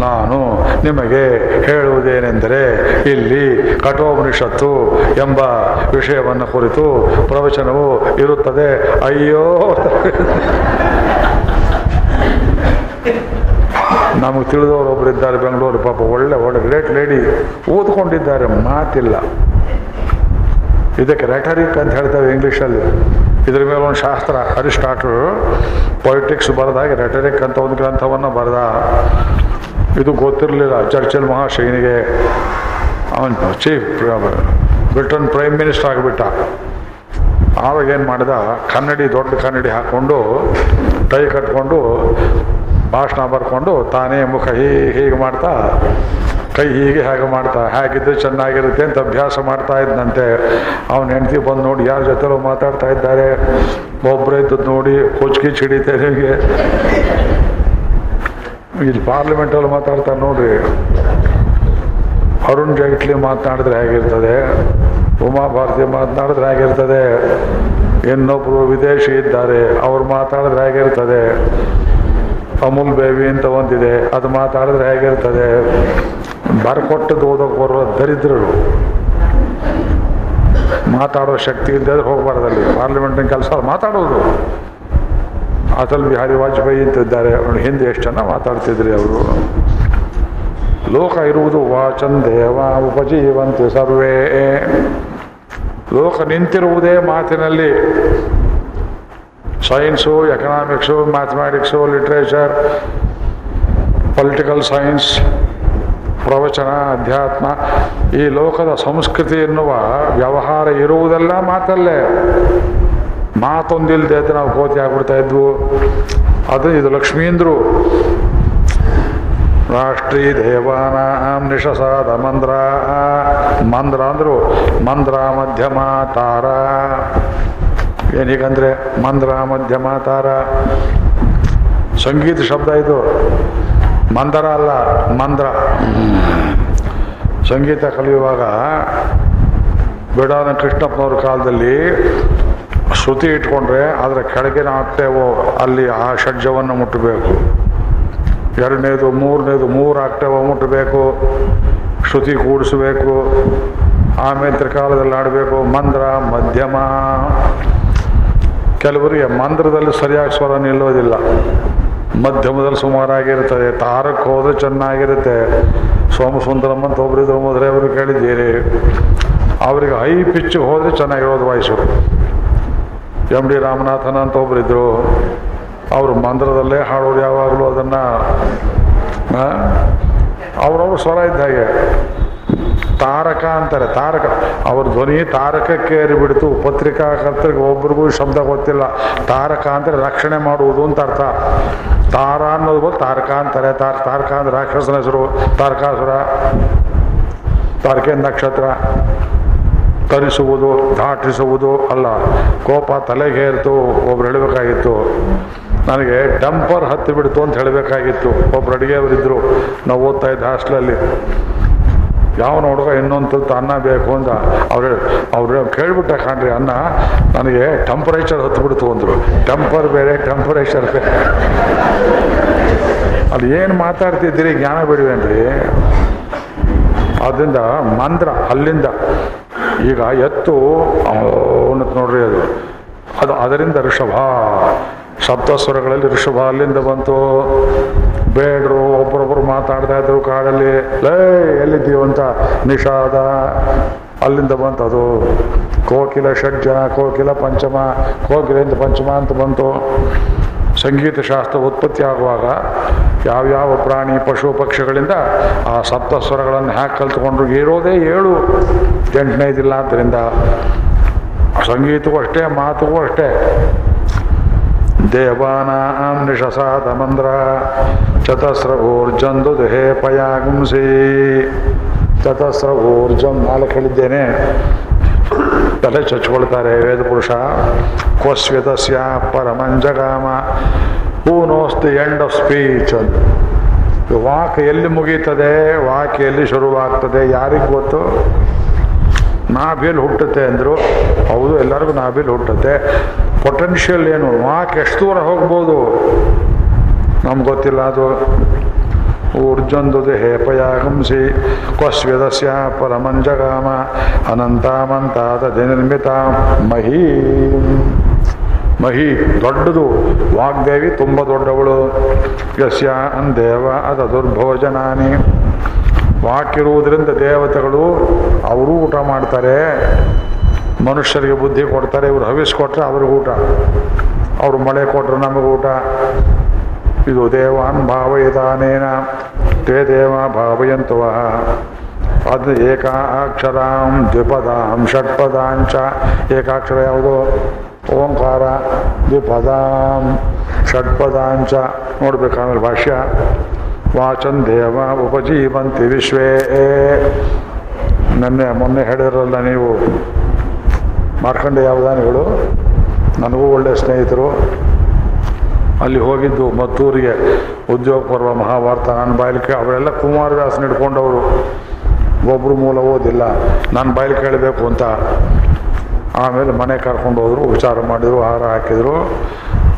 ನಾನು ನಿಮಗೆ ಹೇಳುವುದೇನೆಂದರೆ, ಇಲ್ಲಿ ಕಠೋಪನಿಷತ್ತು ಎಂಬ ವಿಷಯವನ್ನು ಕುರಿತು ಪ್ರವಚನವು ಇರುತ್ತದೆ. ಅಯ್ಯೋ! ನಮಗೆ ತಿಳಿದವರು ಒಬ್ಬರಿದ್ದಾರೆ ಬೆಂಗಳೂರು ಪಾಪ ಒಳ್ಳೆ ಒಳ್ಳೆ ಗ್ರೇಟ್ ಲೇಡಿ ಓದ್ಕೊಂಡಿದ್ದಾರೆ, ಮಾತಿಲ್ಲ. ಇದಕ್ಕೆ ರೆಟರಿಕ್ ಅಂತ ಹೇಳ್ತೇವೆ ಇಂಗ್ಲೀಷಲ್ಲಿ ಇದ್ರ ಮೇಲೆ ಒಂದು ಶಾಸ್ತ್ರ. ಅರಿಸ್ಟಾಟಲ್ ಪೊಲಿಟಿಕ್ಸ್ ಬರೆದಾಗ ರೆಟರಿಕ್ ಅಂತ ಒಂದು ಗ್ರಂಥವನ್ನು ಬರೆದ. ಇದು ಗೊತ್ತಿರಲಿಲ್ಲ. ಚರ್ಚಿಲ್ ಮಹಾಶೈನಿಗೆ ಅವನು ಚೀಫ್ ಬ್ರಿಟನ್ ಪ್ರೈಮ್ ಮಿನಿಸ್ಟರ್ ಆಗಿಬಿಟ್ಟ. ಆವಾಗ ಏನು ಮಾಡಿದ? ಕನ್ನಡಿ, ದೊಡ್ಡ ಕನ್ನಡಿ ಹಾಕ್ಕೊಂಡು ಟೈ ಕಟ್ಕೊಂಡು ಭಾಷಣ ಬರ್ಕೊಂಡು ತಾನೇ ಮುಖ ಹೀಗೆ ಹೀಗೆ ಮಾಡ್ತಾ ಕೈ ಹೀಗೆ ಹಾಗೆ ಮಾಡ್ತಾ, ಹೇಗಿದ್ರೆ ಚೆನ್ನಾಗಿರುತ್ತೆ ಅಂತ ಅಭ್ಯಾಸ ಮಾಡ್ತಾ ಇದ್ದಂತೆ ಅವನ ಹೆಂಡತಿ ಬಂದು ನೋಡಿ ಯಾರ ಜೊತೆಲೋ ಮಾತಾಡ್ತಾ ಇದ್ದಾರೆ. ಒಬ್ಬರೇ ಇದ್ದದ್ದು ನೋಡಿ ಕೊಚ್ಕಿ ಚಿಡಿತೆ ನಿಮಗೆ. ಇಲ್ಲಿ ಪಾರ್ಲಿಮೆಂಟಲ್ಲಿ ಮಾತಾಡ್ತಾರೆ ನೋಡ್ರಿ. ಅರುಣ್ ಜೈಟ್ಲಿ ಮಾತನಾಡಿದ್ರೆ ಹೇಗಿರ್ತದೆ? ಉಮಾ ಭಾರತಿ ಮಾತನಾಡಿದ್ರೆ ಹೇಗಿರ್ತದೆ? ಇನ್ನೊಬ್ಬರು ವಿದೇಶಿ ಇದ್ದಾರೆ, ಅವ್ರು ಮಾತಾಡಿದ್ರೆ ಹೇಗಿರ್ತದೆ? ಅಮೂಲ್ ಬೇಬಿ ಅಂತ ಒಂದಿದೆ. ಅದು ಮಾತಾಡಿದ್ರೆ ಹೇಗಿರ್ತದೆ? ಬರ್ಕೊಟ್ಟದ್ದು ಓದೋಕೆ ಬರುವ ದರಿದ್ರರು. ಮಾತಾಡೋ ಶಕ್ತಿ ಇದ್ದರೆ ಹೋಗಬಾರ್ದಲ್ಲಿ ಪಾರ್ಲಿಮೆಂಟಿನ ಕೆಲಸ ಮಾತಾಡೋದು. ಅಟಲ್ ಬಿಹಾರಿ ವಾಜಪೇಯಿ ಅಂತಿದ್ದಾರೆ. ಅವನು ಹಿಂದೆ ಎಷ್ಟು ಜನ ಮಾತಾಡ್ತಿದ್ರಿ ಅವರು? ಲೋಕ ಇರುವುದು ವಾಚನ್ ದೇವ ಉಪಜೀವಂತೆ ಸರ್ವೇ. ಲೋಕ ನಿಂತಿರುವುದೇ ಮಾತಿನಲ್ಲಿ. Science economics mathematics literature political science ಪ್ರವಚನ ಅಧ್ಯಾತ್ಮ ಈ ಲೋಕದ ಸಂಸ್ಕೃತಿ ಎನ್ನುವ ವ್ಯವಹಾರ ಇರುವುದೆಲ್ಲ ಮಾತಲ್ಲೇ. ಮಾತೊಂದಿಲ್ಲದೆ ಅಂತ ನಾವು ಕೋತಿ ಆಗ್ಬಿಡ್ತಾ ಇದ್ವು. ಅದು ಇದು ಲಕ್ಷ್ಮೀಂದ್ರು. ರಾಷ್ಟ್ರೀ ದೇವಾನಾಂ ನಿಷಸಾದ ಮಂದ್ರ. ಮಂದ್ರ ಅಂದ್ರು, ಮಂದ್ರ ಮಧ್ಯಮ ತಾರ. ಏನೀಗಂದ್ರೆ ಮಂದ್ರ, ಮಧ್ಯಮ, ತಾರ. ಸಂಗೀತ ಶಬ್ದ ಇದು. ಮಂದರ ಅಲ್ಲ, ಮಂದ್ರ. ಸಂಗೀತ ಕಲಿಯುವಾಗ ಬಿಡಾನ ಕೃಷ್ಣಪ್ಪನವ್ರ ಕಾಲದಲ್ಲಿ ಶ್ರುತಿ ಇಟ್ಕೊಂಡ್ರೆ ಅದರ ಕೆಳಗಿನ ಆಕ್ಟೇವು ಅಲ್ಲಿ ಆ ಷಡ್ಜವನ್ನು ಮುಟ್ಟಬೇಕು. ಎರಡನೇದು, ಮೂರನೇದು, ಮೂರು ಆಕ್ಟೇವ ಮುಟ್ಟಬೇಕು. ಶ್ರುತಿ ಕೂಡಿಸ್ಬೇಕು. ಆಮೇಲೆ ಕಾಲದಲ್ಲಿ ಆಡಬೇಕು ಮಂದ್ರ, ಮಧ್ಯಮ. ಕೆಲವರಿಗೆ ಮಂತ್ರದಲ್ಲಿ ಸರಿಯಾಗಿ ಸ್ವರ ನಿಲ್ಲೋದಿಲ್ಲ ಮಧ್ಯಮದಲ್ಲಿ ಸುಮಾರಾಗಿರ್ತದೆ ತಾರಕ್ಕೆ ಹೋದ್ರೆ ಚೆನ್ನಾಗಿರುತ್ತೆ. ಸೋಮಸುಂದರಮ್ಮ ಅಂತ ಒಬ್ಬರಿದ್ರು ಮೊದಲೇ ಅವರು ಕೇಳಿದ್ದೀರಿ. ಅವರಿಗೆ ಹೈ ಪಿಚ್ಗೆ ಹೋದ್ರೆ ಚೆನ್ನಾಗಿರೋದು ವಾಯ್ಸು ಎಂ ಡಿ ರಾಮನಾಥನ ಅಂತ ಒಬ್ಬರಿದ್ರು ಅವರು ಮಂತ್ರದಲ್ಲೇ ಹಾಡೋರು ಯಾವಾಗಲೂ ಅದನ್ನು ಅವ್ರವ್ರ ಸ್ವರ ಇದ್ದ ಹಾಗೆ. ತಾರಕ ಅಂತಾರೆ. ತಾರಕ. ಅವ್ರ ಧ್ವನಿ ತಾರಕಕ್ಕೆ ಏರಿಬಿಡ್ತು. ಪತ್ರಿಕಾಕರ್ತರಿಗೆ ಒಬ್ರಿಗೂ ಶಬ್ದ ಗೊತ್ತಿಲ್ಲ. ತಾರಕ ಅಂದರೆ ರಕ್ಷಣೆ ಮಾಡುವುದು ಅಂತ ಅರ್ಥ. ತಾರ ಅನ್ನೋದು ಬಂದು ತಾರಕ ಅಂತಾರೆ. ತಾರ, ತಾರಕ ಅಂದ್ರೆ ರಾಕ್ಷಸನ ಹೆಸರು. ತಾರಕಾಸುರ. ತಾರಕೆ ನಕ್ಷತ್ರ. ತರಿಸುವುದು, ದಾಟಿಸುವುದು ಅಲ್ಲ. ಕೋಪ ತಲೆಗೇರಿತು ಒಬ್ರು ಹೇಳಬೇಕಾಗಿತ್ತು. ನನಗೆ ಟೆಂಪರ್ ಹತ್ತಿ ಬಿಡ್ತು ಅಂತ ಹೇಳಬೇಕಾಗಿತ್ತು. ಒಬ್ರು ಅಡುಗೆಯವರಿದ್ದರು ನಾವು ಓದ್ತಾ ಇದ್ದ ಹಾಸ್ಟೆಲಲ್ಲಿ. ಯಾವನ ಹುಡುಗ ಇನ್ನೊಂದು ತುತ್ತು ಅನ್ನ ಬೇಕು ಅಂತ ಅವ್ರು ಅವ್ರು ಕೇಳ್ಬಿಟ್ಟ ಕಾಣ್ರಿ ಅನ್ನ ನನಗೆ ಟೆಂಪರೇಚರ್ ಹತ್ತು ಬಿಡ್ತು ಅಂದರು. ಟೆಂಪರ್ ಬೇರೆ ಟೆಂಪರೇಚರ್ ಬೇರೆ. ಅಲ್ಲಿ ಏನು ಮಾತಾಡ್ತಿದ್ದೀರಿ, ಜ್ಞಾನ ಬಿಡುವೇನ್ರಿ? ಅದರಿಂದ ಮಂದ್ರ, ಅಲ್ಲಿಂದ. ಈಗ ಎತ್ತು ಅವನತ್ ನೋಡ್ರಿ ಅದು. ಅದು ಅದರಿಂದ ಋಷಭ. ಸಪ್ತಸ್ವರಗಳಲ್ಲಿ ಋಷಭ ಅಲ್ಲಿಂದ ಬಂತು. ಬೇಡ್ರು ಒಬ್ಬರೊಬ್ಬರು ಮಾತಾಡ್ತಾ ಇದ್ರು ಕಾಡಲ್ಲಿ. ಲೇ ಎಲ್ಲಿದ್ದೀವಿ ಅಂತ ನಿಷಾದ. ಅಲ್ಲಿಂದ ಬಂತು ಅದು ಕೋಕಿಲ ಷಡ್ಜ, ಕೋಕಿಲ ಪಂಚಮ, ಕೋಕಿಲಿಂದ ಪಂಚಮ ಅಂತ ಬಂತು. ಸಂಗೀತ ಶಾಸ್ತ್ರ ಉತ್ಪತ್ತಿ ಆಗುವಾಗ ಯಾವ್ಯಾವ ಪ್ರಾಣಿ, ಪಶು ಪಕ್ಷಿಗಳಿಂದ ಆ ಸಪ್ತ ಸ್ವರಗಳನ್ನು ಹ್ಯಾಕ್ ಕಲ್ತ್ಕೊಂಡ್ರು ಇರೋದೇ ಏಳು. ಎಂಟನೇದಿಲ್ಲ ಆದ್ದರಿಂದ ಸಂಗೀತಕ್ಕೂ ಅಷ್ಟೇ ಮಾತುಗೂ ಅಷ್ಟೇ. ನಿಶಸಾದ ಮಂದ್ರ ಚತಸ್ರ ಊರ್ಜಂದು ದೇಹೇ ಪಯಾಗುಂಸಿ ಚತಸ್ರ ಊರ್ಜಂ ನಾಲ್ಕು ತಲೆ ಚಚ್ಕೊಳ್ತಾರೆ ವೇದ ಪುರುಷ. ಕೋಸ್ವ್ಯತಸ್ಯ ಪರಮಂಜಗಾಮ who knows the end of speech ಅಂತ. ವಾಕ್ ಎಲ್ಲಿ ಮುಗೀತದೆ, ವಾಕ್ ಎಲ್ಲಿ ಶುರುವಾಗ್ತದೆ ಯಾರಿಗೆ ಗೊತ್ತು? ನಾಭಿಯಲ್ಲಿ ಹುಟ್ಟುತ್ತೆ ಅಂದರು. ಹೌದು, ಎಲ್ಲರಿಗೂ ನಾಭಿಯಲ್ಲಿ ಹುಟ್ಟುತ್ತೆ. ಪೊಟೆನ್ಷಿಯಲ್ ಏನು? ವಾಕ್ ಎಷ್ಟು ದೂರ ಹೋಗ್ಬೋದು? ನಮ್ಗೆ ಗೊತ್ತಿಲ್ಲ, ಅದು ಊರ್ಜಂದುದು ಹೇಪಯಾಗಂಸಿ. ಕ್ವಸ್ವಿದಸ್ಯ ಪರಮಂಜಗಾಮ ಅನಂತಾಮಂತಾದ ನಿರ್ಮಿತ ಮಹಿ. ಮಹಿ ದೊಡ್ಡದು. ವಾಗ್ದೇವಿ ತುಂಬ ದೊಡ್ಡವಳು. ಯಸ್ಯ ಅಂದೇವ ಅದ ದುರ್ಭೋಜನಾನಿ. ವಾಕಿರುವುದರಿಂದ ದೇವತೆಗಳು, ಅವರು ಊಟ ಮಾಡ್ತಾರೆ. ಮನುಷ್ಯರಿಗೆ ಬುದ್ಧಿ ಕೊಡ್ತಾರೆ, ಇವರು ಹವಿಸ್ ಕೊಟ್ಟರೆ ಅವ್ರಿಗೆ ಊಟ. ಅವರು ಮಳೆ ಕೊಟ್ಟರೆ ನಮಗೆ ಊಟ. ಇದು ದೇವಾನ್ ಭಾವಯದಾನೇನ ತೇ ದೇವ ಭಾವಯಂತವ. ಅದು ಏಕಾಕ್ಷರಾಂ ದ್ವಿಪದಾಂ ಷಟ್ಪದಾಂಚ ಏಕಾಕ್ಷರ ಯಾವುದು? ಓಂಕಾರ, ದ್ವಿಪದಾಂ ಷಟ್ಪದಾಂಚ ಆಮೇಲೆ ಭಾಷ್ಯ. ವಾಚನ್ ದೇವ ಉಪಜೀವಂತಿ ವಿಶ್ವೇ. ನೆನ್ನೆ ಮೊನ್ನೆ ಹೇಳಿರಲ್ಲ ನೀವು ಮಾರ್ಕಂಡೇಯ ಯಾವದಾನಿಗಳು, ನನಗೂ ಒಳ್ಳೆಯ ಸ್ನೇಹಿತರು. ಅಲ್ಲಿ ಹೋಗಿದ್ದು ಮತ್ತೂರಿಗೆ ಉದ್ಯೋಗ ಪರ್ವ, ಮಹಾಭಾರತ, ನನ್ನ ಬಾಯಲಿಕೆ, ಅವರೆಲ್ಲ ಕುಮಾರವ್ಯಾಸನ ಹಿಡ್ಕೊಂಡವರು. ಒಬ್ಬರು ಮೂಲ ಓದಿಲ್ಲ ನಾನು ಬಾಯಿಲಿ ಕೇಳಬೇಕು ಅಂತ. ಆಮೇಲೆ ಮನೆ ಕರ್ಕೊಂಡು ಹೋದರು, ವಿಚಾರ ಮಾಡಿದರು ಆಹಾರ ಹಾಕಿದರು.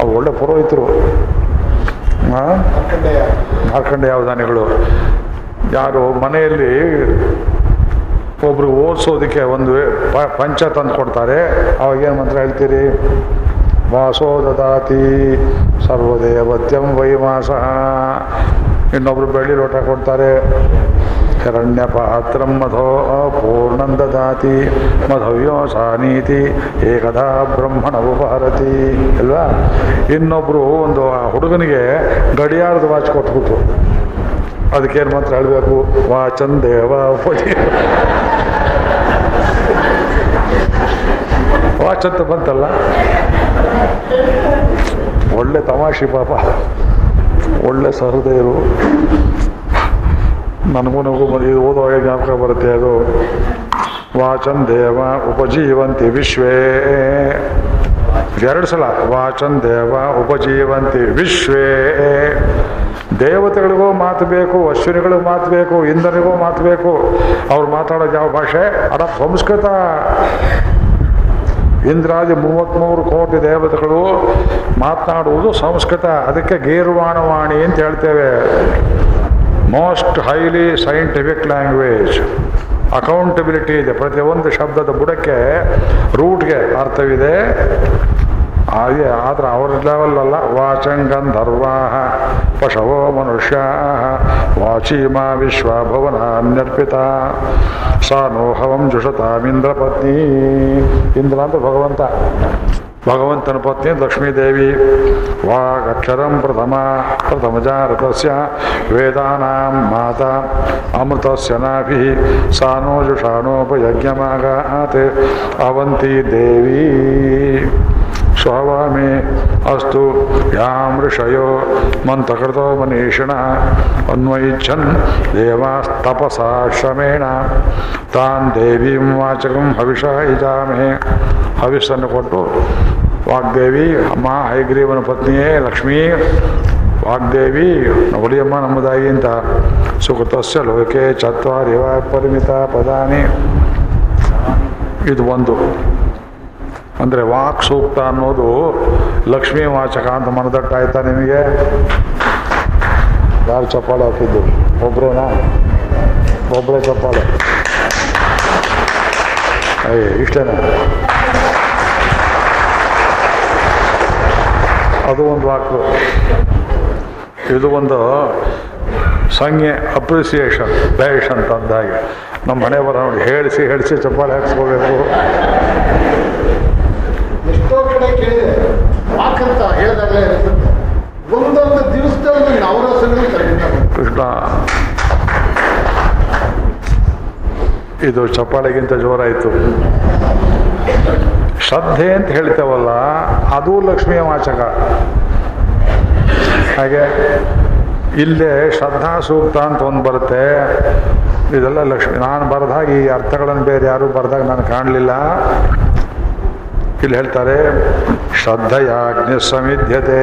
ಅವ್ರು ಒಳ್ಳೆ ಪುರೋಹಿತರು. ಹಾಂ ಮಾರ್ಕಂಡೇಯ ಯಾವದಾನಿಗಳು. ಯಾರು ಮನೆಯಲ್ಲಿ ಒಬ್ರು ಓದಿಸೋದಕ್ಕೆ ಒಂದು ಪಂಚ ತಂದು ಕೊಡ್ತಾರೆ. ಅವಾಗ ಏನು ಮಂತ್ರ ಹೇಳ್ತೀರಿ? ವಾಸೋ ದದಾತಿ ಸರ್ವದೇವತ್ಯಂ ವೈವಾಸ. ಇನ್ನೊಬ್ರು ಬೆಳ್ಳಿ ಲೋಟ ಕೊಡ್ತಾರೆ. ಹಿರಣ್ಯ ಪಾತ್ರಂ ಮಧೋ ಪೂರ್ಣಂ ದದಾತಿ ಮಧವ್ಯೋ ಸಾನೀತಿ ಏಕದಾ ಬ್ರಹ್ಮಣ ಉಪಹರತಿ ಅಲ್ವಾ? ಇನ್ನೊಬ್ಬರು ಒಂದು ಆ ಹುಡುಗನಿಗೆ ಗಡಿಯಾರದ ವಾಚ್ ಕೊಟ್ಬಿಟ್ರು. ಅದಕ್ಕೇನು ಮಾತ್ರ ಹೇಳಬೇಕು? ವಾಚನ್ ದೇವ ಉಪಜೀವ. ವಾಚ್ ಅಂತ ಬಂತಲ್ಲ? ಒಳ್ಳೆ ತಮಾಷೆ ಪಾಪ. ಒಳ್ಳೆ ಸಹೃದಯರು. ನನಗೂ ನಮಗೂ ಬಂದು ಓದುವಾಗ ಜ್ಞಾಪಕ ಬರುತ್ತೆ ಅದು. ವಾಚನ್ ದೇವ ಉಪಜೀವಂತಿ ವಿಶ್ವೇ. ಎರಡು ಸಲ. ವಾಚನ್ ದೇವ ಉಪಜೀವಂತಿ ವಿಶ್ವೇ. ದೇವತೆಗಳಿಗೂ ಮಾತು ಬೇಕು, ಅಶ್ವಿನಿಗಳಿಗೂ ಮಾತು ಬೇಕು, ಇಂದ್ರನಿಗೂ ಮಾತು ಬೇಕು, ಅವ್ರು ಮಾತಾಡೋದು ಯಾವ ಭಾಷೆ? ಅಡ ಸಂಸ್ಕೃತ. ಇಂದ್ರಾದಿ ಮೂವತ್ತ್ಮೂರು ಕೋಟಿ ದೇವತೆಗಳು ಮಾತನಾಡುವುದು ಸಂಸ್ಕೃತ. ಅದಕ್ಕೆ ಗೀರ್ವಾಣವಾಣಿ ಅಂತ ಹೇಳ್ತೇವೆ. Most highly scientific language accountability ಇದೆ. ಪ್ರತಿಯೊಂದು ಶಬ್ದದ ಬುಡಕ್ಕೆ ರೂಟ್ಗೆ ಅರ್ಥವಿದೆ. ಹಾಗೆ ಆದ್ರೆ ಅವ್ರ ಲೆವೆಲ್ ಅಲ್ಲ ವಾಚಂಗಂಧರ್ವಾ ಪಶವೋ ಮನುಷ್ಯ ವಾಚೀಮಾ ವಿಶ್ವ ಭವನ ಅನ್ಯರ್ಪಿತ ಸಾ ನೋಹವಂ ಜುಷತಾಮಿಂದ್ರ ಪತ್ನಿ ಇಂದ್ರ ಅಂತ ಭಗವಂತ ಭಗವಂತನ ಪತ್ನಿ ಲಕ್ಷ್ಮೀದೇವಿ ವಾಗಕ್ಷರಂ ಪ್ರಥಮ ಪ್ರಥಮಜಾರತಸ್ಯ ವೇದಾನಾಂ ಮಾತಾ ಅಮೃತಸ್ಯ ನಾಭಿ ಸಾನೋಜುಷಾಣೋಪಯಜ್ಞಮಾಗಾತ್ ಅವಂತಿ ದೇವಿ ಸ್ವವಾಮಿ ಅಸ್ತು ಯಾಂ ಋಷಯೋ ಮಂತ್ರಕೃತೋ ಮನೀಷಿಣ ಅನ್ವಯಿಚ್ಛನ್ ದೇವಾಸ್ತಪಸಾ ಶ್ರಮೇಣ ತಾನ್ ದೇವೀಂ ವಾಚಕಂ ಹವಿಷ ಇಜಾಮೆ ಹವಿಷನ್ನು ಕೊಟ್ಟು ವಾಗ್ದೇವಿ ಅಮ್ಮ ಹೈಗ್ರೀವನ ಪತ್ನಿಯೇ ಲಕ್ಷ್ಮೀ ವಾಗ್ದೇವಿ ಒಡಿಯಮ್ಮ ನಮ್ಮದಾಗಿ ಅಂತ ಸುಕೃತಸ್ಯ ಲೋಕೆ ಚತ್ವಾರಿವ ಪರಿಮಿತ ಪದಾನಿ ಇದು ಒಂದು। ಅಂದರೆ ವಾಕ್ ಸೂಕ್ತ ಅನ್ನೋದು ಲಕ್ಷ್ಮೀ ವಾಚಕ ಅಂತ ಮನದಟ್ಟಾಯ್ತಾ ನಿಮಗೆ? ಯಾರು ಚಪ್ಪಾಳೆ ಹಾಕಿದ್ದು? ಒಬ್ರೇನಾ? ಒಬ್ಬರೇ ಚಪ್ಪಾಳೆ. ಅಯ್ಯ ಇಷ್ಟೇನಾ? ಅದು ಒಂದು ವಾಕ್. ಇದು ಒಂದು ಸಂಜ್ಞೆ ಅಪ್ರಿಸಿಯೇಷನ್ ಬೇಷ್ ಅಂತ ಅಂದಾಗೆ ನಮ್ಮ ಮನೆ ಬರ ನೋಡಿ ಹೇಳಿಸಿ ಹೇಳಿಸಿ, ಚಪ್ಪಾಳೆ ಹಾಕ್ಸ್ಕೋಬೇಕು ಕಡೆ ಕೇಳಿದೆ. ವಾಕಂತ ಹೇಳಿದಾಗಲೇ ಇರುತ್ತೆ ಒಂದೊಂದು ದಿವಸದಲ್ಲಿ ನವರಸಗಳು ಕರೆದಿದ್ದಾರೆ ಕೃಷ್ಣ. ಇದು ಚಪ್ಪಾಳೆಗಿಂತ ಜೋರಾಯಿತು. ಶ್ರದ್ಧೆ ಅಂತ ಹೇಳ್ತೇವಲ್ಲ, ಅದು ಲಕ್ಷ್ಮಿಯ ವಾಚಕ. ಹಾಗೆ ಇಲ್ಲೇ ಶ್ರದ್ಧಾ ಸೂಕ್ತ ಅಂತ ಒಂದು ಬರುತ್ತೆ. ಇದೆಲ್ಲ ಲಕ್ಷ್ಮಿ, ನಾನು ಬರೆದಾಗ ಈ ಅರ್ಥಗಳನ್ನು ಬೇರೆ ಯಾರು ಬರೆದಾಗ ನಾನು ಕಾಣಲಿಲ್ಲ. ಇಲ್ಲಿ ಹೇಳ್ತಾರೆ ಶ್ರದ್ಧೆಯ ಅಗ್ನಿ ಸಮಿಧ್ಯತೆ,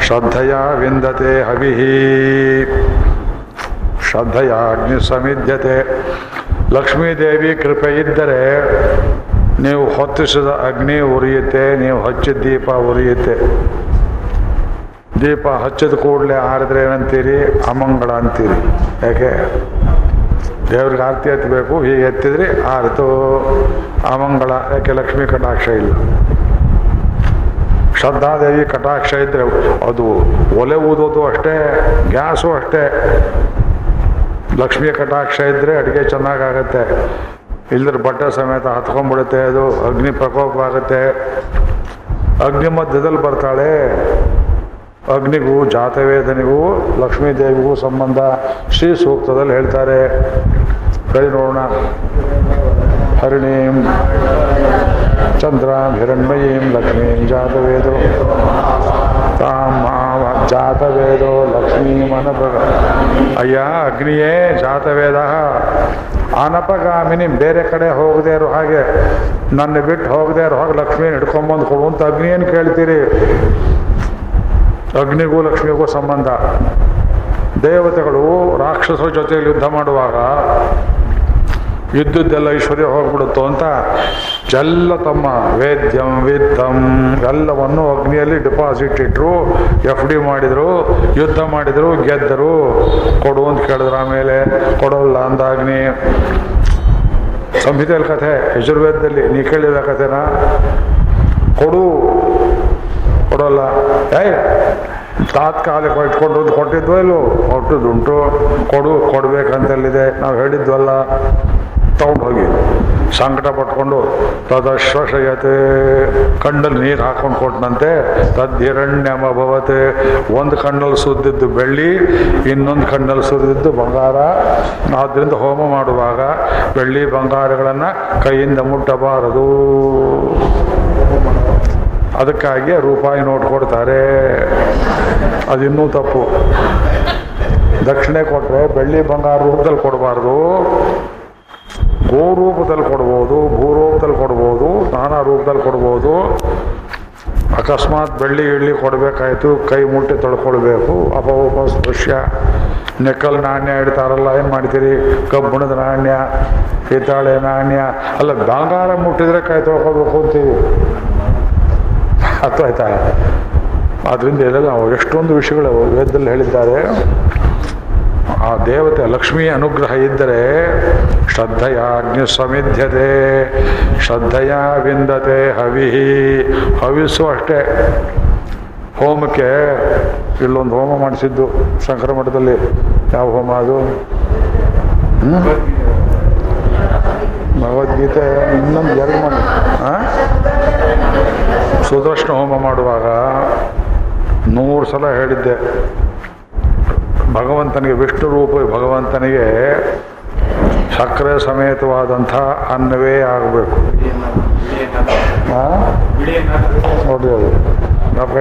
ಶ್ರದ್ಧೆಯ ವಿಂದತೆ ಹವಿಹಿ. ಶ್ರದ್ಧೆಯ ಅಗ್ನಿ ಸಮಿಧ್ಯತೆ. ಲಕ್ಷ್ಮೀದೇವಿ ಕೃಪೆ ಇದ್ದರೆ ನೀವು ಹೊತ್ತಿಸಿದ ಅಗ್ನಿ ಉರಿಯುತ್ತೆ, ನೀವು ಹಚ್ಚಿದ ದೀಪ ಉರಿಯುತ್ತೆ. ದೀಪ ಹಚ್ಚಿದ ಕೂಡಲೇ ಆರಿದ್ರೆ ಏನಂತೀರಿ? ಅಮಂಗಳ ಅಂತೀರಿ. ಯಾಕೆ? ದೇವ್ರಿಗೆ ಆರತಿ ಎತ್ತಬೇಕು ಹೀಗೆ ಎತ್ತಿದ್ರೆ ಆರತು ಅಮಂಗಳ, ಯಾಕೆ ಲಕ್ಷ್ಮೀ ಕಟಾಕ್ಷ ಇಲ್ಲ. ಶ್ರದ್ಧಾದೇವಿ ಕಟಾಕ್ಷ ಇದ್ರೆ ಅದು ಒಲೆ ಊದೋದು ಅಷ್ಟೇ, ಗ್ಯಾಸು ಅಷ್ಟೇ. ಲಕ್ಷ್ಮಿಯ ಕಟಾಕ್ಷ ಇದ್ರೆ ಅಡುಗೆ ಚೆನ್ನಾಗಾಗತ್ತೆ. ಇಲ್ದ್ರೆ ಬಟ್ಟೆ ಸಮೇತ ಹತ್ಕೊಂಡ್ಬಿಡುತ್ತೆ ಅದು, ಅಗ್ನಿ ಪ್ರಕೋಪ ಆಗುತ್ತೆ. ಅಗ್ನಿ ಮಧ್ಯದಲ್ಲಿ ಬರ್ತಾಳೆ. ಅಗ್ನಿಗೂ, ಜಾತವೇದನಿಗೂ ಲಕ್ಷ್ಮೀ ದೇವಿಗೂ ಸಂಬಂಧ ಶ್ರೀ ಸೂಕ್ತದಲ್ಲಿ ಹೇಳ್ತಾರೆ. ಹೇಳಿ ನೋಡೋಣ. ಹರಿಣೀಂ ಚಂದ್ರಾಂ ಹಿರಣ್ಮಯೀಂ ಲಕ್ಷ್ಮೀಂ ಜಾತವೇದೋ. ತಾಂ ಜಾತವೇದೋ ಲಕ್ಷ್ಮೀ ಅನಪಗ ಅಯ್ಯ, ಅಗ್ನಿಯೇ ಜಾತವೇದ. ಅನಪಗಾಮಿನಿ ಬೇರೆ ಕಡೆ ಹೋಗದೇ ಇರೋ ಹಾಗೆ. ನನ್ನ ಬಿಟ್ಟು ಹೋಗದೇ ಇರೋ ಹಾಗೆ ಲಕ್ಷ್ಮೀನ ಹಿಡ್ಕೊಂಬಂದು ಕೊಡುವಂತ ಅಗ್ನಿಯನ್ನು ಕೇಳ್ತೀರಿ. ಅಗ್ನಿಗೂ ಲಕ್ಷ್ಮಿಗೂ ಸಂಬಂಧ. ದೇವತೆಗಳು ರಾಕ್ಷಸರ ಜೊತೆಯಲ್ಲಿ ಯುದ್ಧ ಮಾಡುವಾಗ ಯುದ್ಧದ್ದೆಲ್ಲ ಐಶ್ವರ್ಯ ಹೋಗ್ಬಿಡುತ್ತೋ ಅಂತ ಎಲ್ಲ ತಮ್ಮ ವೇದ್ಯಂ ವಿದ್ಯಂ ಎಲ್ಲವನ್ನು ಅಗ್ನಿಯಲ್ಲಿ ಡಿಪಾಸಿಟ್ ಇಟ್ಟರು ಎಫ್ ಡಿ ಮಾಡಿದರು, ಯುದ್ಧ ಮಾಡಿದರು, ಗೆದ್ದರು. ಕೊಡು ಅಂತ ಕೇಳಿದ್ರು ಆಮೇಲೆ, ಕೊಡೋಲ್ಲ ಅಂದ ಅಗ್ನಿ. ಸಂಹಿತೆಯಲ್ಲಿ ಕಥೆ, ಯಜುರ್ವೇದದಲ್ಲಿ, ನೀ ಕೇಳಿದ ಕಥೆನ? ಕೊಡು ಕೊಡೋಲ್ಲ. ಏಯ್, ತಾತ್ಕಾಲಿಕ ಇಟ್ಕೊಂಡು ಕೊಟ್ಟಿದ್ವೋ ಇಲ್ವೋ ಕೊಟ್ಟಿದ್ದುಂಟು. ಕೊಡು ಕೊಡ್ಬೇಕಂತಲ್ಲಿದೆ ನಾವು ಹೇಳಿದ್ವಲ್ಲ. ತಗೊಂಡು ಹೋಗಿ. ಸಂಕಟ ಪಟ್ಕೊಂಡು ತದಶ್ವಶಯತೆ. ಕಣ್ಣಲ್ಲಿ ನೀರು ಹಾಕೊಂಡು ಕೊಟ್ಟನಂತೆ ತದ್ಹಿರಣ್ಯಮಭವತೆ ಒಂದು ಕಣ್ಣಲ್ಲಿ ಸುದ್ದಿದ್ದು ಬೆಳ್ಳಿ, ಇನ್ನೊಂದು ಕಣ್ಣಲ್ಲಿ ಸುರಿದಿದ್ದು ಬಂಗಾರ. ಆದ್ದರಿಂದ ಹೋಮ ಮಾಡುವಾಗ ಬೆಳ್ಳಿ ಬಂಗಾರಗಳನ್ನು ಕೈಯಿಂದ ಮುಟ್ಟಬಾರದು. ಅದಕ್ಕಾಗಿ ರೂಪಾಯಿ ನೋಟ್ ಕೊಡ್ತಾರೆ. ಅದಿನ್ನೂ ತಪ್ಪು. ದಕ್ಷಿಣೆ ಕೊಟ್ಟರೆ ಬೆಳ್ಳಿ ಬಂಗಾರ ರೂಪದಲ್ಲಿ ಕೊಡಬಾರ್ದು. ಗೋ ರೂಪದಲ್ಲಿ ಕೊಡ್ಬೋದು, ಭೂರೂಪದಲ್ಲಿ ಕೊಡ್ಬೋದು, ನಾನಾ ರೂಪದಲ್ಲಿ ಕೊಡ್ಬೋದು. ಅಕಸ್ಮಾತ್ ಬೆಳ್ಳಿ ಇಳ್ಳಿ ಕೊಡಬೇಕಾಯ್ತು, ಕೈ ಮುಟ್ಟಿ ತೊಳ್ಕೊಳ್ಬೇಕು. ಅಪೋಪ ಸ್ಪೃಶ್ಯ ನೆಕ್ಕಲ್ ನಾಣ್ಯ ಇಡ್ತಾರಲ್ಲ, ಏನು ಮಾಡ್ತೀರಿ? ಕಬ್ಬಿಣದ ನಾಣ್ಯ ಕಿತ್ತಾಳೆ ನಾಣ್ಯ. ಅಲ್ಲ, ಬಂಗಾರ ಮುಟ್ಟಿದ್ರೆ ಕೈ ತೊಳ್ಕೊಳ್ಬೇಕು ಅಂತೀವಿ ಅರ್ಥ ಆಯ್ತಾ ಆದ್ದರಿಂದ ಇದೆಲ್ಲ ಎಷ್ಟೊಂದು ವಿಷಯಗಳು ವೇದದಲ್ಲಿ ಹೇಳಿದ್ದಾರೆ. ಆ ದೇವತೆ ಲಕ್ಷ್ಮಿಯ ಅನುಗ್ರಹ ಇದ್ದರೆ ಶ್ರದ್ಧೆಯ ಅಗ್ನಿ ಸಮಿಧ್ಯತೆ, ಶ್ರದ್ಧೆಯ ವಿಂದತೆ ಹವಿ ಹವಿಸು ಅಷ್ಟೇ. ಹೋಮಕ್ಕೆ ಇಲ್ಲೊಂದು ಹೋಮ ಮಾಡಿಸಿದ್ದು ಶಂಕರ ಮಠದಲ್ಲಿ. ಯಾವ ಹೋಮ ಅದು? ಭಗವದ್ಗೀತೆ. ಇನ್ನೊಂದು ಎರಡು ಮಾಡಿ. ಹಾಂ ಸುದರ್ಶನ ಹೋಮ ಮಾಡುವಾಗ ನೂರು ಸಲ ಹೇಳಿದ್ದೆ, ಭಗವಂತನಿಗೆ ವಿಷ್ಣು ರೂಪ, ಭಗವಂತನಿಗೆ ಸಕ್ಕರೆ ಸಮೇತವಾದಂಥ ಅನ್ನವೇ ಆಗಬೇಕು. ನೋಡಿ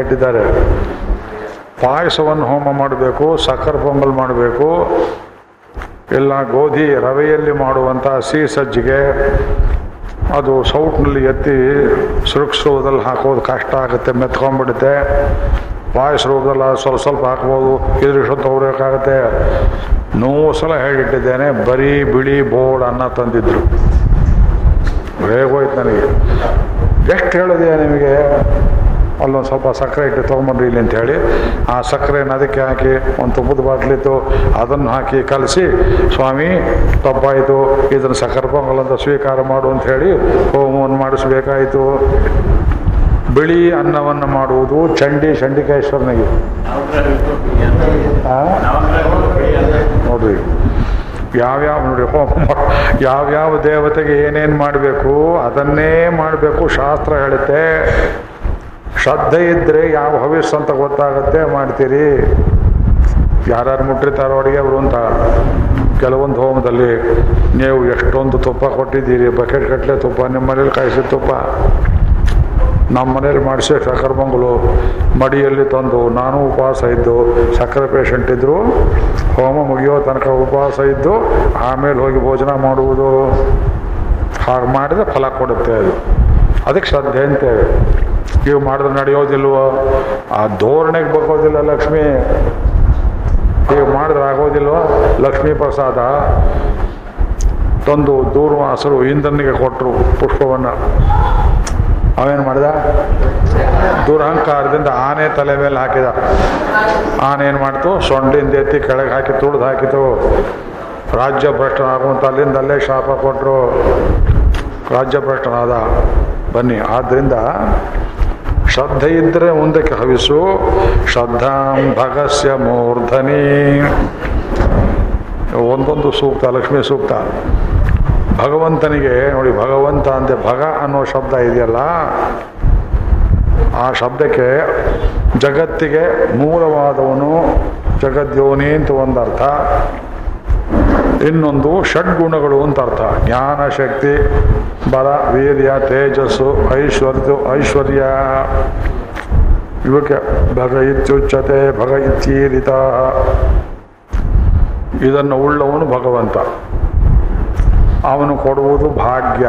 ಇಟ್ಟಿದ್ದಾರೆ ಪಾಯಸವನ್ನು ಹೋಮ ಮಾಡಬೇಕು, ಸಕ್ಕರೆ ಪೊಂಗಲ್ ಮಾಡಬೇಕು, ಇಲ್ಲ ಗೋಧಿ ರವೆಯಲ್ಲಿ ಮಾಡುವಂಥ ಸಿಹಿ ಸಜ್ಜಿಗೆ ಅದು ಸೌಟ್ನಲ್ಲಿ ಎತ್ತಿ ಸುರುಕ್ಷೋದಲ್ಲಿ ಹಾಕೋದು ಕಷ್ಟ ಆಗುತ್ತೆ, ಮೆತ್ಕೊಂಡ್ಬಿಡುತ್ತೆ. ಪಾಯಸ ರೂಪದಲ್ಲಿ ಸ್ವಲ್ಪ ಸ್ವಲ್ಪ ಹಾಕ್ಬೋದು ಇದ್ರ ತಗೋಬೇಕಾಗತ್ತೆ ನೂರು ಸಲ ಹೇಳಿಟ್ಟಿದ್ದೇನೆ, ಬರೀ ಬಿಳಿ ಬೋರ್ಡ್ ಅನ್ನ ತಂದಿದ್ರು. ಹೋಯ್ತು ನನಗೆ. ಎಷ್ಟು ಹೇಳಿದೆ ನಿಮಗೆ? ಅಲ್ಲೊಂದು ಸ್ವಲ್ಪ ಸಕ್ಕರೆ ಇಟ್ಟು ತೊಗೊಂಬಂದು ಇಲ್ಲಿ ಅಂತ ಹೇಳಿ ಆ ಸಕ್ಕರೆನ ಅದಕ್ಕೆ ಹಾಕಿ ಒಂದು ತುಪ್ಪದ ಬಾಟ್ಲಿತ್ತು ಅದನ್ನು ಹಾಕಿ ಕಲಸಿ, ಸ್ವಾಮಿ ತಪ್ಪಾಯಿತು ಇದನ್ನು ಸಕ್ಕರೆ ಪೊಂಗಲ್ ಅಂತ ಸ್ವೀಕಾರ ಮಾಡು ಅಂತ ಹೇಳಿ ಹೋಮವನ್ನು ಮಾಡಿಸ್ಬೇಕಾಯಿತು. ಬಿಳಿ ಅನ್ನವನ್ನು ಮಾಡುವುದು ಚಂಡಿ ಚಂಡಿಕೇಶ್ವರನಿಗೆ? ನೋಡ್ರಿ, ಯಾವ್ಯಾವ ನೋಡಿ, ಹೋಮ ಯಾವ್ಯಾವ ದೇವತೆಗೆ ಏನೇನು ಮಾಡಬೇಕು ಅದನ್ನೇ ಮಾಡಬೇಕು ಶಾಸ್ತ್ರ ಹೇಳುತ್ತೆ. ಶ್ರದ್ಧೆ ಇದ್ದರೆ ಯಾವ ಹವ್ಯಸ್ ಅಂತ ಗೊತ್ತಾಗತ್ತೆ, ಮಾಡ್ತೀರಿ. ಯಾರ್ಯಾರು ಮುಟ್ಟಿರ್ತಾರೋ ಅಡುಗೆ ಅವರು ಅಂತ. ಕೆಲವೊಂದು ಹೋಮದಲ್ಲಿ ನೀವು ಎಷ್ಟೊಂದು ತುಪ್ಪ ಕೊಟ್ಟಿದ್ದೀರಿ, ಬಕೆಟ್ ಕಟ್ಟಲೆ ತುಪ್ಪ, ನಿಮ್ಮ ಮನೇಲಿ ಕಾಯಿಸಿದ ತುಪ್ಪ. ನಮ್ಮ ಮನೇಲಿ ಮಾಡಿಸಿ ಸಕ್ಕರೆ ಮಂಗಲು ಮಡಿಯಲ್ಲಿ ತಂದು, ನಾನು ಉಪವಾಸ ಇದ್ದು, ಸಕ್ಕರೆ ಪೇಷಂಟ್ ಇದ್ದರು ಹೋಮ ಮುಗಿಯೋ ತನಕ ಉಪವಾಸ ಇದ್ದು, ಆಮೇಲೆ ಹೋಗಿ ಭೋಜನ ಮಾಡುವುದು. ಹಾಗೆ ಮಾಡಿದ್ರೆ ಫಲ ಕೊಡುತ್ತೆ ಅದು. ಅದಕ್ಕೆ ಶ್ರದ್ಧೆ ಅಂತೇವೆ ಇವು ಮಾಡಿದ್ರೆ ನಡೆಯೋದಿಲ್ವೋ? ಆ ಧೋರಣೆಗೆ ಬಗ್ಗೋದಿಲ್ಲ ಲಕ್ಷ್ಮಿ. ಇವು ಮಾಡಿದ್ರೆ ಆಗೋದಿಲ್ವೋ? ಲಕ್ಷ್ಮೀ ಪ್ರಸಾದ. ತಂದು ದೂರ್ವಾಸರು ಇಂದ್ರನಿಗೆ ಕೊಟ್ಟರು ಪುಷ್ಪವನ್ನು. ಅವೇನು ಮಾಡಿದ? ದುರಹಂಕಾರದಿಂದ ಆನೆ ತಲೆ ಮೇಲೆ ಹಾಕಿದ. ಆನೆ ಏನು ಮಾಡ್ತು? ಸೊಂಡಿಂದ ಎತ್ತಿ ಕೆಳಗೆ ಹಾಕಿ ತುಳಿದು ಹಾಕಿತು. ರಾಜ್ಯ ಭ್ರಷ್ಟನಾಗುವಂತ ಅಲ್ಲಿಂದ ಅಲ್ಲೇ ಶಾಪ ಕೊಟ್ಟರು ರಾಜ್ಯ ಭ್ರಷ್ಟನಾದ ಬನ್ನಿ. ಆದ್ದರಿಂದ ಶ್ರದ್ಧೆ ಇದ್ದರೆ ಮುಂದಕ್ಕೆ ಹವಿಸು. ಶ್ರದ್ಧಾಂ ಭಗಸ್ಯ ಮೂರ್ಧನಿ. ಒಂದೊಂದು ಸೂಕ್ತ, ಲಕ್ಷ್ಮೀ ಸೂಕ್ತ. ಭಗವಂತನಿಗೆ, ನೋಡಿ, ಭಗವಂತ ಅಂದೆ ಭಗ ಅನ್ನೋ ಶಬ್ದ ಇದೆಯಲ್ಲ, ಆ ಶಬ್ದಕ್ಕೆ ಜಗತ್ತಿಗೆ ಮೂಲವಾದವನು ಜಗದ್ಯೋನಿ ಅಂತ ಒಂದರ್ಥ. ಇನ್ನೊಂದು ಷಡ್ಗುಣಗಳು ಅಂತ ಅರ್ಥ. ಜ್ಞಾನ, ಶಕ್ತಿ, ಬಲ, ವೀರ್ಯ, ತೇಜಸ್ಸು, ಐಶ್ವರ್ಯ ಐಶ್ವರ್ಯ. ಇವಕ್ಕೆ ಭಗ ಇತ್ಯುಚ್ಯತೆ, ಭಗ ಇತ್ಯೀರಿತ. ಇದನ್ನು ಉಳ್ಳವನು ಭಗವಂತ. ಅವನು ಕೊಡುವುದು ಭಾಗ್ಯ.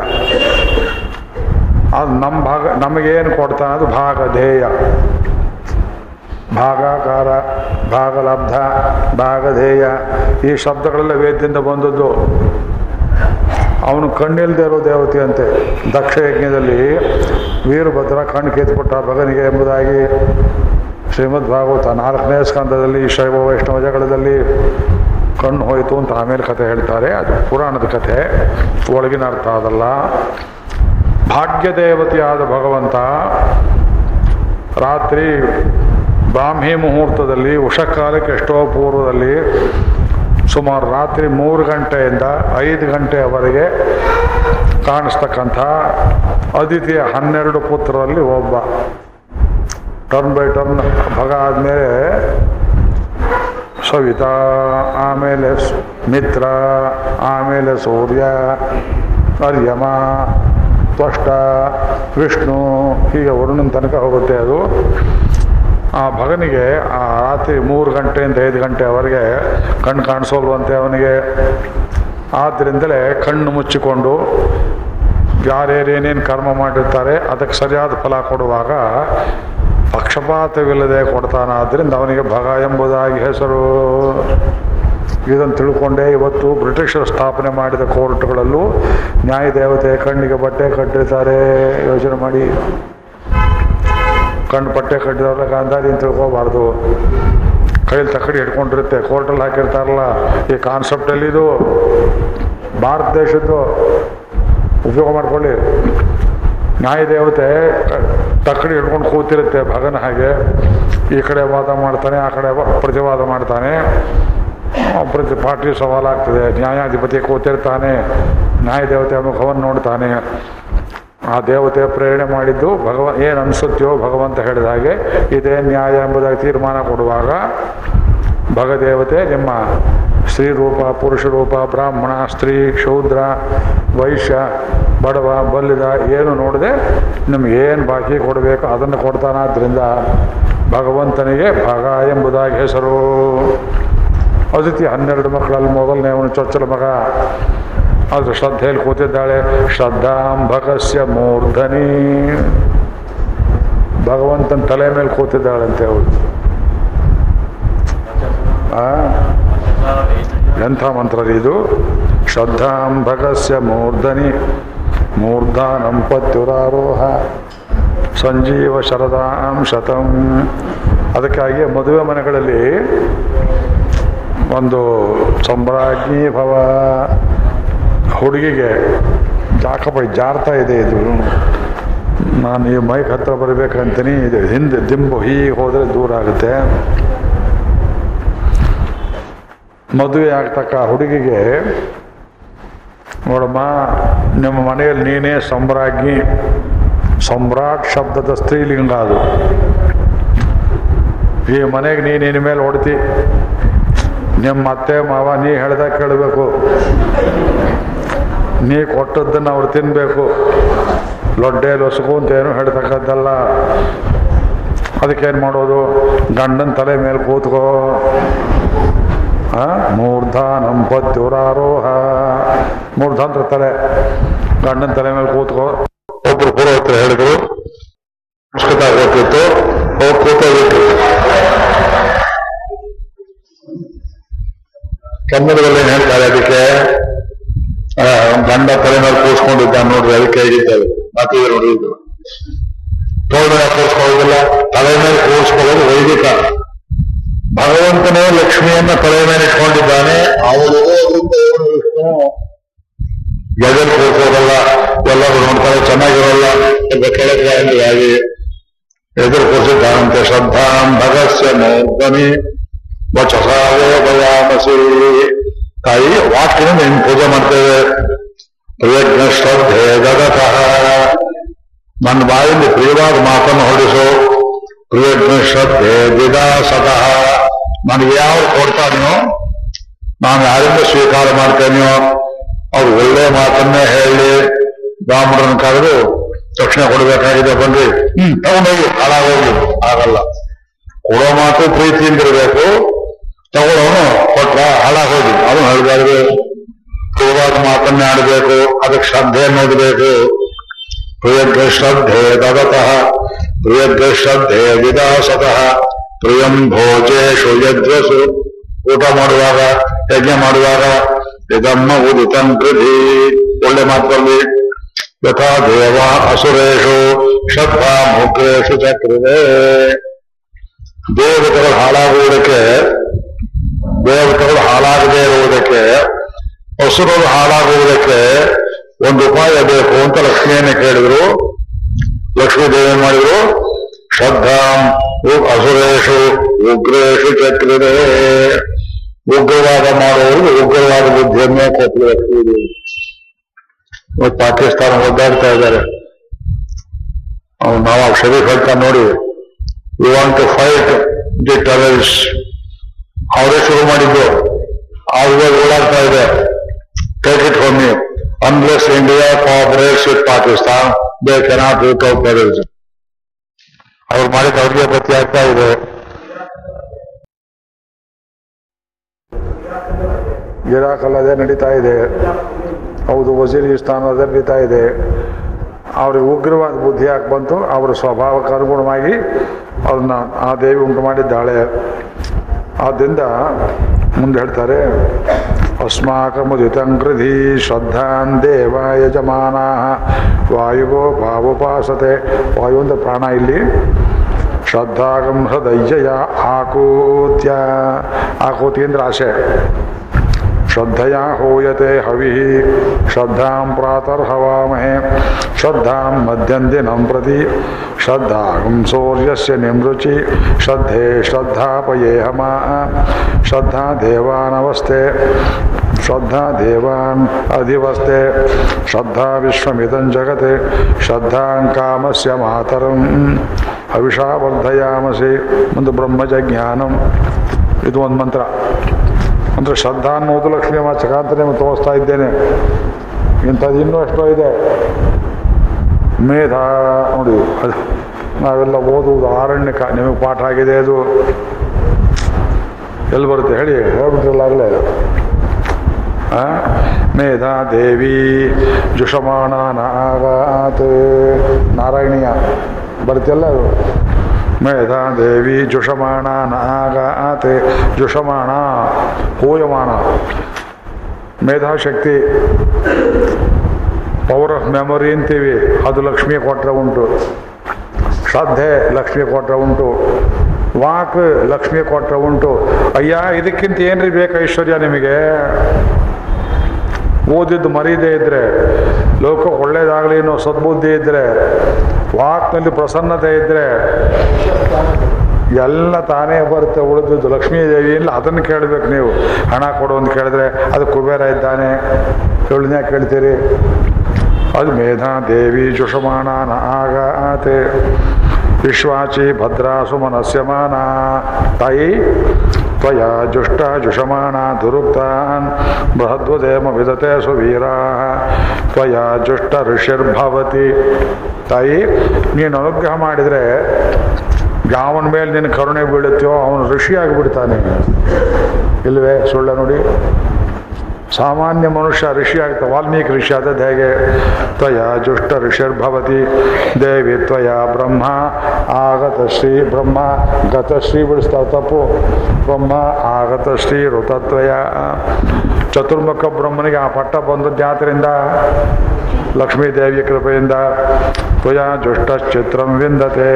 ಅದು ನಮ್ಮ ಭಾಗ, ನಮಗೇನು ಕೊಡ್ತಾನೆ ಅದು ಭಾಗಧೇಯ. ಭಾಗಾಕಾರ, ಭಾಗಲಬ್ಧ, ಭಾಗಧೇಯ, ಈ ಶಬ್ದಗಳೆಲ್ಲ ವೇದದಿಂದ ಬಂದದ್ದು. ಅವನು ಕಣ್ಣಿಲ್ದೇ ಇರೋ ದೇವತೆ ಅಂತೆ ದಕ್ಷ ಯಜ್ಞದಲ್ಲಿ ವೀರಭದ್ರ ಕಣ್ಣು ಕಿತ್ಬಿಟ್ಟ ಭಗನಿಗೆ ಎಂಬುದಾಗಿ ಶ್ರೀಮದ್ ಭಾಗವತ ನಾಲ್ಕನೇ ಸ್ಕಂದದಲ್ಲಿ, ಶೈವ ವೈಷ್ಣವ ಜಗಳದಲ್ಲಿ ಕಣ್ಣು ಹೋಯಿತು ಅಂತ ಆಮೇಲೆ ಕಥೆ ಹೇಳ್ತಾರೆ. ಅದು ಪುರಾಣದ ಕಥೆ ಒಳಗಿನ ಅರ್ಥ ಅದಲ್ಲ. ಭಾಗ್ಯ ದೇವತೆಯಾದ ಭಗವಂತ ರಾತ್ರಿ ಬ್ರಾಹ್ಮಿ ಮುಹೂರ್ತದಲ್ಲಿ ಉಷಕಾಲಕ್ಕೆ ಎಷ್ಟೋ ಪೂರ್ವದಲ್ಲಿ ಸುಮಾರು ರಾತ್ರಿ ಮೂರು ಗಂಟೆಯಿಂದ ಐದು ಗಂಟೆಯವರೆಗೆ ಕಾಣಿಸ್ತಕ್ಕಂಥ ಅದಿತಿಯ ಹನ್ನೆರಡು ಪುತ್ರರಲ್ಲಿ ಒಬ್ಬ. ಟರ್ನ್ ಬೈ ಟರ್ನ್ ಭಗ ಆದಮೇಲೆ ಸವಿತಾ, ಆಮೇಲೆ ಮಿತ್ರ, ಆಮೇಲೆ ಸೂರ್ಯ, ಅರ್ಯಮ, ತ್ವಷ್ಟ, ವಿಷ್ಣು, ಹೀಗೆ ವರುಣನ ತನಕ ಹೋಗುತ್ತೆ ಅದು. ಆ ಭಗನಿಗೆ ಆ ರಾತ್ರಿ ಮೂರು ಗಂಟೆಯಿಂದ ಐದು ಗಂಟೆವರೆಗೆ ಕಣ್ಣು ಕಾಣಿಸೋಲ್ವಂತೆ ಅವನಿಗೆ. ಆದ್ದರಿಂದಲೇ ಕಣ್ಣು ಮುಚ್ಚಿಕೊಂಡು ಯಾರ್ಯಾರೇನೇನು ಕರ್ಮ ಮಾಡಿರ್ತಾರೆ, ಅದಕ್ಕೆ ಸರಿಯಾದ ಫಲ ಕೊಡುವಾಗ ಪಕ್ಷಪಾತವಿಲ್ಲದೆ ಕೊಡ್ತಾನೆ ಆದ್ದರಿಂದ ಅವನಿಗೆ ಭಗ ಎಂಬುದಾಗಿ ಹೆಸರು. ಇದನ್ನು ತಿಳ್ಕೊಂಡೇ ಇವತ್ತು ಬ್ರಿಟಿಷರು ಸ್ಥಾಪನೆ ಮಾಡಿದ ಕೋರ್ಟ್ಗಳಲ್ಲೂ ನ್ಯಾಯದೇವತೆ ಕಣ್ಣಿಗೆ ಬಟ್ಟೆ ಕಟ್ಟಿರ್ತಾರೆ. ಯೋಚನೆ ಮಾಡಿ. ಕಣ್ಣು ಪಟ್ಟೆ ಕಟ್ಟಿದವ್ರ ಗಾಂಧಾರಿ ಅಂತ ತಿಳ್ಕೋಬಾರ್ದು. ಕೈಯಲ್ಲಿ ತಕ್ಕಡಿ ಹಿಡ್ಕೊಂಡಿರುತ್ತೆ. ಕೋರ್ಟಲ್ಲಿ ಹಾಕಿರ್ತಾರಲ್ಲ, ಈ ಕಾನ್ಸೆಪ್ಟಲ್ಲಿ ಇದು. ಭಾರತ ದೇಶದ್ದು ಉಪಯೋಗ ಮಾಡ್ಕೊಳ್ಳಿ. ನ್ಯಾಯ ದೇವತೆ ತಕ್ಕಡಿ ಹಿಡ್ಕೊಂಡು ಕೂತಿರುತ್ತೆ ಭಗನ ಹಾಗೆ. ಈ ಕಡೆ ವಾದ ಮಾಡ್ತಾನೆ, ಆ ಕಡೆ ಪ್ರತಿವಾದ ಮಾಡ್ತಾನೆ. ಪ್ರತಿ ಪಾರ್ಟಿ ಸವಾಲಾಗ್ತದೆ. ನ್ಯಾಯಾಧಿಪತಿ ಕೂತಿರ್ತಾನೆ. ನ್ಯಾಯ ದೇವತೆ ಮುಖವನ್ನು ನೋಡ್ತಾನೆ. ಆ ದೇವತೆ ಪ್ರೇರಣೆ ಮಾಡಿದ್ದು ಭಗವ, ಏನು ಅನಿಸುತ್ತೆಯೋ ಭಗವಂತ ಹೇಳಿದ ಹಾಗೆ ಇದೇ ನ್ಯಾಯ ಎಂಬುದಾಗಿ ತೀರ್ಮಾನ ಕೊಡುವಾಗ ಭಗದೇವತೆ ನಿಮ್ಮ ಸ್ತ್ರೀರೂಪ ಪುರುಷ ರೂಪ ಬ್ರಾಹ್ಮಣ, ಸ್ತ್ರೀ, ಶೂದ್ರ, ವೈಶ್ಯ, ಬಡವ, ಬಲ್ಲಿದ ಏನು ನೋಡದೆ ಏನು ಬಾಕಿ ಕೊಡಬೇಕು ಅದನ್ನು ಕೊಡ್ತಾನಾದ್ರಿಂದ ಭಗವಂತನಿಗೆ ಭಗ ಎಂಬುದಾಗಿ ಹೆಸರು. ಅದಿತಿ ಹನ್ನೆರಡು ಮಕ್ಕಳಲ್ಲಿ ಮೊದಲನೇ ಅವನು ಚೊಚ್ಚಲ ಮಗ. ಆದ್ರೆ ಶ್ರದ್ಧೆಯಲ್ಲಿ ಕೂತಿದ್ದಾಳೆ ಶ್ರದ್ಧಾಂಬಕಸ್ಯ ಮೂರ್ಧನಿ. ಭಗವಂತನ ತಲೆ ಮೇಲೆ ಕೂತಿದ್ದಾಳಂತೆ ಅವಳು. ಆ? ಎಂಥ ಮಂತ್ರ ಇದು? ಶ್ರದ್ಧಾಂಬಕಸ್ಯ ಮೂರ್ಧನಿ. ಮೂರ್ಧಾನಂ ಪತ್ಯುರಾರೋಹ. ಸಂಜೀವ ಶರದಾಂ ಶತಂ. ಅದಕ್ಕಾಗಿ ಮದುವೆ ಮನೆಗಳಲ್ಲಿ ಒಂದು ಸಂಭ್ರಾಜ್ಞಿ ಭವ ಹುಡುಗಿಗೆ ಜಾಕಪ್ಪ ಜಾರ್ತಾ ಇದೆ ಇದು. ನಾನು ಈ ಮೈಕ್ ಹತ್ರ ಬರಬೇಕಂತೀನಿ. ಇದು ಹಿಂದೆ ದಿಂಬು ಹೀಗೆ ಹೋದರೆ ದೂರ ಆಗುತ್ತೆ. ಮದುವೆ ಆಗ್ತಕ್ಕ ಹುಡುಗಿಗೆ, ನೋಡಮ್ಮ, ನಿಮ್ಮ ಮನೆಯಲ್ಲಿ ನೀನೇ ಸಮ್ರಾಜ್ಞಿ ಸಮ್ರಾಟ್ ಶಬ್ದದ ಸ್ತ್ರೀಲಿಂಗ ಅದು. ಈ ಮನೆಗೆ ನೀನು ಇನ್ನ ಮೇಲೆ ಹೊಡ್ತಿ. ನಿಮ್ಮ ಅತ್ತೆ ಮಾವ ನೀ ಹೇಳ್ದಾಗ ಕೇಳಬೇಕು. ನೀ ಕೊಟ್ಟದ್ದನ್ನು ಅವ್ರು ತಿನ್ನಬೇಕು ಅಂತ ಏನು ಹೇಳ್ತಕ್ಕದ್ದಲ್ಲ. ಅದಕ್ಕೇನು ಮಾಡೋದು? ಗಂಡನ ತಲೆ ಮೇಲೆ ಕೂತ್ಕೋ? ಮೂರ್ಧಾನಂ ಮೂರ್ಧ ಅಂತ ತಲೆ. ಗಂಡನ ತಲೆ ಮೇಲೆ ಕೂತ್ಕೋ. ಒಬ್ರು ಪೂರ್ವತ್ರ ಹೇಳಿದ್ರು. ಗೊತ್ತಿತ್ತು ಅವ್ರು ಕನ್ನಡದಲ್ಲಿ ಹೇಳ್ತಾರೆ ಅದಕ್ಕೆ? ಆ, ಗಂಡ ತಲೆ ಮೇಲೆ ಕೂಸ್ಕೊಂಡಿದ್ದ ನೋಡ್ರಿ ಅದಕ್ಕೆ ಹೇಗಿದ್ದಾರೆ ಮಾತಿಗೆ ನೋಡಿ ಇದು ತೋಳ ಮೇಲೆ ಕೂರ್ಸ್ಕೊಳ್ಳೋದಿಲ್ಲ ತಲೆ ಮೇಲೆ ಕೂರಿಸ್ಕೊಳ್ಳೋದು ವೈದಿಕ. ಭಗವಂತನೇ ಲಕ್ಷ್ಮಿಯನ್ನ ತಲೆ ಮೇಲೆ ಇಟ್ಕೊಂಡಿದ್ದಾನೆ. ಅವಳು ವಿಷ್ಣು? ಎದರ್ ಕೂರ್ಸೋದಲ್ಲ ಎಲ್ಲರೂ ನೋಡ್ತಾರೆ ಚೆನ್ನಾಗಿರೋಲ್ಲ. ಸ್ವಲ್ಪ ಕೆಳಗೆ ಹಾಗೆ. ಎದುರು ಕೂರಿಸಿದ್ದಾನಂತೆ ಶ್ರದ್ಧಾಂ ಭಗಸ್ಯ ಮೂರ್ಧನಿ ವಚಸಾವೇದಯಾಮಸಿ ತಾಯಿ ವಾಕ್ಯನ ನೀನು ಪೂಜೆ ಮಾಡ್ತೇವೆ. ಪ್ರಯಜ್ಞ ಶ್ರದ್ಧೆ ಜಗತಃ ನನ್ನ ಬಾಯಲ್ಲಿ ಪ್ರಿಯವಾದ ಮಾತನ್ನು ಹೊಡಿಸು ಪ್ರಿಯಜ್ಞ ಶ್ರದ್ಧೆ ವಿದಾಸತಃ ನನಗೆ ಯಾರು ಕೊಡ್ತಾನೆಯೋ ನಾನು ಯಾರಿಂದ ಸ್ವೀಕಾರ ಮಾಡ್ತೇನೆಯೋ ಅವ್ರು ಒಳ್ಳೆ ಮಾತನ್ನೇ ಹೇಳಿ ಬ್ರಾಹ್ಮಣರನ್ನು ಕರೆದು ತಕ್ಷಣ ಕೊಡಬೇಕಾಗಿದೆ ಬನ್ರಿ ಹ್ಮ್ ತಗೊಂಡೋಗಿ ಹಾಳಾಗೋಗಿ ಆಗಲ್ಲ ಕೊಡೋ ಮಾತು ಪ್ರೀತಿಯಿಂದಿರಬೇಕು ತಗೊಳ್ಳೋನು ಕೊಟ್ಟ ಹಾಳಾಗೋಗಿ ಅವನು ಹೇಳಿದಾದ್ರೆ ಪ್ರಿಯವಾದ ಮಾತನ್ನೇ ಆಡಬೇಕು ಅದಕ್ಕೆ ಶ್ರದ್ಧೆ ಅನ್ನೋದಬೇಕು ಪ್ರಿಯಗ್ರ ಶ್ರದ್ಧೆ ದಗತಃ ಪ್ರಿಯಗ್ರ ಶ್ರದ್ಧೆ ವಿದಾಸತಃ ಪ್ರಿಯಂ ಭೋಜೇಶು ಯಜ್ವಸು ಊಟ ಮಾಡುವಾಗ ಯಜ್ಞ ಮಾಡುವಾಗ ಇದಮ್ಮ ಉದಿತಂ ಕೃಧಿ ಒಳ್ಳೆ ಮಾತಲ್ಲಿ, ಯಥಾ ದೇವ ಅಸುರೇಶು ಶ್ರದ್ಧಾ ಮುಗ್ರೇಶು ಚಕ್ರವೇ। ದೇವತೆಗಳು ಹಾಳಾಗುವುದಕ್ಕೆ, ದೇವತೆಗಳು ಹಾಳಾಗದೇ ಇರುವುದಕ್ಕೆ ಹಸುರರು ಹಾಳಾಗುವುದಕ್ಕೆ ಒಂದು ಉಪಾಯ ಬೇಕು ಅಂತ ಲಕ್ಷ್ಮಿಯನ್ನು ಕೇಳಿದ್ರು. ಲಕ್ಷ್ಮೀ ದೇವಿ ಮಾಡಿದ್ರು. ಶ್ರದ್ಧಾಂ ಹಸುರೇಶು ಉಗ್ರೇಶು ಚಕ್ರವೇ ಉಗ್ರವಾದ ಮಾಡುವುದು ಉಗ್ರವಾದ ಬುದ್ಧಿಯನ್ನೇ ಕೊಟ್ಟರು ಲಕ್ಷ್ಮೀ ದೇವಿ. ಪಾಕಿಸ್ತಾನ ಒದ್ದಾಡ್ತಾ ಇದ್ದಾರೆ. ನಾವು ಶರೀಫ್ ಅಂತ ನೋಡಿ you want to fight the terrorist ಅವರೇ ಶುರು ಮಾಡಿದ್ದು. ಅವ್ರಿಗೆ ಓಡಾಡ್ತಾ ಇದೆ. Take it from me. Unless India cooperates with Pakistan they cannot do terrorism. ಅವ್ರು ಮಾಡಿದ ಅವ್ರಿಗೆ ಗತಿ ಆಗ್ತಾ ಇದೆ ಇರಾಕ್ ಅಲ್ಲದೆ ನಡೀತಾ ಇದೆ ಹೌದು ವಜೀರಿಸ್ತಾನ್ ಅದೇ ನಡೀತಾ ಇದೆ ಅವ್ರಿಗೆ ಉಗ್ರವಾದ ಬುದ್ಧಿ ಯಾಕೆ ಬಂತು ಅವರ ಸ್ವಭಾವಕ್ಕೆ ಅನುಗುಣವಾಗಿ ಅವ್ರನ್ನ ಆ ದೇವಿ ಉಂಟು ಮಾಡಿದ್ದಾಳೆ ಆದ್ದರಿಂದ ಮುಂದೆ ಹೇಳ್ತಾರೆ ಅಸ್ಮಾಕಮುದಿತಂ ಕೃಧಿ ಶ್ರದ್ಧಾನ್ ದೇವ ಯಜಮಾನ ವಾಯುವೋ ಭಾವುಪಾಸತೆ ವಾಯು ಅಂದ್ರೆ ಪ್ರಾಣ ಇಲ್ಲಿ? ಶ್ರದ್ಧಾಗಂ ಹೃದಯ್ಯ ಆಕೂತ್ಯ. ಆಕೂತಿ ಅಂದ್ರೆ ಆಸೆ. ಶ್ರದ್ಧೆಯ ಹೂಯತೆ ಹವಿ ಶ್ರದ್ಧಾಂ ಪ್ರಾತರ್ಹವಾಮಹೆ ಶ್ರದ್ಧಾಂ ಮಧ್ಯಂದಿನಂ ಪ್ರತಿ ಶ್ರದ್ಧಾಗಂ ಸೂರ್ಯಸ್ಯ ನಿಮೃಚಿ ಶ್ರದ್ಧೆ ಶ್ರದ್ಧಾಪಯೇಹಮ ಶ್ರದ್ಧಾ ದೇವಾನವಸ್ತೆ ಶ್ರದ್ಧಾ ದೇವಾನ್ ಅಧಿವಸ್ತೆ ಶ್ರದ್ಧಾ ವಿಶ್ವಮಿದಂ ಜಗತೆ ಶ್ರದ್ಧಾಂ ಕಾಮಸ್ಯ ಮಾತರಂ ಹವಿಷಾ ವರ್ಧಯಾಮಸಿ ಒಂದು ಬ್ರಹ್ಮಜ ಜ್ಞಾನಂ ಇದು ಒಂದು ಮಂತ್ರ ಅಂದರೆ ಶ್ರದ್ಧಾ ಅನ್ನೋದು ಲಕ್ಷ್ಮೀ ಮಾಚಕ ಅಂತ ನಿಮಗೆ ತೋರಿಸ್ತಾ ಇದ್ದೇನೆ. ಇಂಥದ್ದು ಇನ್ನೂ ಎಷ್ಟೋ ಇದೆ. ಮೇಧ, ನೋಡಿ, ಅದು ನಾವೆಲ್ಲ ಓದುವುದು ಆರಣ್ಯಕ, ನಿಮಗೆ ಪಾಠ ಆಗಿದೆ ಅದು. ಎಲ್ಲಿ ಬರುತ್ತೆ? ಹೇಳಿ, ಹೇಳ್ಬಿಟ್ರಲ್ಲಾಗಲೇ? ಮೇಧಾ, ದೇವಿ, ಜುಷಮಾಣ ನಾಗಾತ್ ನಾರಾಯಣೀಯ. ಬರುತ್ತಲ್ಲ ಅದು. ಮೇಧಾ ದೇವಿ ಜುಷಮಾಣ ಆತೆ ಜುಷಮಾಣ ಹೂಯಮಾನ ಮೇಧಾಶಕ್ತಿ ಪವರ್ ಆಫ್ ಮೆಮೊರಿ ಅಂತೀವಿ. ಅದು ಲಕ್ಷ್ಮಿ ಕೊಟ್ಟರೆ ಉಂಟು. ಶ್ರದ್ಧೆ ಲಕ್ಷ್ಮಿ ಕೊಟ್ಟರೆ ಉಂಟು. ವಾಕ್ ಲಕ್ಷ್ಮಿ ಕೊಟ್ಟರೆ ಉಂಟು. ಅಯ್ಯ, ಇದಕ್ಕಿಂತ ಏನ್ರಿ ಬೇಕು ಐಶ್ವರ್ಯ ನಿಮಗೆ? ಓದಿದ್ದು ಮರೀದೇ ಇದ್ರೆ, ಲೋಕ ಒಳ್ಳೇದಾಗಲಿ ಅನ್ನೋ ಸದ್ಬುದ್ಧಿ ಇದ್ರೆ, ವಾಕ್ನಲ್ಲಿ ಪ್ರಸನ್ನತೆ ಇದ್ರೆ, ಎಲ್ಲ ತಾನೇ ಬರುತ್ತೆ ಉಳಿದಿದ್ದು. ಲಕ್ಷ್ಮೀದೇವಿ ಇಲ್ಲ, ಅದನ್ನು ಕೇಳಬೇಕು ನೀವು. ಹಣ ಕೊಡು ಅಂತ ಕೇಳಿದ್ರೆ, ಅದು ಕುಬೇರ ಇದ್ದಾನೆ. ಕೇಳಿದ್ಯಾ ಕೇಳ್ತೀರಿ? ಅದು ಮೇಧಾ ದೇವಿ ಜುಷಮಾಣ ಆಗಾತೆ ವಿಶ್ವಾಚಿ ಭದ್ರಾ ಸುಮನಸ್ಯಮಾನ ತಾಯಿ ಜುಷ್ಟ ಜುಷಮಾಣ ದುರುಕ್ತಾನ್ ಬೃಹದ್ವದೇಮ ವಿದತೆ ಸುವೀರಾ ತ್ವಯಾ ಜುಷ್ಟ ಋಷಿರ್ಭವತಿ ತಾಯಿ, ನೀನು ಅನುಗ್ರಹ ಮಾಡಿದರೆ ಯಾವನ ಮೇಲೆ ನಿನ್ನ ಕರುಣೆ ಬೀಳುತ್ತೆಯೋ ಅವನು ಋಷಿಯಾಗಿ ಬಿಡ್ತಾನೆ ಇಲ್ವೇ, ಸುಳ್ಳ ನೋಡಿ. ಸಾಮಾನ್ಯ ಮನುಷ್ಯ ಋಷಿ ಆಗ್ತಾ, ವಾಲ್ಮೀಕಿ ಋಷಿ ಆದದ್ದು ಹೇಗೆ? ತ್ವಯ ಜುಷ್ಟ ಋಷಿರ್ಭವತಿ, ದೇವಿ ತ್ವಯ ಬ್ರಹ್ಮ, ಆಗತ ಶ್ರೀ ಬ್ರಹ್ಮ ಗತಶ್ರೀ ಬಿಡಿಸ್ತಾವ ತಪ್ಪು. ಬ್ರಹ್ಮ, ಆಗತ ಶ್ರೀ ಋತತ್ವಯ. ಚತುರ್ಮುಖ ಬ್ರಹ್ಮನಿಗೆ ಆ ಪಟ್ಟ ಬಂದದ್ದು ಯಾತ್ರಿಂದ ಲಕ್ಷ್ಮೀ ದೇವಿಯ ಕೃಪೆಯಿಂದ ತ್ವಯ ಜುಷ್ಟಶ್ಚಿತ್ರಂ ವಿಂದತೆ.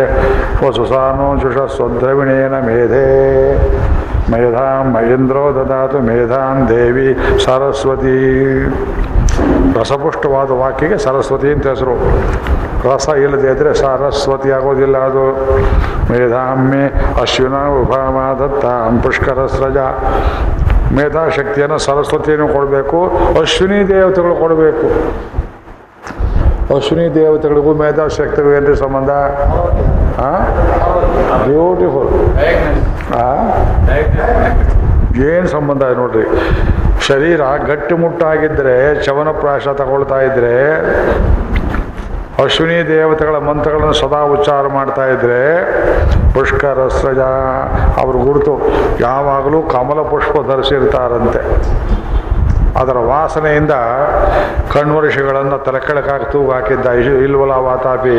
ವಸುಸಾನೋ ಜುಷ ಸ್ವದ್ರವಿಣೇನ ಮೇಧೆ. ಮೇಧಾಂ ಮಹೇಂದ್ರೋ ದದಾತು, ಮೇಧಾಂ ದೇವಿ ಸರಸ್ವತಿ. ರಸಪುಷ್ಟವಾದ ವಾಕ್ಯಗೆ ಸರಸ್ವತಿ ಅಂತ ಹೆಸರು. ರಸ ಇಲ್ಲದೆ ಇದ್ರೆ ಸರಸ್ವತಿ ಆಗೋದಿಲ್ಲ ಅದು. ಮೇಧಾಮ್ಯೆ ಅಶ್ವಿನ ಉಭಾಮ ದತ್ತಾಂ ಪುಷ್ಕರ ಸ್ರಜ. ಮೇಧಾಶಕ್ತಿಯನ್ನು ಸರಸ್ವತಿಯನ್ನು ಕೊಡಬೇಕು, ಅಶ್ವಿನಿ ದೇವತೆಗಳು ಕೊಡಬೇಕು. ಅಶ್ವಿನಿ ದೇವತೆಗಳಿಗೂ ಮೇಧಾಶಕ್ತಿಗೂ ಏನ್ರಿ ಸಂಬಂಧ? ಬ್ಯೂಟಿಫುಲ್ ಏನು ಸಂಬಂಧ ಇದೆ ನೋಡ್ರಿ? ಶರೀರ ಗಟ್ಟಿಮುಟ್ಟಾಗಿದ್ದರೆ ಚವನಪ್ರಾಶ ತಗೊಳ್ತಾ ಇದ್ರೆ ಅಶ್ವಿನಿ ದೇವತೆಗಳ ಮಂತ್ರಗಳನ್ನು ಸದಾ ಉಚ್ಚಾರ ಮಾಡ್ತಾ ಇದ್ರೆ ಪುಷ್ಕರ ಸಜ ಅವ್ರ ಗುರುತು ಯಾವಾಗಲೂ ಕಮಲ ಪುಷ್ಪ ಧರಿಸಿರ್ತಾರಂತೆ. ಅದರ ವಾಸನೆಯಿಂದ ಕಣ್ವರ್ಷಿಗಳನ್ನು ತಲೆಕೆಳಕಾಗಿ ತೂಗು ಹಾಕಿದ್ದ ಇಲ್ವಲ ವಾತಾಪಿ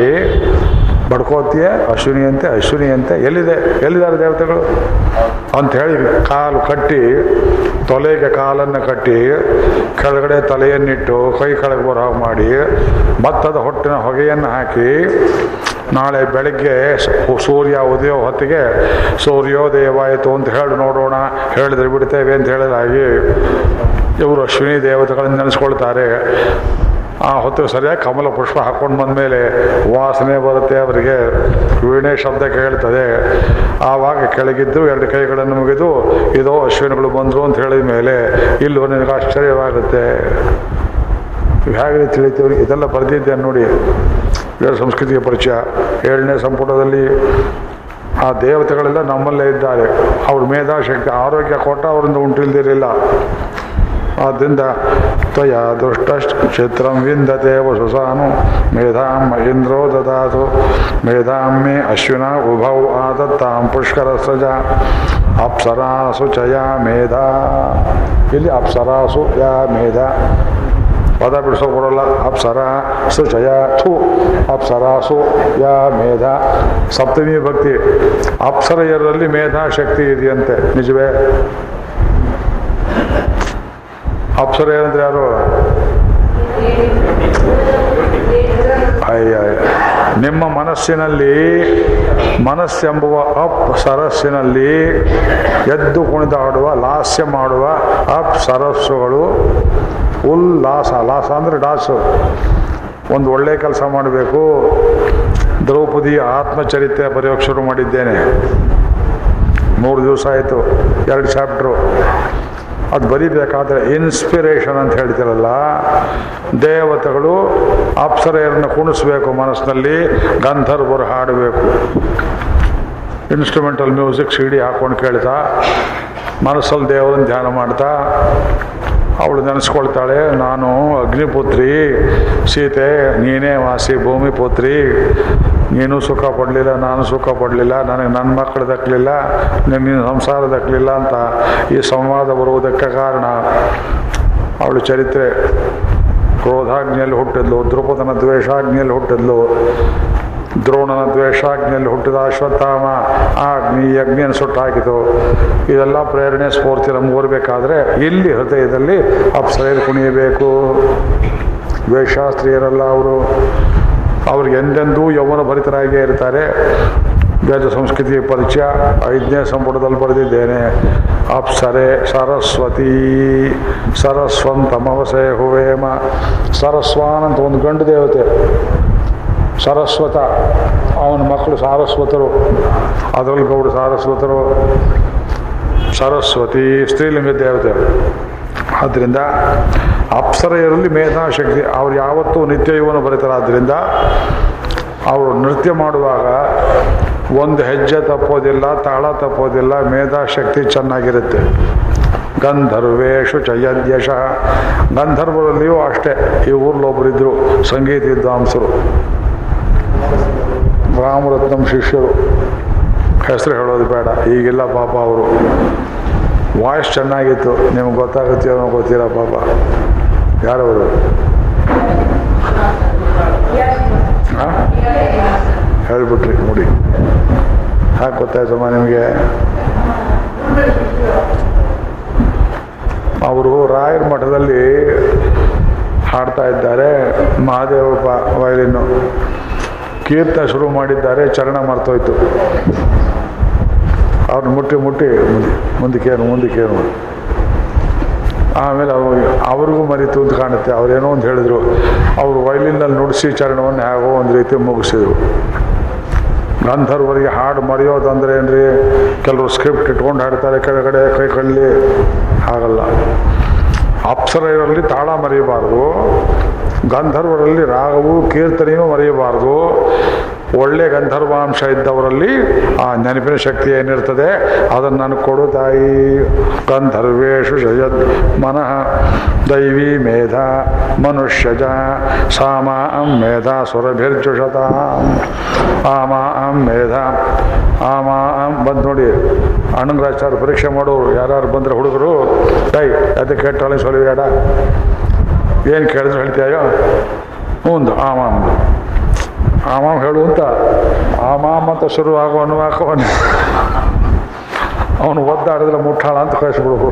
ಬಡ್ಕೋತಿಯ, ಅಶ್ವಿನಿಯಂತೆ ಅಶ್ವಿನಿಯಂತೆ, ಎಲ್ಲಿದೆ, ಎಲ್ಲಿದ್ದಾರೆ ದೇವತೆಗಳು? ಅಂತ ಹೇಳಿ ಕಾಲು ಕಟ್ಟಿ, ತೊಲೆಗೆ ಕಾಲನ್ನು ಕಟ್ಟಿ, ಕೆಳಗಡೆ ತಲೆಯನ್ನಿಟ್ಟು, ಕೈ ಕೆಳಗೆ ಬರೋ ಮಾಡಿ ಭತ್ತದ ಹೊಟ್ಟಿನ ಹೊಗೆಯನ್ನು ಹಾಕಿ, ನಾಳೆ ಬೆಳಗ್ಗೆ ಸೂರ್ಯ ಉದಯ ಹೊತ್ತಿಗೆ ಸೂರ್ಯೋದಯವಾಯಿತು ಅಂತ ಹೇಳಿ ನೋಡೋಣ, ಹೇಳಿದ್ರೆ ಬಿಡ್ತೇವೆ ಅಂತ ಹೇಳಿದಾಗಿ ಇವರು ಅಶ್ವಿನಿ ದೇವತೆಗಳನ್ನು ನೆನೆಸ್ಕೊಳ್ತಾರೆ. ಆ ಹೊತ್ತಿಗೆ ಸರಿಯಾಗಿ ಕಮಲ ಪುಷ್ಪ ಹಾಕೊಂಡು ಬಂದಮೇಲೆ ವಾಸನೆ ಬರುತ್ತೆ, ಅವರಿಗೆ ವೀಣೆ ಶಬ್ದ ಕೇಳ್ತದೆ. ಆವಾಗ ಕೆಳಗಿದ್ದು ಎರಡು ಕೈಗಳನ್ನು ಮುಗಿದು, ಇದೋ ಅಶ್ವಿನಿಗಳು ಬಂದರು ಅಂತ ಹೇಳಿದ ಮೇಲೆ ಇಲ್ಲೂ ನಿನಗೆ ಆಶ್ಚರ್ಯವಾಗುತ್ತೆ. ಹೇಗೆ ತಿಳಿತೀವಿ, ಇದೆಲ್ಲ ಬರೆದಿದ್ದೆ ನೋಡಿ. ಸಂಸ್ಕೃತಿಯ ಪರಿಚಯ. ಏಳನೇ ಸಂಪುಟದಲ್ಲಿ ಆ ದೇವತೆಗಳೆಲ್ಲ ನಮ್ಮಲ್ಲೇ ಇದ್ದಾರೆ. ಅವ್ರ ಮೇಧಾಶಕ್ತಿ, ಆರೋಗ್ಯ ಕೊಟ್ಟ ಅವರಿಂದ ಉಂಟಿಲ್ದಿರಲಿಲ್ಲ. ಆದ್ದರಿಂದ ತ್ವಯ ಕ್ಷೇತ್ರಂ ವಿಂದತೆ ವಸುಸಾನು. ಮೇಧಾಂ ಮಹೇಂದ್ರೋ ದದಾತು. ಮೇಧಾಂ ಮೇ ಅಶ್ವಿನ ಉಭೌ ಆದತ್ತಾಂ ಪುಷ್ಕರ ಸಜ. ಅಪ್ಸರಾಸು ಚ ಯಾ ಮೇಧಾ. ಇಲ್ಲಿ ಅಪ್ಸರಾಸು ಯಾ ಮೇಧ. ಪದ ಬಿಡಿಸೋ ಬರೋಲ್ಲ ಅಪ್ಸರ ಸುಚಯ ಥು. ಅಪ್ಸರಾಸು ಯಾ ಮೇಧ. ಸಪ್ತಮಿ ಭಕ್ತಿ. ಅಪ್ಸರೆಯರಲ್ಲಿ ಮೇಧಾಶಕ್ತಿ ಇದೆಯಂತೆ. ನಿಜವೇ? ಅಪ್ಸರ ಏನಂದ್ರೆ ಯಾರು? ಅಯ್ಯ ನಿಮ್ಮ ಮನಸ್ಸಿನಲ್ಲಿ ಮನಸ್ಸೆಂಬುವ ಅಪ್ ಸರಸ್ಸಿನಲ್ಲಿ ಎದ್ದು ಕುಣಿದಾಡುವ ಲಾಸ್ಯ ಮಾಡುವ ಅಪ್ ಸರಸ್ಸುಗಳು ಉಲ್ಲಾಸ. ಲಾಸ ಅಂದರೆ ಡಾಸು ಒಂದು ಒಳ್ಳೆ ಕೆಲಸ ಮಾಡಬೇಕು. ದ್ರೌಪದಿ ಆತ್ಮಚರಿತ್ರೆ ಬರೆಯೋಕ್ಕೆ ಶುರು ಮಾಡಿದ್ದೇನೆ. ಮೂರು ದಿವಸ ಆಯಿತು, ಎರಡು ಚಾಪ್ಟ್ರು. ಅದು ಬರಿಬೇಕಾದ್ರೆ ಇನ್ಸ್ಪಿರೇಷನ್ ಅಂತ ಹೇಳ್ತಿರಲ್ಲ, ದೇವತೆಗಳು ಅಪ್ಸರೆಯರನ್ನು ಕುಣಿಸ್ಬೇಕು ಮನಸ್ಸಿನಲ್ಲಿ, ಗಂಧರ್ವರು ಹಾಡಬೇಕು. ಇನ್ಸ್ಟ್ರೂಮೆಂಟಲ್ ಮ್ಯೂಸಿಕ್ ಸಿಡಿ ಹಾಕೊಂಡು ಕೇಳ್ತಾ, ಮನಸ್ಸಲ್ಲಿ ದೇವರನ್ನು ಧ್ಯಾನ ಮಾಡ್ತಾ, ಅವಳು ನೆನೆಸ್ಕೊಳ್ತಾಳೆ, ನಾನು ಅಗ್ನಿಪುತ್ರಿ, ಸೀತೆ, ನೀನೇ ವಾಸಿ ಭೂಮಿ ಪುತ್ರಿ ನೀನು ಸುಖ ಪಡಲಿಲ್ಲ, ನಾನು ಸುಖ ಪಡಲಿಲ್ಲ, ನನಗೆ ನನ್ನ ಮಕ್ಕಳು ದಕ್ಕಲಿಲ್ಲ, ನಿನ್ನ ಸಂಸಾರ ದಕ್ಕಲಿಲ್ಲ ಅಂತ ಈ ಸಂವಾದ ಬರುವುದಕ್ಕೆ ಕಾರಣ ಅವಳು ಚರಿತ್ರೆ. ಕ್ರೋಧಾಗ್ನಿಯಲ್ಲಿ ಹುಟ್ಟಿದ್ಲು, ದ್ರುಪದನ ದ್ವೇಷಾಜ್ಞೆಯಲ್ಲಿ ಹುಟ್ಟಿದ್ಲು, ದ್ರೋಣನ ದ್ವೇಷಾಗ್ನಿಯಲ್ಲಿ ಹುಟ್ಟಿದ ಅಶ್ವತ್ಥಾಮ, ಆ ಅಗ್ನಿ, ಈ ಅಗ್ನಿಯನ್ನು ಇದೆಲ್ಲ ಪ್ರೇರಣೆ, ಸ್ಫೂರ್ತಿ ನಮ್ಗೆ ಓರ್ಬೇಕಾದ್ರೆ ಇಲ್ಲಿ ಹೃದಯದಲ್ಲಿ ಅಪ್ಸರೆಯಲ್ಲಿ ಕುಣಿಯಬೇಕು. ದ್ವೇಷಾಸ್ತ್ರೀಯರಲ್ಲ ಅವರು. ಅವ್ರಿಗೆ ಎಂದೆಂದೂ ಯೌವನ ಭರಿತರಾಗಿಯೇ ಇರ್ತಾರೆ. ವೇದ ಸಂಸ್ಕೃತಿ ಪರಿಚಯ, ಐದನೇ ಸಂಪುಟದಲ್ಲಿ ಬರೆದಿದ್ದೇನೆ. ಅಪ್ಸರೆ ಸರಸ್ವತಿ, ಸರಸ್ವಂತಮವಸೆ ಹುವೇಮ ಸರಸ್ವಾನ್ ಅಂತ ಒಂದು ಗಂಡು ದೇವತೆ, ಸರಸ್ವತ, ಅವನ ಮಕ್ಕಳು ಸಾರಸ್ವತರು, ಅದರಲ್ಲಿ ಗೌಡ ಸಾರಸ್ವತರು, ಸರಸ್ವತಿ ಸ್ತ್ರೀಲಿಂಗ ದೇವತೆ. ಆದ್ದರಿಂದ ಅಪ್ಸರೆಯರಲ್ಲಿ ಮೇಧಾಶಕ್ತಿ ಅವ್ರು ಯಾವತ್ತೂ ನಿತ್ಯ ಯುವನ ಬರೀತಾರಾದ್ದರಿಂದ ಅವರು ನೃತ್ಯ ಮಾಡುವಾಗ ಒಂದು ಹೆಜ್ಜೆ ತಪ್ಪೋದಿಲ್ಲ, ತಾಳ ತಪ್ಪೋದಿಲ್ಲ ಮೇಧಾಶಕ್ತಿ ಚೆನ್ನಾಗಿರುತ್ತೆ. ಗಂಧರ್ವೇಶು ಚಯದ್ಯಶ ಗಂಧರ್ವರಲ್ಲಿಯೂ ಅಷ್ಟೇ, ಈ ಊರ್ಲೊಬ್ಬರಿದ್ದರು ಸಂಗೀತ ವಿದ್ವಾಂಸರು ರಾಮರತ್ನಂ ಶಿಷ್ಯರು. ಹೆಸರು ಹೇಳೋದು ಬೇಡ, ಈಗಿಲ್ಲ ಪಾಪ ಅವರು. ವಾಯ್ಸ್ ಚೆನ್ನಾಗಿತ್ತು, ನಿಮ್ಗೆ ಗೊತ್ತಾಗುತ್ತೆ ಗೊತ್ತಿಲ್ಲ ಪಾಪ. ಯಾರವರು? ಹಾಂ ಹೇಳ್ಬಿಟ್ರಿ ನೋಡಿ ಹಾಗೆ ಗೊತ್ತಾಯ್ತಮ್ಮ ನಿಮಗೆ? ಅವರು ರಾಯರ ಮಠದಲ್ಲಿ ಹಾಡ್ತಾ ಇದ್ದಾರೆ. ಮಹಾದೇವ ವಯಲಿನ್ನು. ಕೀರ್ತನೆ ಶುರು ಮಾಡಿದ್ದಾರೆ, ಚರಣ ಮರ್ತೋಯ್ತು. ಅವ್ರನ್ನ ಮುಟ್ಟಿ ಮುಟ್ಟಿ ಮುಂದೆ ಮುಂದಕ್ಕೇನು ಮುಂದಕ್ಕೇನು ಆಮೇಲೆ ಅವ್ರು ಅವ್ರಿಗೂ ಮರಿತು ಅಂತ ಕಾಣುತ್ತೆ. ಅವ್ರೇನೋ ಒಂದು ಹೇಳಿದ್ರು. ಅವರು ವಯಲಿನಲ್ಲಿ ನುಡಿಸಿ ಚರಣವನ್ನು ಹೇಗೋ ಒಂದು ರೀತಿ ಮುಗಿಸಿದ್ರು. ಗಂಧರ್ವರಿಗೆ ಹಾಡು ಮರೆಯೋದಂದ್ರೆ ಏನ್ರಿ? ಕೆಲವರು ಸ್ಕ್ರಿಪ್ಟ್ ಇಟ್ಕೊಂಡು ಹಾಡ್ತಾರೆ ಕೆಳಗಡೆ ಕೈ ಕಳ್ಳಿ. ಹಾಗಲ್ಲ. ಅಪ್ಸರೆಯರಲ್ಲಿ ತಾಳ ಮರೆಯಬಾರ್ದು. ಗಂಧರ್ವರಲ್ಲಿ ರಾಗವು ಕೀರ್ತನೆಯೂ ಮರೆಯಬಾರ್ದು. ಒಳ್ಳೆ ಗಂಧರ್ವಾಂಶ ಇದ್ದವರಲ್ಲಿ ಆ ನೆನಪಿನ ಶಕ್ತಿ ಏನಿರ್ತದೆ? ಅದನ್ನು ನನಗೆ ಕೊಡು ತಾಯಿ. ಗಂಧರ್ವೇಶು ಜಯದ್ ಮನಃ. ದೈವಿ ಮೇಧ ಮನುಷ್ಯಜ. ಸಾಮ ಅಂ ಮೇಧ ಸುರಭಿರ್ಜುಷತ. ಆಮ ಅಂ ಮೇಧ. ಆಮ ಅಂ ಬಂದು ನೋಡಿ. ಅಣ್ಣಂಗರಾಚಾರ್ಯ ಪರೀಕ್ಷೆ ಮಾಡೋರು ಯಾರ್ಯಾರು ಬಂದರೆ ಹುಡುಗರು ಟೈ ಅದಕ್ಕೆ ಕೆಟ್ಟಾಳೆ ಸೊಲಿಬೇಡ ಏನು ಕೇಳಿದ್ರು ಹೇಳ್ತೀಯೋ? ಹ್ಞೂ ಆಮಾಮ್ ಆಮಾಮ್ ಹೇಳು ಅಂತ ಶುರು ಆಗುವ ಅನ್ನುವಾಕವನು ಅವನು ಒದ್ದಾಡಿದ್ರೆ ಮುಟ್ಟಾಳ ಅಂತ ಕಳಿಸ್ಬಿಡ್ಬೇಕು.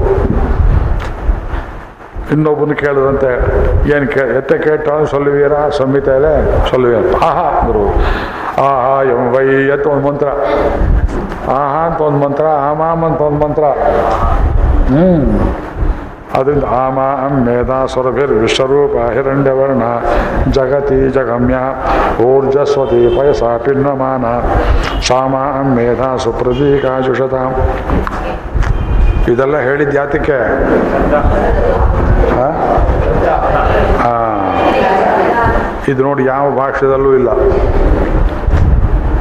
ಇನ್ನೊಬ್ಬನು ಕೇಳಿದಂತೆ, ಏನು ಕೇ, ಎತ್ತ ಕೇಟ ಸೊಲ್ಲುವೀರ ಸಂಹಿತೆಯಲ್ಲೇ ಸೊಲ್ಲುವೀರ ಆಹಾ ಅಂದರು ಆಹಾ ಎಂ ವೈ ಎತ್ತ ಒಂದು ಮಂತ್ರ. ಆಹಾ ಅಂತ ಒಂದು ಮಂತ್ರ ಆಮಾಮ್ ಅಂತ ಒಂದು ಮಂತ್ರ. ಹ್ಞೂ ಅದರಿಂದ ಆಮ ಮೇಧಾ ಸ್ವರಭಿರ್ ವಿಶ್ವರೂಪ ಹಿರಣ್ಯವರ್ಣ ಜಗತಿ ಜಗಮ್ಯ ಊರ್ಜಸ್ವತಿ ಪಯಸ ಪಿನ್ನಮಾನ ಸಾಮ ಮೇಧಾ ಸುಪ್ರದೀಕಾಜುಷತ ಇದೆಲ್ಲ ಹೇಳಿದ ಯಾತಕ್ಕೆ. ಇದು ನೋಡಿ ಯಾವ ಭಾಷೆದಲ್ಲೂ ಇಲ್ಲ.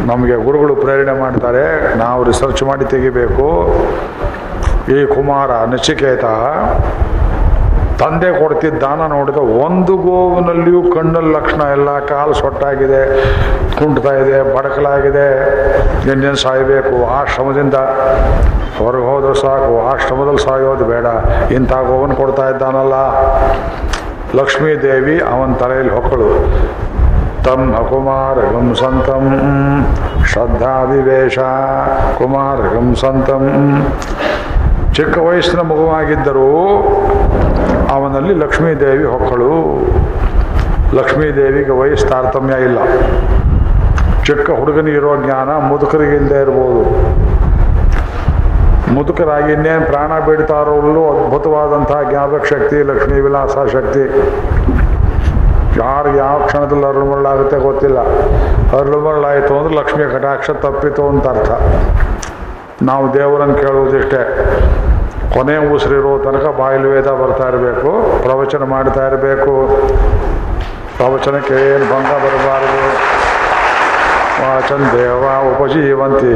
ನಮಗೆ ಗುರುಗಳು ಪ್ರೇರಣೆ ಮಾಡ್ತಾರೆ, ನಾವು ರಿಸರ್ಚ್ ಮಾಡಿ ತೆಗಿಬೇಕು. ಈ ಕುಮಾರ ನಚಿಕೇತ ತಂದೆ ಕೊಡ್ತಿದ್ದ ದಾನ ನೋಡಿದ ಒಂದು ಗೋವಿನಲ್ಲಿಯೂ ಕಣ್ಣಲ್ಲಿ ಲಕ್ಷಣ ಎಲ್ಲ ಕಾಲು ಸೊಟ್ಟಾಗಿದೆ ಕುಂಟ್ತಾ ಇದೆ, ಬಡಕಲಾಗಿದೆ. ಇನ್ನೇನು ಸಾಯಬೇಕು? ಆಶ್ರಮದಿಂದ ಹೊರಗೆ ಹೋದ್ರೆ ಸಾಕು, ಆಶ್ರಮದಲ್ಲಿ ಸಾಯೋದು ಬೇಡ. ಇಂಥ ಗೋವನ್ನು ಕೊಡ್ತಾ ಇದ್ದಾನಲ್ಲ. ಲಕ್ಷ್ಮೀ ದೇವಿ ಅವನ ತಲೆಯಲ್ಲಿ ಹೊಕ್ಕಳು. ತಮ್ಮ ಕುಮಾರಗಂ ಸಂತಂ ಶ್ರದ್ಧಾವಿವೇಶ ಕುಮಾರಗಂ ಸಂತಂ. ಚಿಕ್ಕ ವಯಸ್ಸಿನ ಮಗುವಾಗಿದ್ದರೂ ಅವನಲ್ಲಿ ಲಕ್ಷ್ಮೀದೇವಿ ಹೊಕ್ಕಳು. ಲಕ್ಷ್ಮೀದೇವಿಗೆ ವಯಸ್ಸು ತಾರತಮ್ಯ ಇಲ್ಲ. ಚಿಕ್ಕ ಹುಡುಗನಿಗಿರೋ ಜ್ಞಾನ ಮುದುಕರಿಗೆ ಇಲ್ಲದೆ ಇರ್ಬೋದು. ಮುದುಕರಾಗಿ ಇನ್ನೇನು ಪ್ರಾಣ ಬಿಡ್ತಾರೋಲ್ಲೂ ಅದ್ಭುತವಾದಂತಹ ಜ್ಞಾಪಕ ಶಕ್ತಿ, ಲಕ್ಷ್ಮೀ ವಿಲಾಸ ಶಕ್ತಿ. ಯಾರಿಗೆ ಯಾವ ಕ್ಷಣದಲ್ಲಿ ಅರುಳುಮರಳಾಗುತ್ತೆ ಗೊತ್ತಿಲ್ಲ. ಅರುಳುಮರಳಾಯಿತು ಅಂದ್ರೆ ಲಕ್ಷ್ಮಿಯ ಕಟಾಕ್ಷ ತಪ್ಪಿತು ಅಂತ ಅರ್ಥ. ನಾವು ದೇವರನ್ನು ಕೇಳುವುದಿಷ್ಟೇ. ಕೊನೆ ಉಸಿರಿರೋ ತನಕ ಬಾಯಿಲು ವೇದ ಬರ್ತಾ ಇರಬೇಕು ಪ್ರವಚನ ಮಾಡ್ತಾ ಇರಬೇಕು. ಪ್ರವಚನಕ್ಕೆ ಏನು ಭಂಗ ಬರಬಾರದು? ವಾಚನ್ ದೇವ ಉಪಜೀವಂತಿ.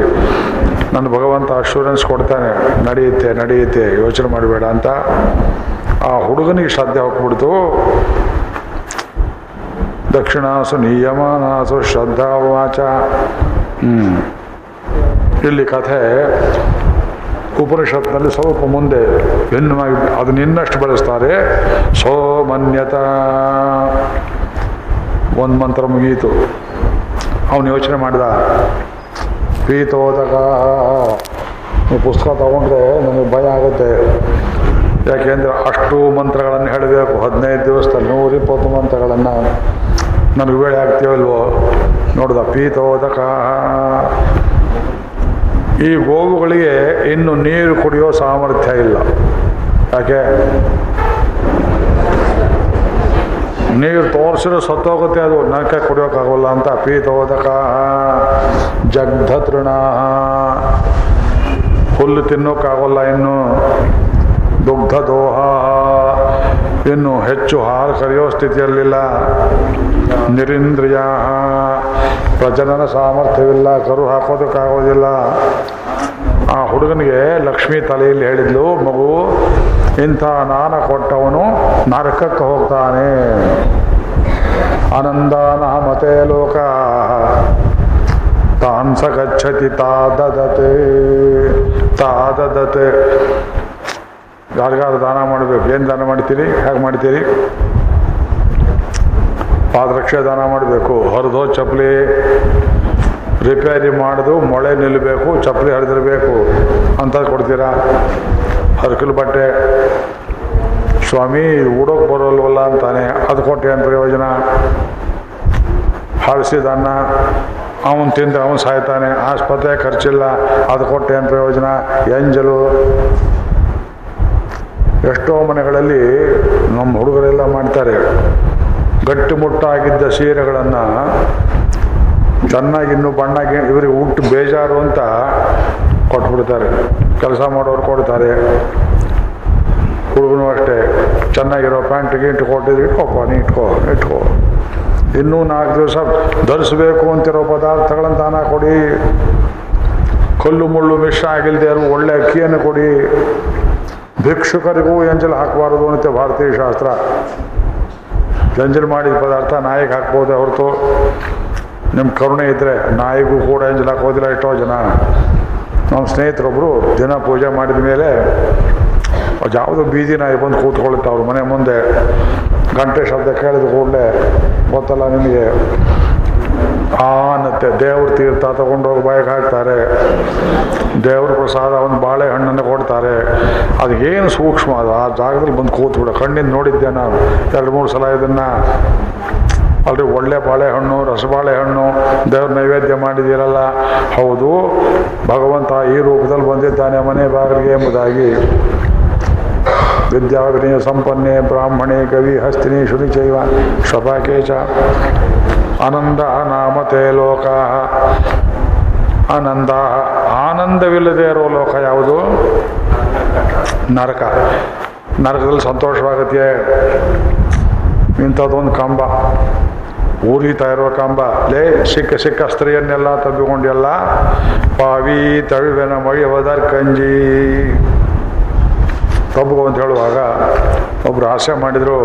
ನನ್ನ ಭಗವಂತ ಅಶ್ಯೂರೆನ್ಸ್ ಕೊಡ್ತಾನೆ ನಡೆಯುತ್ತೆ ನಡೆಯುತ್ತೆ ಯೋಚನೆ ಮಾಡಬೇಡ ಅಂತ. ಆ ಹುಡುಗನಿಗೆ ಶ್ರದ್ಧೆ ಹೋಗ್ಬಿಡ್ತು. ದಕ್ಷಿಣಾಸು ನಿಯಮನಾಸು ಶ್ರದ್ಧಾ ವಾಚ. ಹ್ಮ್. ಇಲ್ಲಿ ಕಥೆ ಉಪನಿಷತ್ನಲ್ಲಿ ಸ್ವಲ್ಪ ಮುಂದೆ ಭಿನ್ನವಾಗಿ ಅದನ್ನ ಇನ್ನಷ್ಟು ಬಳಸ್ತಾರೆ. ಸೋಮನ್ಯತ. ಒಂದು ಮಂತ್ರ ಮುಗಿಯಿತು ಅವನು ಯೋಚನೆ ಮಾಡಿದ. ಪೀತೋದಕ ಪುಸ್ತಕ ತಗೊಂಡ್ರೆ ನನಗೆ ಭಯ ಆಗುತ್ತೆ. ಯಾಕೆಂದರೆ ಅಷ್ಟು ಮಂತ್ರಗಳನ್ನು ಹೇಳಬೇಕು. ಹದಿನೈದು ದಿವಸದಲ್ಲಿ ನೂರಿಪ್ಪತ್ತು ಮಂತ್ರಗಳನ್ನು ನನಗೆ ವೇಳೆ ಆಗ್ತೀವಲ್ವೋ ನೋಡ್ದ. ಪೀತೋದಕ ಈ ಗೋವುಗಳಿಗೆ ಇನ್ನು ನೀರು ಕುಡಿಯೋ ಸಾಮರ್ಥ್ಯ ಇಲ್ಲ. ಯಾಕೆ? ನೀರು ತೋರಿಸಿದ್ರೆ ಸತ್ತೋಗುತ್ತೆ ಅದು. ನರಕ ಕುಡಿಯೋಕ್ಕಾಗಲ್ಲ ಅಂತ ಪೀತೋದಕ ಜಗ್ಧ ತೃಣ ಹುಲ್ಲು ತಿನ್ನೋಕ್ಕಾಗಲ್ಲ ಇನ್ನು. ದುಗ್ಧ ದೋಹ ಇನ್ನು ಹೆಚ್ಚು ಹಾಲು ಕರೆಯೋ ಸ್ಥಿತಿಯಲ್ಲಿಲ್ಲ. ನಿರೀಂದ್ರಿಯ ಪ್ರಜನನ ಸಾಮರ್ಥ್ಯವಿಲ್ಲ, ಕರು ಹಾಕೋದಕ್ಕಾಗೋದಿಲ್ಲ. ಆ ಹುಡುಗನಿಗೆ ಲಕ್ಷ್ಮಿ ತಲೆಯಲ್ಲಿ ಹೇಳಿದ್ಲು, ಮಗು, ಇಂಥ ನಾನ ಕೊಟ್ಟವನು ನರಕಕ್ಕೆ ಹೋಗ್ತಾನೆ. ಆನಂದಾನ ಮತೆ ಲೋಕ. ತಾನ್ಸ ಗಚ್ಚತಿ ತಾದದತೆ ತಾದದತೆ ಯಾರಿಗಾರು ದಾನ ಮಾಡಬೇಕು. ಏನು ದಾನ ಮಾಡ್ತೀರಿ? ಹೇಗೆ ಮಾಡ್ತೀರಿ? ಪಾದರಕ್ಷೆ ದಾನ ಮಾಡಬೇಕು. ಹರಿದು ಚಪ್ಪಲಿ ರಿಪೇರಿ ಮಾಡಿದು, ಮೊಳೆ ನಿಲ್ಲಬೇಕು ಚಪ್ಪಲಿ ಹರಿದಿರಬೇಕು. ಅಂತ ಕೊಡ್ತೀರಾ? ಹರಕಲು ಬಟ್ಟೆ. ಸ್ವಾಮಿ ಉಡೋಕೆ ಬರೋಲ್ವಲ್ಲ ಅಂತಾನೆ. ಅದು ಕೊಟ್ಟೆ ಏನು ಪ್ರಯೋಜನ? ಹಳಸಿದ ಅನ್ನ ಅವನು ತಿಂದು ಅವನು ಸಾಯ್ತಾನೆ. ಆಸ್ಪತ್ರೆ ಖರ್ಚಿಲ್ಲ. ಅದು ಕೊಟ್ಟೆ ಏನು ಪ್ರಯೋಜನ? ಎಂಜಲು ಎಷ್ಟೋ ಮನೆಗಳಲ್ಲಿ ನಮ್ಮ ಹುಡುಗರೆಲ್ಲ ಮಾಡ್ತಾರೆ. ಗಟ್ಟಿಮುಟ್ಟಾಗಿದ್ದ ಸೀರೆಗಳನ್ನು ಚೆನ್ನಾಗಿ ಇನ್ನೂ ಬಣ್ಣಾಗಿ ಇವರಿಗೆ ಹುಟ್ಟು ಬೇಜಾರು ಅಂತ ಕೊಟ್ಬಿಡ್ತಾರೆ. ಕೆಲಸ ಮಾಡೋರು ಕೊಡ್ತಾರೆ. ಹುಡುಗನು ಅಷ್ಟೇ. ಚೆನ್ನಾಗಿರೋ ಪ್ಯಾಂಟ್ ಗೀಂಟ್ ಕೊಟ್ಟಿದ್ರೆ ಇಟ್ಕೋಪ್ಪ ನೀ ಇಟ್ಕೋ ಇಟ್ಕೋ. ಇನ್ನೂ ನಾಲ್ಕು ದಿವಸ ಧರಿಸ್ಬೇಕು ಅಂತಿರೋ ಪದಾರ್ಥಗಳನ್ನು ದಾನ ಕೊಡಿ. ಕಲ್ಲು ಮುಳ್ಳು ಮಿಶ್ರ ಆಗಿಲ್ಲದೆ ಒಳ್ಳೆ ಅಕ್ಕಿಯನ್ನು ಕೊಡಿ. ಭಿಕ್ಷುಕರಿಗೂ ಎಂಜಲ್ ಹಾಕಬಾರದು ಅಂತ ಭಾರತೀಯ ಶಾಸ್ತ್ರ. ಎಂಜಲ್ ಮಾಡಿದ ಪದಾರ್ಥ ನಾಯಿಗೆ ಹಾಕ್ಬೋದೇ ಹೊರತು. ನಿಮ್ಮ ಕರುಣೆ ಇದ್ದರೆ ನಾಯಿಗೂ ಕೂಡ ಎಂಜಲ್ ಹಾಕೋದಿಲ್ಲ ಎಷ್ಟೋ ಜನ. ನಮ್ಮ ಸ್ನೇಹಿತರೊಬ್ಬರು ದಿನ ಪೂಜೆ ಮಾಡಿದ ಮೇಲೆ ಯಾವುದೋ ಬೀದಿ ನಾಯಿ ಬಂದು ಕೂತ್ಕೊಳ್ಳುತ್ತೆ ಅವ್ರ ಮನೆ ಮುಂದೆ. ಗಂಟೆ ಶಬ್ದ ಕೇಳಿದ ಕೂಡಲೇ, ಗೊತ್ತಲ್ಲ ನಿಮಗೆ. ಅನ್ನತ್ತೆ ದೇವ್ರ ತೀರ್ಥ ತಗೊಂಡೋಗಿ ಬಾಯಿಗೆ ಹಾಕ್ತಾರೆ. ದೇವ್ರ ಪ್ರಸಾದ ಒಂದು ಬಾಳೆಹಣ್ಣನ್ನು ಕೊಡ್ತಾರೆ. ಅದು ಏನು ಸೂಕ್ಷ್ಮ ಅದು? ಆ ಜಾಗದಲ್ಲಿ ಬಂದು ಕೂತ್ಬಿಡ. ಕಣ್ಣಿಂದ ನೋಡಿದ್ದೆ ನಾನು ಎರಡು, ಮೂರು ಸಲ ಇದನ್ನು ಅಲ್ರಿ, ಒಳ್ಳೆ ಬಾಳೆಹಣ್ಣು ರಸಬಾಳೆಹಣ್ಣು ದೇವ್ರ ನೈವೇದ್ಯ ಮಾಡಿದ್ದೀರಲ್ಲ? ಹೌದು, ಭಗವಂತ ಈ ರೂಪದಲ್ಲಿ ಬಂದಿದ್ದಾನೆ ಮನೆ ಬಾಗಿಲಿಗೆ ಎಂಬುದಾಗಿ. ವಿದ್ಯಾವಿನಯ ಸಂಪನ್ನೆ ಬ್ರಾಹ್ಮಣೆ ಕವಿ ಹಸ್ತಿನಿ ಶುನಿಚೈವ ಶಪಾಕೇಚ ಆನಂದ ನಾಮತೆ ಲೋಕ. ಆನಂದ, ಆನಂದವಿಲ್ಲದೆ ಇರೋ ಲೋಕ ಯಾವುದು? ನರಕ. ನರಕದಲ್ಲಿ ಸಂತೋಷವಾಗುತ್ತೆ ಇಂಥದ್ದೊಂದು ಕಂಬ. ಊರಿತಾ ಇರುವ ಕಂಬ. ಲೇ, ಸಿಕ್ಕ ಸಿಕ್ಕ ಸ್ತ್ರೀಯನ್ನೆಲ್ಲ ತಬ್ಬಿಕೊಂಡೆಲ್ಲ ಪಾವಿ ತಳುವೆನ ಹೋದರ್ ಕಂಜಿ ತಬ್ಬು ಅಂತ ಹೇಳುವಾಗ ಒಬ್ಬರು ಆಸೆ ಮಾಡಿದರು,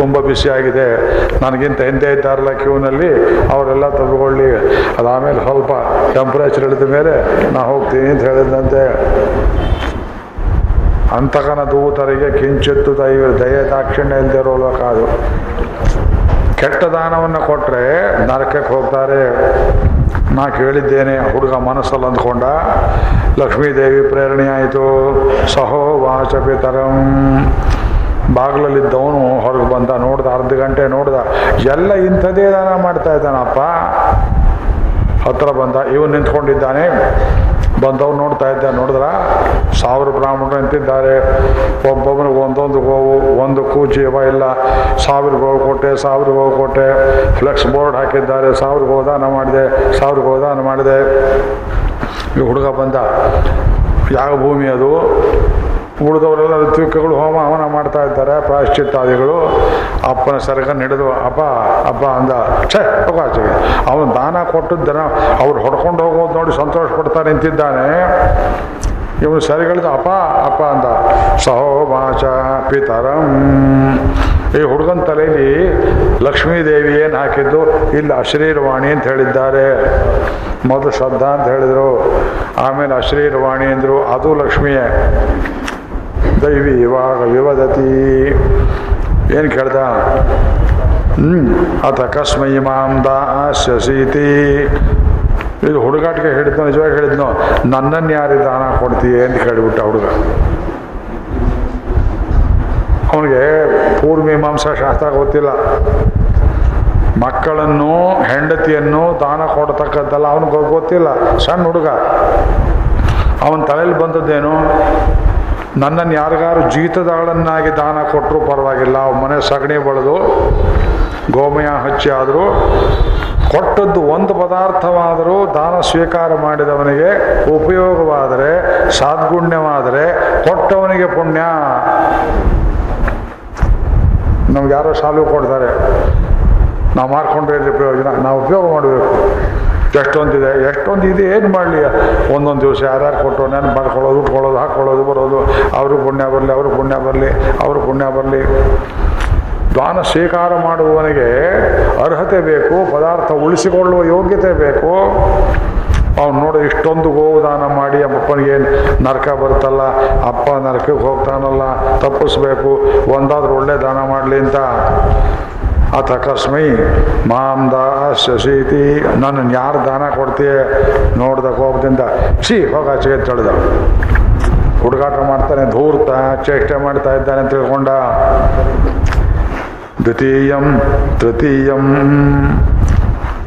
ತುಂಬ ಆಗಿದೆ, ನನಗಿಂತ ಹಿಂದೆ ಇದ್ದಾರಲ್ಲ ಕ್ಯೂನಲ್ಲಿ ಅವರೆಲ್ಲ ತಗೊಳ್ಳಿ ಅದಾಮೇಲೆ ಸ್ವಲ್ಪ ಟೆಂಪ್ರೇಚರ್ ಇಳಿದ ಮೇಲೆ ನಾ ಹೋಗ್ತೀನಿ ಅಂತ ಹೇಳಿದಂತೆ ಅಂತಕನ ದೂತರಿಗೆ ಕಿಂಚಿತ್ತು ದೈವ, ದಯ ದಾಕ್ಷಿಣ್ಯ ಇಲ್ಲದೆ ಲೋಕ ಕೆಟ್ಟ ದಾನವನ್ನು ಕೊಟ್ಟರೆ ನರಕಕ್ಕೆ ಹೋಗ್ತಾರೆ. ನಾ ಕೇಳಿದ್ದೇನೆ, ಹುಡುಗ ಮನಸ್ಸಲ್ಲಿ ಅಂದ್ಕೊಂಡ, ಲಕ್ಷ್ಮೀದೇವಿ ಪ್ರೇರಣೆ ಆಯಿತು. ಸಹೋ ವಾಚ ಪಿತರಂ. ಬಾಗಿಲಲ್ಲಿದ್ದವನು ಹೊರಗೆ ಬಂದ, ನೋಡ್ದ, ಅರ್ಧ ಗಂಟೆ ನೋಡ್ದ, ಎಲ್ಲ ಇಂಥದೇ ದಾನ ಮಾಡ್ತಾ ಇದ್ದಾನಪ್ಪ. ಹತ್ರ ಬಂದ, ಇವನು ನಿಂತ್ಕೊಂಡಿದ್ದಾನೆ. ಬಂದವ್ರು ನೋಡ್ತಾ ಇದ್ದೆ, ನೋಡಿದ್ರ? ಸಾವಿರ ಬ್ರಾಹ್ಮಣರು ಅಂತಿದ್ದಾರೆ ಒಬ್ಬೊಬ್ಬನಿಗೆ ಒಂದೊಂದು ಗೋವು, ಒಂದು ಕೂಜೀವ ಇಲ್ಲ. ಸಾವಿರ ಗೋವು ಕೊಟ್ಟೆ, ಸಾವಿರ ಗೋವು ಕೊಟ್ಟೆ. ಫ್ಲೆಕ್ಸ್ ಬೋರ್ಡ್ ಹಾಕಿದ್ದಾರೆ. ಸಾವಿರ ಗೋದಾನ ಮಾಡಿದೆ, ಸಾವಿರ ಗೋದಾನ ಮಾಡಿದೆ. ಈ ಹುಡುಗ ಬಂದ, ಯಾವ ಭೂಮಿ ಅದು? ಉಳಿದವರೆಲ್ಲ ಋತ್ವಿಕಗಳು ಹೋಮ ಹವನ ಮಾಡ್ತಾ ಇದ್ದಾರೆ, ಪ್ರಾಯಶ್ಚಿತ್ತಾದಿಗಳು. ಅಪ್ಪನ ಸರಗ ನಡೆದು, ಅಪ್ಪ ಅಪ್ಪ ಅಂದ, ಛೇ ಅವಕಾಶವಿದೆ ಅವನು ದಾನ ಕೊಟ್ಟದ್ದನ ಅವ್ರು ಹೊಡ್ಕೊಂಡು ಹೋಗೋದು ನೋಡಿ ಸಂತೋಷ ಪಡ್ತಾ ನಿಂತಿದ್ದಾನೆ ಇವನು ಸರಿಗಳಿದ, ಅಪ್ಪ ಅಪ್ಪ ಅಂದ ಸಹೋವಾಚ ಪಿತರಂ. ಈ ಹುಡುಗನ ತಲೆಯಲ್ಲಿ ಲಕ್ಷ್ಮೀದೇವಿ ಏನು ಹಾಕಿದ್ದು? ಇಲ್ಲಿ ಅಶ್ರೀರವಾಣಿ ಅಂತ ಹೇಳಿದ್ದಾರೆ. ಮೊದಲು ಶ್ರದ್ಧಾ ಅಂತ ಹೇಳಿದರು. ಆಮೇಲೆ ಅಶ್ರೀರವಾಣಿ ಅಂದರು, ಅದು ಲಕ್ಷ್ಮಿಯೇ. ದೈವಿ ಇವಾಗ ವಿವದತಿ. ಏನು ಕೇಳ್ದ? ಅಥ ಕಸ್ಮೈ ಮಾಂ ದಾಸ್ಯಸೀತಿ. ಇದು ಹುಡುಗಾಟಿಗೆ ಹೇಳಿದ್ನೋ, ನಿಜವಾಗಿ ಹೇಳಿದ್ನೋ? ನನ್ನನ್ನು ಯಾರು ದಾನ ಕೊಡ್ತೀಯ ಅಂತ ಕೇಳಿಬಿಟ್ಟ ಹುಡುಗ. ಅವನಿಗೆ ಪೂರ್ವಮೀಮಾಂಸಾ ಶಾಸ್ತ್ರ ಗೊತ್ತಿಲ್ಲ. ಮಕ್ಕಳನ್ನು, ಹೆಂಡತಿಯನ್ನು ದಾನ ಕೊಡತಕ್ಕದ್ದಲ್ಲ, ಅವನಿಗೆ ಗೊತ್ತಿಲ್ಲ. ಸಣ್ಣ ಹುಡುಗ. ಅವನ ತಲೆಯಲ್ಲಿ ಬಂದದ್ದೇನು? ನನ್ನನ್ನು ಯಾರಿಗಾರು ಜೀತದಾಳನ್ನಾಗಿ ದಾನ ಕೊಟ್ಟರು ಪರವಾಗಿಲ್ಲ. ಅವ್ರ ಮನೆ ಸಗಣಿ ಬಳಿದು ಗೋಮಯ ಹಚ್ಚಿ ಆದರೂ, ಕೊಟ್ಟದ್ದು ಒಂದು ಪದಾರ್ಥವಾದರೂ ದಾನ ಸ್ವೀಕಾರ ಮಾಡಿದವನಿಗೆ ಉಪಯೋಗವಾದರೆ, ಸಾದ್ಗುಣ್ಯವಾದರೆ ಕೊಟ್ಟವನಿಗೆ ಪುಣ್ಯ. ನಮ್ಗೆ ಯಾರೋ ಸಾಲು ಕೊಡ್ತಾರೆ. ನಾವು ಮಾಡ್ಕೊಂಡ್ರೆ ಪ್ರಯೋಜನ? ನಾವು ಉಪಯೋಗ ಮಾಡಬೇಕು. ಎಷ್ಟೊಂದಿದೆ ಎಷ್ಟೊಂದು ಇದೆ ಏನು ಮಾಡಲಿ ಒಂದೊಂದು ದಿವಸ ಯಾರ್ಯಾರು ಕೊಟ್ಟು ನಾನು ಮಾಡ್ಕೊಳ್ಳೋದು, ಉಟ್ಕೊಳ್ಳೋದು, ಹಾಕ್ಕೊಳ್ಳೋದು, ಬರೋದು. ಅವರು ಪುಣ್ಯ ಬರಲಿ, ಅವರು ಪುಣ್ಯ ಬರಲಿ, ಅವರು ಪುಣ್ಯ ಬರಲಿ. ದಾನ ಸ್ವೀಕಾರ ಮಾಡುವವನಿಗೆ ಅರ್ಹತೆ ಬೇಕು, ಪದಾರ್ಥ ಉಳಿಸಿಕೊಳ್ಳುವ ಯೋಗ್ಯತೆ ಬೇಕು. ಅವ್ನು ನೋಡಿ, ಇಷ್ಟೊಂದು ಗೋವು ದಾನ ಮಾಡಿ ಅಪ್ಪನಿಗೆ ನರಕ ಬರುತ್ತಲ್ಲ, ಅಪ್ಪ ನರಕಕ್ಕೆ ಹೋಗ್ತಾನಲ್ಲ, ತಪ್ಪಿಸ್ಬೇಕು, ಒಂದಾದ್ರೂ ಒಳ್ಳೆ ದಾನ ಮಾಡಲಿ ಅಂತ. ಅಥ ಕಸ್ಮೈ ಮಾಂ ದಾಸೀತಿ ನನ್ನನ್ನು ಯಾರು ದಾನ ಕೊಡ್ತೀಯ? ನೋಡ್ದ ಕೋಪದಿಂದ ಛೀ ಅಂತ ತಳೆದ. ಹುಡುಗಾಟ ಮಾಡ್ತಾನೆ, ಧೂರ್ತ, ಚೇಷ್ಟೆ ಮಾಡ್ತಾ ಇದ್ದಾನೆ ತಿಳ್ಕೊಂಡ. ದ್ವಿತೀಯಂ, ತೃತೀಯಂ.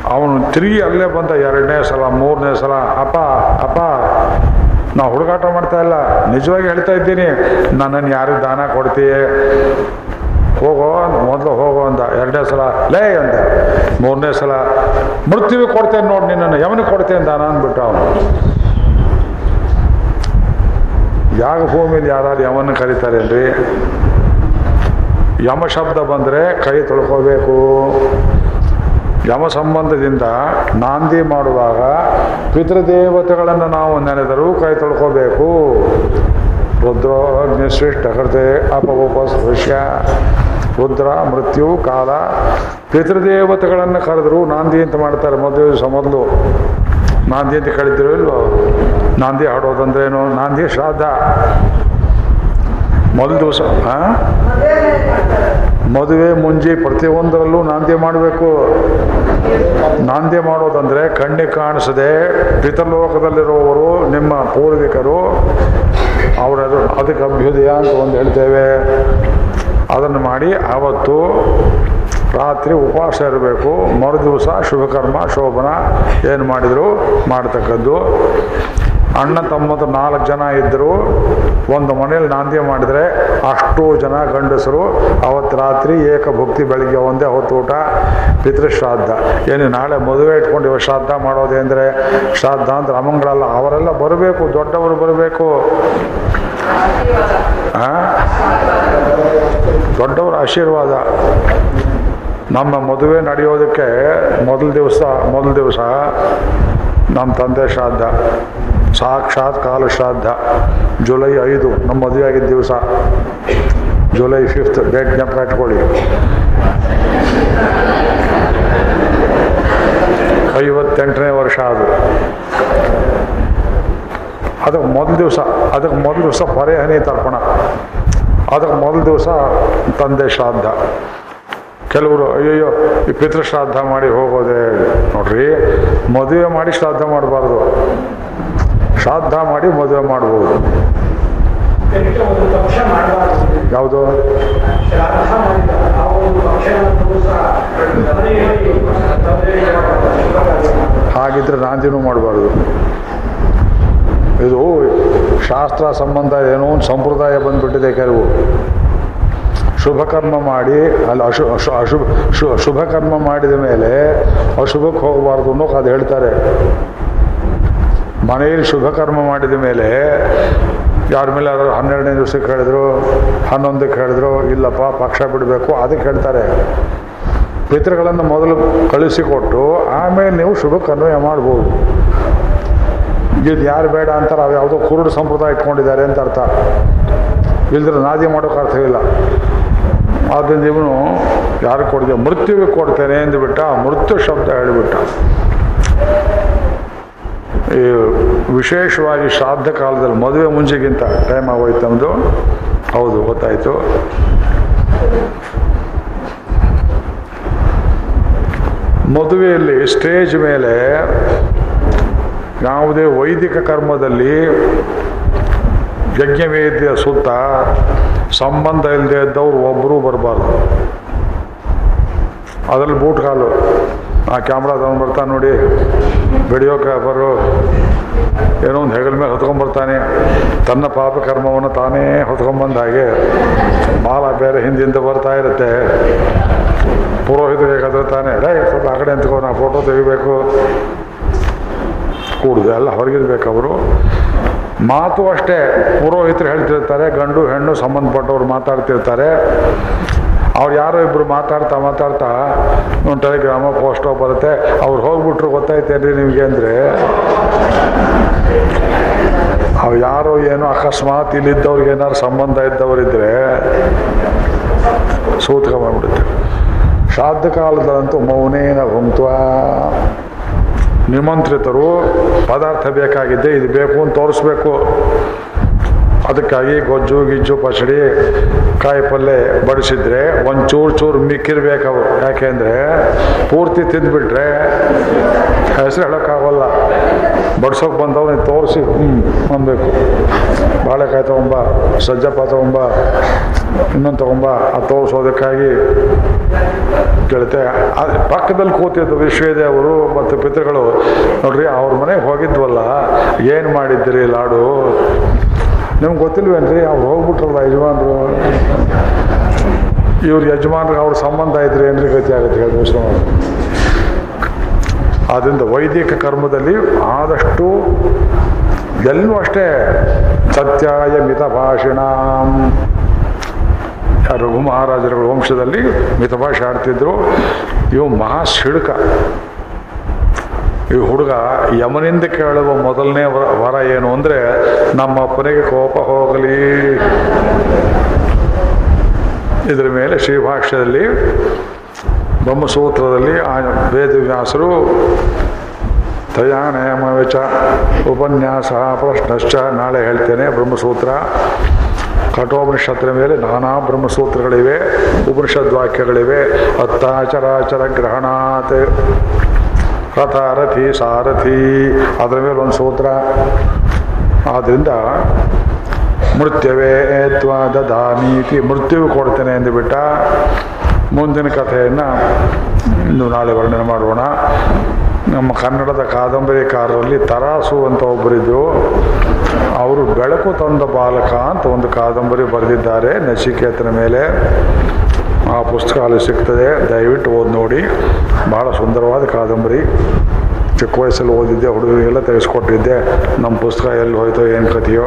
ಅವನು ತಿರುಗಿ ಅಲ್ಲೇ ಬಂದ ಎರಡನೇ ಸಲ, ಮೂರನೇ ಸಲ, ಅಪ್ಪ ಅಪ್ಪ ನಾವು ಹುಡುಗಾಟ ಮಾಡ್ತಾ ಇಲ್ಲ. ನಿಜವಾಗಿ ಹೇಳ್ತಾ ಇದ್ದೀನಿ ನನ್ನನ್ನು ಯಾರಿಗೆ ದಾನ ಕೊಡ್ತೀಯ? ಹೋಗೋ ಮೊದಲು ಹೋಗೋ ಅಂದ, ಎರಡನೇ ಸಲ ಲೇ ಅಂದ, ಮೂರನೇ ಸಲ ಮೃತ್ಯುವಿಗೆ ಕೊಡ್ತೇನೆ ನೋಡಿ ನಿನ್ನನ್ನು ಯಮನಿಗೆ ಕೊಡ್ತೇನೆ ದಾನ ಅಂದ್ಬಿಟ್ಟು ಅವನು. ಯಾಗ ಭೂಮಿಯಲ್ಲಿ ಯಾರಾದ್ರೂ ಯಮನ ಅಲ್ರಿ ಯಮ ಶಬ್ದ ಬಂದರೆ ಕೈ ತೊಳ್ಕೋಬೇಕು. ಯಮ ಸಂಬಂಧದಿಂದ ನಾಂದಿ ಮಾಡುವಾಗ ಪಿತೃದೇವತೆಗಳನ್ನು ನಾವು ನೆನೆದರೂ ಕೈ ತೊಳ್ಕೋಬೇಕು. ರುದ್ರೋ ಅಗ್ನಿಶ್ರೇಷ್ಠ ಅಪವಪಸ್ ಅಪೋಪಸ್ಪೃಶ್ಯ ರುದ್ರ, ಮೃತ್ಯು, ಕಾಲ. ಪಿತೃದೇವತೆಗಳನ್ನು ಕರೆದ್ರು, ನಾಂದಿ ಅಂತ ಮಾಡ್ತಾರೆ. ಮೊದಲು ದಿವಸ ಮೊದಲು ನಾಂದಿ ಅಂತ ಕಳಿದ್ರು ಇಲ್ವೋ? ನಾಂದಿ ಹಾಡೋದಂದ್ರೇನು? ನಾಂದಿ ಶ್ರಾದ್ದ. ಮೊದಲು ದಿವಸ ಮದುವೆ ಮುಂಜಿ ಪ್ರತಿಯೊಂದರಲ್ಲೂ ನಾಂದಿ ಮಾಡಬೇಕು. ನಾಂದಿ ಮಾಡೋದಂದ್ರೆ ಕಣ್ಣಿಗೆ ಕಾಣಿಸದೆ ಪಿತೃಲೋಕದಲ್ಲಿರುವವರು ನಿಮ್ಮ ಪೂರ್ವಿಕರು, ಅವರ ಅದಕ್ಕೆ ಅಭ್ಯುದಯ ಅಂತ ಒಂದು ಹೇಳ್ತೇವೆ. ಅದನ್ನು ಮಾಡಿ ಆವತ್ತು ರಾತ್ರಿ ಉಪವಾಸ ಇರಬೇಕು ಮರು ದಿವಸ ಶುಭಕರ್ಮ, ಶೋಭನ, ಏನು ಮಾಡಿದರು, ಮಾಡ್ತಕ್ಕದ್ದು. ಅಣ್ಣ ತಮ್ಮದು ನಾಲ್ಕು ಜನ ಇದ್ದರು. ಒಂದು ಮನೇಲಿ ನಾಂದಿ ಮಾಡಿದರೆ ಅಷ್ಟು ಜನ ಗಂಡಸರು. ಅವತ್ತು ರಾತ್ರಿ ಏಕಭಕ್ತಿ ಬೆಳಗ್ಗೆ ಒಂದೇ ಹೊತ್ತು ಊಟ ಪಿತೃಶ್ರಾದ್ದ. ಏನು ನಾಳೆ ಮದುವೆ ಇಟ್ಕೊಂಡು ಇವಾಗ ಶ್ರಾದ್ದ ಮಾಡೋದೇ ಅಂದರೆ ಶ್ರಾದ್ದ ಅಂದ್ರೆ ಅಮಂಗಳಲ್ಲ ಅವರೆಲ್ಲ ಬರಬೇಕು, ದೊಡ್ಡವರು ಬರಬೇಕು? ದೊಡ್ಡವರ ಆಶೀರ್ವಾದ. ನಮ್ಮ ಮದುವೆ ನಡೆಯೋದಕ್ಕೆ ಮೊದಲ ದಿವಸ ಮೊದಲ ದಿವಸ ನಮ್ಮ ತಂದೆ ಶ್ರಾದ್ದ. ಸಾಕ್ಷಾತ್ ಕಾಲ ಶ್ರಾದ್ದ. ಜುಲೈ ಐದು, ನಮ್ಮ ಮದುವೆ ಆಗಿದ್ದ ದಿವಸ. ಜುಲೈ ಫಿಫ್ತ್ ಡೇಟ್ ಜ್ಞಾಪಕ ಇಟ್ಕೊಳ್ಳಿ. ಐವತ್ತೆಂಟನೇ ವರ್ಷ ಅದು. ಅದಕ್ಕೆ ಮೊದಲ ದಿವಸ, ಅದಕ್ಕೆ ಮೊದಲ ದಿವಸ ಹೊರೆ ಹನಿ ತರ್ಪಣ. ಅದಕ್ಕೆ ಮೊದಲ ದಿವಸ ತಂದೆ ಶ್ರಾದ್ದ. ಕೆಲವರು, ಅಯ್ಯಯ್ಯೋ, ಈ ಪಿತೃಶ್ರಾದ್ದ ಮಾಡಿ ಹೋಗೋದೆ ನೋಡ್ರಿ, ಮದುವೆ ಮಾಡಿ ಶ್ರಾದ್ದ ಮಾಡಬಾರ್ದು. ಶ್ರಾದ್ದ ಮಾಡಿ ಮದುವೆ ಮಾಡ್ಬೋದು. ಯಾವುದು? ಹಾಗಿದ್ರೆ ನಾಂದಿನೂ ಮಾಡಬಾರ್ದು. ಇದು ಶಾಸ್ತ್ರ ಸಂಬಂಧ ಏನೋ ಒಂದು ಸಂಪ್ರದಾಯ ಬಂದ್ಬಿಟ್ಟಿದೆ ಕೆಲವು. ಶುಭ ಕರ್ಮ ಮಾಡಿ, ಅಲ್ಲಿ ಅಶು ಅಶು ಅಶುಭ ಶು ಶುಭ ಕರ್ಮ ಮಾಡಿದ ಮೇಲೆ ಅಶುಭಕ್ಕೆ ಹೋಗಬಾರ್ದು ಅನ್ನೋ ಅದು ಹೇಳ್ತಾರೆ. ಮನೆಯಲ್ಲಿ ಶುಭ ಕರ್ಮ ಮಾಡಿದ ಮೇಲೆ ಯಾರ ಮೇಲೆ ಯಾರು ಹನ್ನೆರಡನೇ ದಿವಸಕ್ಕೆ ಹೇಳಿದ್ರು, ಹನ್ನೊಂದಕ್ಕೆ ಹೇಳಿದ್ರು, ಇಲ್ಲಪ್ಪ, ಪಕ್ಷ ಬಿಡಬೇಕು, ಅದಕ್ಕೆ ಹೇಳ್ತಾರೆ. ಪಿತೃಗಳನ್ನು ಮೊದಲು ಕಳಿಸಿಕೊಟ್ಟು ಆಮೇಲೆ ನೀವು ಶುಭಕ್ಕೆ ಅನ್ವಯ ಮಾಡ್ಬೋದು. ಇದು ಯಾರು ಬೇಡ ಅಂತಾರೆ ಅವು ಯಾವುದೋ ಕುರುಡು ಸಂಪ್ರದಾಯ ಇಟ್ಕೊಂಡಿದ್ದಾರೆ ಅಂತ ಅರ್ಥ. ಇಲ್ದ್ರೆ ನಾದಿ ಮಾಡೋಕೆ ಅರ್ಥವಿಲ್ಲ ಆದ್ದರಿಂದ ಇವನು ಯಾರು ಕೊಡ್ತೀವಿ ಮೃತ್ಯುವಿಗೆ ಕೊಡ್ತೇನೆ ಅಂದುಬಿಟ್ಟ ಮೃತ್ಯು ಶಬ್ದ ಹೇಳಿಬಿಟ್ಟ. ಈ ವಿಶೇಷವಾಗಿ ಶ್ರಾದ್ದ ಕಾಲದಲ್ಲಿ ಮದುವೆ ಮುಂಚೆಗಿಂತ ಟೈಮ್ ಆಗೋಯ್ತು ನಮ್ಮದು ಹೌದು, ಗೊತ್ತಾಯಿತು. ಮದುವೆಯಲ್ಲಿ ಸ್ಟೇಜ್ ಮೇಲೆ ಯಾವುದೇ ವೈದಿಕ ಕರ್ಮದಲ್ಲಿ ಯಜ್ಞವೇದ್ಯ ಸುತ್ತ ಸಂಬಂಧ ಇಲ್ಲದೆ ಇದ್ದವ್ರು ಒಬ್ಬರೂ ಬರಬಾರ್ದು. ಅದರಲ್ಲಿ ಬೂಟ್ ಕಾಲು ಆ ಕ್ಯಾಮ್ರಾ ತಗೊಂಡು ಬರ್ತಾನೆ ನೋಡಿ. ವಿಡಿಯೋ ಬರೋ ಏನೋ ಒಂದು ಹೆಗಲ ಮೇಲೆ ಹೊತ್ಕೊಂಡ್ಬರ್ತಾನೆ ತನ್ನ ಪಾಪ ಕರ್ಮವನ್ನು ತಾನೇ ಹೊತ್ಕೊಂಡ್ಬಂದ ಹಾಗೆ ಮಾಲ ಬೇರೆ ಹಿಂದಿಂದ ಬರ್ತಾ ಇರುತ್ತೆ. ಪುರೋಹಿತರಿಗೆ ತಾನೆ ಡೈ ಸ್ವಲ್ಪ ಆ ಕಡೆ ಅಂತಕೋ ನಾ ಫೋಟೋ ತೆಗಿಬೇಕು. ಕೂಡುದು, ಎಲ್ಲ ಹೊರಗಿರ್ಬೇಕು ಅವರು ಮಾತು ಅಷ್ಟೇ, ಪುರೋಹಿತರು ಹೇಳ್ತಿರ್ತಾರೆ, ಗಂಡು, ಹೆಣ್ಣು ಸಂಬಂಧಪಟ್ಟವ್ರು ಮಾತಾಡ್ತಿರ್ತಾರೆ. ಅವ್ರು ಯಾರೋ ಇಬ್ಬರು ಮಾತಾಡ್ತಾ ಮಾತಾಡ್ತಾ ಒಂದು ಟೆಲಿಗ್ರಾಮ, ಪೋಸ್ಟೋ ಬರುತ್ತೆ. ಅವ್ರು ಹೋಗ್ಬಿಟ್ರು, ಗೊತ್ತಾಯ್ತೇನ್ರಿ ನಿಮಗೆ ಅಂದರೆ? ಅವ್ರು ಯಾರೋ ಏನೋ ಅಕಸ್ಮಾತ್ ಇಲ್ಲಿದ್ದವ್ರಿಗೆ ಏನಾದ್ರು ಸಂಬಂಧ ಇದ್ದವರಿದ್ದರೆ ಸೂತ್ಕೊಂಡ್ಬಿಡುತ್ತೆ ಶ್ರಾದ್ದ ಕಾಲದಂತೂ ಮೌನೇನ ಭುಂಕ್ವ ನಿಮಂತ್ರಿತರು ಪದಾರ್ಥ ಬೇಕಾಗಿದ್ದೆ ಇದು ಬೇಕು ಅಂತ ತೋರಿಸ್ಬೇಕು. ಅದಕ್ಕಾಗಿ ಗೊಜ್ಜು, ಗಿಜ್ಜು ಪಚಡಿ ಕಾಯಿ ಪಲ್ಯ ಬಡಿಸಿದ್ರೆ ಒಂಚೂರು ಚೂರು ಮಿಕ್ಕಿರ್ಬೇಕು ಅವು ಯಾಕೆಂದರೆ ಪೂರ್ತಿ ತಿಂದ್ಬಿಟ್ರೆ ಹೆಸರು ಹೇಳೋಕ್ಕಾಗಲ್ಲ. ಬಡ್ಸೋಕೆ ಬಂದವನಿಗೆ ತೋರಿಸಿ. ಹ್ಞೂ ಅನ್ಬೇಕು ಬಾಳೆಕಾಯಿ ತೊಗೊಂಬ, ಸಜ್ಜಪ್ಪ ತೊಗೊಂಬ, ಇನ್ನೊಂದು ತೊಗೊಂಬ ಆ ತೋರಿಸೋದಕ್ಕಾಗಿ ಕೇಳುತ್ತೆ ಪಕ್ಕದಲ್ಲಿ ಕೂತಿದ್ದು ವಿಶ್ವೇದೇವರು ಮತ್ತು ಪಿತೃಗಳು. ನೋಡ್ರಿ, ಅವ್ರ ಮನೆಗೆ ಹೋಗಿದ್ವಲ್ಲ, ಏನು ಮಾಡಿದ್ರಿ ಲಾಡು? ನಿಮ್ಗೆ ಗೊತ್ತಿಲ್ವೇನ್ರಿ, ಅವ್ರು ಹೋಗ್ಬಿಟ್ರಲ್ಲ ಯಜಮಾನ್ರು? ಇವ್ರ ಯಜಮಾನ್ರಿಗೆ ಅವ್ರ ಸಂಬಂಧ ಇದ್ರಿ ಏನ್ರಿ ಗತಿ ಆಗುತ್ತೆ ಹೇಳಿ ಆದ್ದರಿಂದ ವೈದಿಕ ಕರ್ಮದಲ್ಲಿ ಆದಷ್ಟು ಎಲ್ಲೂ ಅಷ್ಟೇ ಸತ್ಯಾಯ ಮಿತ ಭಾಷಣ ರಘು ಮಹಾರಾಜರ ವಂಶದಲ್ಲಿ ಮಿತಭಾಷೆ ಆಡ್ತಿದ್ರು. ಇವು ಮಹಾ ಸಿಡುಕ. ಈ ಹುಡುಗ ಯಮನಿಂದ ಕೇಳುವ ಮೊದಲನೇ ವರ ವರ ಏನು ಅಂದರೆ ನಮ್ಮ ಅಪ್ಪನಿಗೆ ಕೋಪ ಹೋಗಲಿ. ಇದರ ಮೇಲೆ ಶ್ರೀಭಾಷ್ಯದಲ್ಲಿ ಬ್ರಹ್ಮಸೂತ್ರದಲ್ಲಿ ಆ ವೇದವ್ಯಾಸರು ತ್ರಯಾನೇಮ ವೆಚ ಉಪನ್ಯಾಸ ಪ್ರಶ್ನಶ್ಚ ನಾಳೆ ಹೇಳ್ತೇನೆ ಬ್ರಹ್ಮಸೂತ್ರ. ಕಠೋಪನಿಷತ್ತಿನ ಮೇಲೆ ನಾನಾ ಬ್ರಹ್ಮಸೂತ್ರಗಳಿವೆ ಉಪನಿಷದ್ ವಾಕ್ಯಗಳಿವೆ ಅತ್ತಾಚರಾಚರ ಗ್ರಹಣಾತ್ ರಥ ರಥಿ ಸಾರಥಿ ಅದರ ಮೇಲೆ ಒಂದು ಸೂತ್ರ. ಆದ್ದರಿಂದ ಮೃತ್ಯವೇ ತ್ವ ದದಾಮೀತಿ ಮೃತ್ಯು ಕೊಡ್ತೇನೆ ಎಂದುಬಿಟ್ಟ ಮುಂದಿನ ಕಥೆಯನ್ನು ಇನ್ನು ನಾಳೆ ವರ್ಣನೆ ಮಾಡೋಣ. ನಮ್ಮ ಕನ್ನಡದ ಕಾದಂಬರಿಕಾರರಲ್ಲಿ ತರಾಸು ಅಂತ ಒಬ್ಬರಿದ್ದರು ಅವರು ಬೆಳಕು ತಂದ ಬಾಲಕ ಅಂತ ಒಂದು ಕಾದಂಬರಿ ಬರೆದಿದ್ದಾರೆ ನಚಿಕೇತನ ಮೇಲೆ. ಆ ಪುಸ್ತಕ ಅಲ್ಲಿ ಸಿಗ್ತದೆ. ದಯವಿಟ್ಟು ಓದಿ ನೋಡಿ. ಭಾಳ ಸುಂದರವಾದ ಕಾದಂಬರಿ. ಚಿಕ್ಕ ವಯಸ್ಸಲ್ಲಿ ಓದಿದ್ದೆ, ಹುಡುಗರಿಗೆಲ್ಲ ತೆಗೆಸ್ಕೊಟ್ಟಿದ್ದೆ. ನಮ್ಮ ಪುಸ್ತಕ ಎಲ್ಲಿ ಹೋಯ್ತೋ, ಏನು ಕಥೆಯೋ.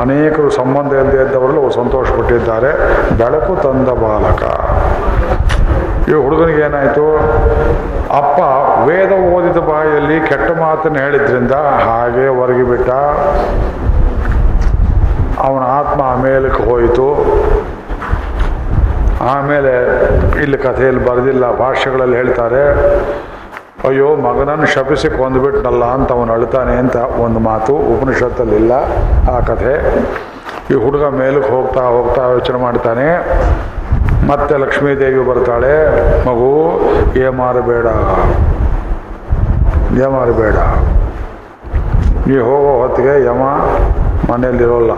ಅನೇಕರು ಸಂಬಂಧ ಇಲ್ಲದೆ ಇದ್ದವರಲ್ಲೂ ಸಂತೋಷಪಟ್ಟಿದ್ದಾರೆ. ಬೆಳಕು ತಂದ ಬಾಲಕ. ಈ ಹುಡುಗನಿಗೆ ಏನಾಯಿತು? ಅಪ್ಪ ವೇದ ಓದಿದ ಬಾಯಲ್ಲಿ ಕೆಟ್ಟ ಮಾತನ್ನು ಹೇಳಿದ್ರಿಂದ ಹಾಗೆ ಹೊರಗಿಬಿಟ್ಟ ಅವನ ಆತ್ಮ ಮೇಲಕ್ಕೆ ಹೋಯಿತು. ಆಮೇಲೆ ಇಲ್ಲಿ ಕಥೆಯಲ್ಲಿ ಬರೆದಿಲ್ಲ ಭಾಷೆಗಳಲ್ಲಿ ಹೇಳ್ತಾರೆ, ಅಯ್ಯೋ, ಮಗನನ್ನು ಶಪಿಸಿ ಕೊಂದುಬಿಟ್ನಲ್ಲ ಅಂತ ಅವನು ಅಳ್ತಾನೆ ಅಂತ ಒಂದು ಮಾತು ಉಪನಿಷತ್ತಲ್ಲಿಲ್ಲ ಆ ಕಥೆ. ಈ ಹುಡುಗ ಮೇಲಕ್ಕೆ ಹೋಗ್ತಾ ಹೋಗ್ತಾ ಯೋಚನೆ ಮಾಡ್ತಾನೆ. ಮತ್ತೆ ಲಕ್ಷ್ಮೀದೇವಿ ಬರ್ತಾಳೆ, ಮಗು ಏಮಾರಬೇಡ ಏಮಾರಬೇಡ ನೀ ಹೋಗೋ ಹೊತ್ತಿಗೆ ಯಮ ಮನೆಯಲ್ಲಿರೋಲ್ಲ.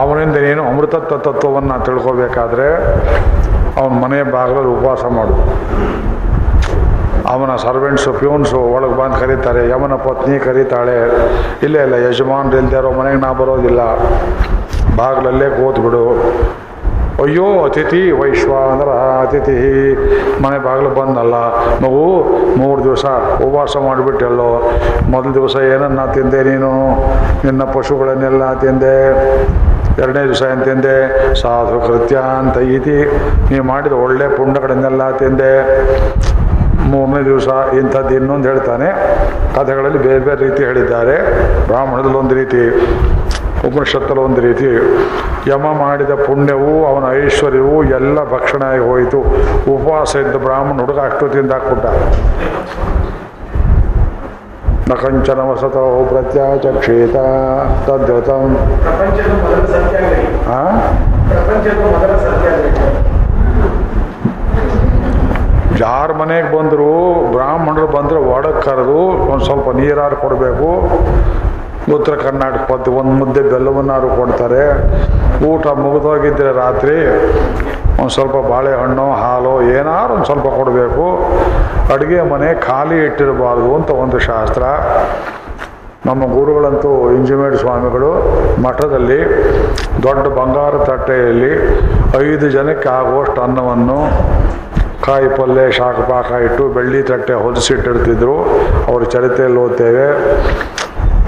ಅವನಿಂದ ನೀನು ಅಮೃತ ತತ್ವವನ್ನು ತಿಳ್ಕೊಬೇಕಾದ್ರೆ ಅವನ ಮನೆ ಬಾಗಿಲಲ್ಲಿ ಉಪವಾಸ ಮಾಡು. ಅವನ ಸರ್ವೆಂಟ್ಸು ಪ್ಯೂನ್ಸು ಒಳಗೆ ಬಂದು ಕರೀತಾರೆ, ಯಮನ ಪತ್ನಿ ಕರೀತಾಳೆ. ಇಲ್ಲ ಇಲ್ಲ, ಯಜಮಾನ್ರು ಇರೋ ಮನೆಗೆ ನಾ ಬರೋದಿಲ್ಲ. ಬಾಗಿಲಲ್ಲೇ ಕೂತ್ಬಿಡು. ಅಯ್ಯೋ, ಅತಿಥಿ ವೈಶ್ವಾನರ ಅತಿಥಿ ಮನೆ ಬಾಗಿಲು ಬಂದಲ್ಲ. ನಾವು ಮೂರು ದಿವಸ ಉಪವಾಸ ಮಾಡಿಬಿಟ್ಟೆಲ್ಲೋ. ಮೊದಲ ದಿವಸ ಏನನ್ನ ತಿಂದೆ ನೀನು? ನಿನ್ನ ಪಶುಗಳನ್ನೆಲ್ಲ ತಿಂದೆ. ಎರಡನೇ ದಿವಸ ಏನು ತಿಂದೆ? ಸಾಧು ಕೃತ್ಯ ಅಂತ ಇತಿ ನೀವು ಮಾಡಿದ ಒಳ್ಳೆ ಪುಂಡಗಳನ್ನೆಲ್ಲ ತಿಂದೆ. ಮೂರನೇ ದಿವಸ ಇಂಥದ್ದು ಇನ್ನೊಂದು ಹೇಳ್ತಾನೆ. ಕಥೆಗಳಲ್ಲಿ ಬೇರೆ ಬೇರೆ ರೀತಿ ಹೇಳಿದ್ದಾರೆ. ಬ್ರಾಹ್ಮಣದಲ್ಲಿ ಒಂದು ರೀತಿ. ಉಪನಿಷತ್ತಲ್ಲಿ ಒಂದು ರೀತಿ, ಯಮ ಮಾಡಿದ ಪುಣ್ಯವು, ಅವನ ಐಶ್ವರ್ಯವು ಎಲ್ಲ ಭಕ್ಷಣ ಆಗಿ ಹೋಯಿತು. ಉಪವಾಸ ಇದ್ದ ಬ್ರಾಹ್ಮಣ ಹುಡುಗ ಅಷ್ಟು ತಿಂದಾಕ್ಬಿಟ್ಟ ನಕಂಚನ ಕಂಚನ ವಸತೋ ಪ್ರತ್ಯಾಚಕ್ಷೇತ ಸತ್ಯಾಗ್ರಹಿ ಯಾರ ಮನೆಗೆ ಬಂದರೂ, ಬ್ರಾಹ್ಮಣರು ಬಂದರೆ ಒಡಕ್ಕೆ ಕರೆದು ಒಂದು ಸ್ವಲ್ಪ ನೀರಾರು ಕೊಡಬೇಕು. ಉತ್ತರ ಕರ್ನಾಟಕ ಒಂದು ಮುದ್ದೆ ಬೆಲ್ಲವನ್ನಾರು ಕೊಡ್ತಾರೆ. ಊಟ ಮುಗಿದೋಗಿದ್ದರೆ ರಾತ್ರಿ ಒಂದು ಸ್ವಲ್ಪ ಬಾಳೆಹಣ್ಣು, ಹಾಲು, ಏನಾರು ಒಂದು ಸ್ವಲ್ಪ ಕೊಡಬೇಕು. ಅಡುಗೆ ಮನೆ ಖಾಲಿ ಇಟ್ಟಿರಬಾರ್ದು ಅಂತ ಒಂದು ಶಾಸ್ತ್ರ. ನಮ್ಮ ಗುರುಗಳಂತೂ ಇಂಜಿಮೇಡ್ ಸ್ವಾಮಿಗಳು ಮಠದಲ್ಲಿ ದೊಡ್ಡ ಬಂಗಾರ ತಟ್ಟೆಯಲ್ಲಿ ಐದು ಜನಕ್ಕೆ ಆಗುವಷ್ಟು ಅನ್ನವನ್ನು ಕಾಯಿ ಪಲ್ಯ ಶಾಖ ಪಾಕ ಇಟ್ಟು ಬೆಳ್ಳಿ ತಟ್ಟೆ ಹೊಲಿಸಿಟ್ಟಿರ್ತಿದ್ರು. ಅವ್ರ ಚರಿತ್ರೆಯಲ್ಲಿ ಓದ್ತೇವೆ.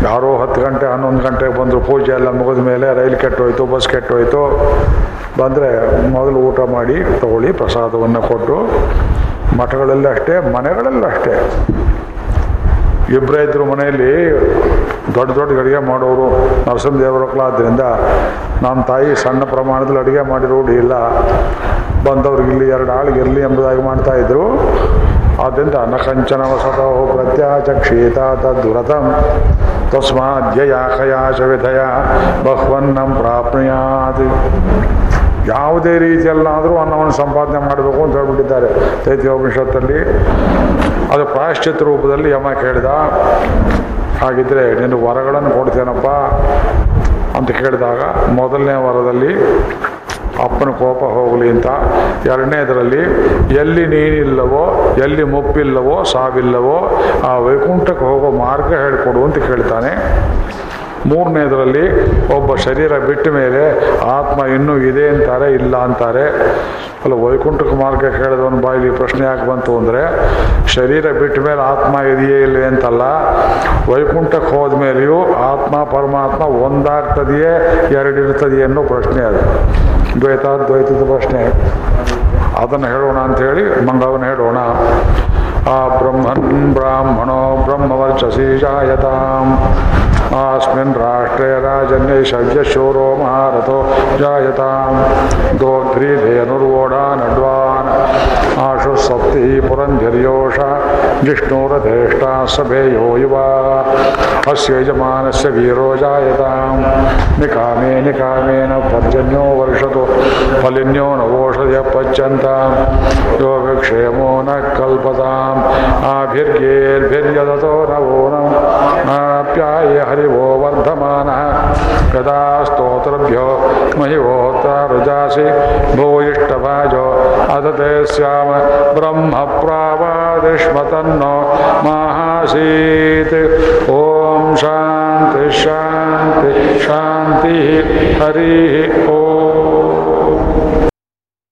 ಯಾರೋ ಹತ್ತು ಗಂಟೆ, ಹನ್ನೊಂದು ಗಂಟೆಗೆ ಬಂದರು, ಪೂಜೆ ಎಲ್ಲ ಮುಗಿದ ಮೇಲೆ ರೈಲು ಕೆಟ್ಟೋಯ್ತು, ಬಸ್ ಕೆಟ್ಟೋಯ್ತು. ಬಂದರೆ ಮೊದಲು ಊಟ ಮಾಡಿ, ತಗೊಳ್ಳಿ, ಪ್ರಸಾದವನ್ನು ಕೊಟ್ಟು, ಮಠಗಳಲ್ಲಿ ಅಷ್ಟೇ, ಮನೆಗಳಲ್ಲೂ ಅಷ್ಟೇ. ಇಬ್ಬರೇ ಇದ್ರು ಮನೆಯಲ್ಲಿ ದೊಡ್ಡ ದೊಡ್ಡ ಅಡುಗೆ ಮಾಡೋರು ನರಸಿಂಹದೇವರಕ್ಲಾದ್ರಿಂದ ನಮ್ಮ ತಾಯಿ ಸಣ್ಣ ಪ್ರಮಾಣದಲ್ಲಿ ಅಡುಗೆ ಮಾಡಿ ಇಲ್ಲ. ಬಂದವ್ರಿಗೆ ಇಲ್ಲಿ ಎರಡು ಆಳಿಗೆ ಇರಲಿ ಎಂಬುದಾಗಿ ಮಾಡ್ತಾ ಇದ್ರು. ಆದ್ದರಿಂದ ನಕಂಚನ ವಸತೋ ಪ್ರತ್ಯಾಚಕ್ಷೀತ ತದ್ವ್ರತಂ ತಸ್ಮಾದ್ಯಯ ಕಯಾಶ ವಿಧಯ ಬಹ್ವನ್ನಂ ಪ್ರಾಪ್ನುಯಾತ್. ಯಾವುದೇ ರೀತಿಯಲ್ಲಾದರೂ ಅನ್ನವನ್ನು ಸಂಪಾದನೆ ಮಾಡಬೇಕು ಅಂತ ಹೇಳ್ಬಿಟ್ಟಿದ್ದಾರೆ. ತೈತ್ಯೋಪನಿಷತ್ತಲ್ಲಿ ಅದು ಪ್ರಾಯಶ್ಚಿತ್ತ ರೂಪದಲ್ಲಿ ಯಮ ಕೇಳಿದ. ಹಾಗಿದ್ರೆ ನೀನು ವರಗಳನ್ನು ಕೊಡ್ತೇನಪ್ಪ ಅಂತ ಕೇಳಿದಾಗ ಮೊದಲನೇ ವರದಲ್ಲಿ ಅಪ್ಪನ ಕೋಪ ಹೋಗಲಿ ಅಂತ. ಎರಡನೇದರಲ್ಲಿ ಎಲ್ಲಿ ನೀನಿಲ್ಲವೋ ಎಲ್ಲಿ ಮುಪ್ಪಿಲ್ಲವೋ, ಸಾವಿಲ್ಲವೋ, ಆ ವೈಕುಂಠಕ್ಕೆ ಹೋಗೋ ಮಾರ್ಗ ಹೇಳಿಕೊಡು ಅಂತ ಕೇಳ್ತಾನೆ. ಮೂರನೇದರಲ್ಲಿ ಒಬ್ಬ ಶರೀರ ಬಿಟ್ಟ ಮೇಲೆ ಆತ್ಮ ಇನ್ನೂ ಇದೆ ಅಂತಾರೆ, ಇಲ್ಲ ಅಂತಾರೆ. ಅಲ್ಲ ವೈಕುಂಠಕ್ಕೆ ಮಾರ್ಗ ಕೇಳಿದವನ ಬಾಯಲ್ಲಿ ಪ್ರಶ್ನೆ ಯಾಕೆ ಬಂತು ಅಂದರೆ, ಶರೀರ ಬಿಟ್ಟ ಮೇಲೆ ಆತ್ಮ ಇದೆಯೇ ಇಲ್ಲವೇ ಅಂತಲ್ಲ, ವೈಕುಂಠಕ್ಕೆ ಹೋದ ಮೇಲೆಯೂ ಆತ್ಮ ಪರಮಾತ್ಮ ಒಂದಾಗ್ತದೆಯೇ, ಎರಡಿರ್ತದೆಯೇ ಅನ್ನೋ ಪ್ರಶ್ನೆ ಅದು. ದ್ವೈತ ದ್ವೈತದ ಪ್ರಶ್ನೆ. ಅದನ್ನು ಹೇಳೋಣ ಅಂಥೇಳಿ ಮಂಗವನ್ನ ಹೇಳೋಣ. ಆ ಬ್ರಹ್ಮನ್ ಬ್ರಾಹ್ಮಣೋ ಬ್ರಹ್ಮವರ್ಚಸಿ ಜಾಯತಾಂ. ಆಸ್ಮಿನ್ ರಾಷ್ಟ್ರೇ ರಾಜನ್ಯ ಶವ್ಯಶೂರೋ ಮಹಾರಥೋ ಜಾಯತಾಂ ದೋಗ್ರೀಧೇನುರ್ವೋಢಾ ನಡ್ವಾನ್ ಆಶು ಸಪ್ತಿ विष्णुरधेष्टा सभे यो युवा। अस्य यजमानस्य वीरो जायतां निकामे, निकामेन पर्जन्यो वर्षतो। फलिन्यो नवोषधय पच्यन्तां योगक्षेमो न कल्पताम्। आभिर्गेर्भिर्यदतो नवो नाप्याये हरिवो वर्धमानः। यदा स्तोत्रभ्यो महिहोत्रारुजासि भूयिष्ठभाजो अदते स्याम ब्रह्मप्रावादिष्मतन्। ಅದತೆ ಸ್ಯಾಮ ಬ್ರಹ್ಮ ಪ್ರಾವಾದಿಷ್ಮತನ್ನೋ ಮಾಹಾಸೀತ್ ಓಂ ಶಾಂತಿ ಶಾಂತಿ ಶಾಂತಿ ಹರಿ ಓಂ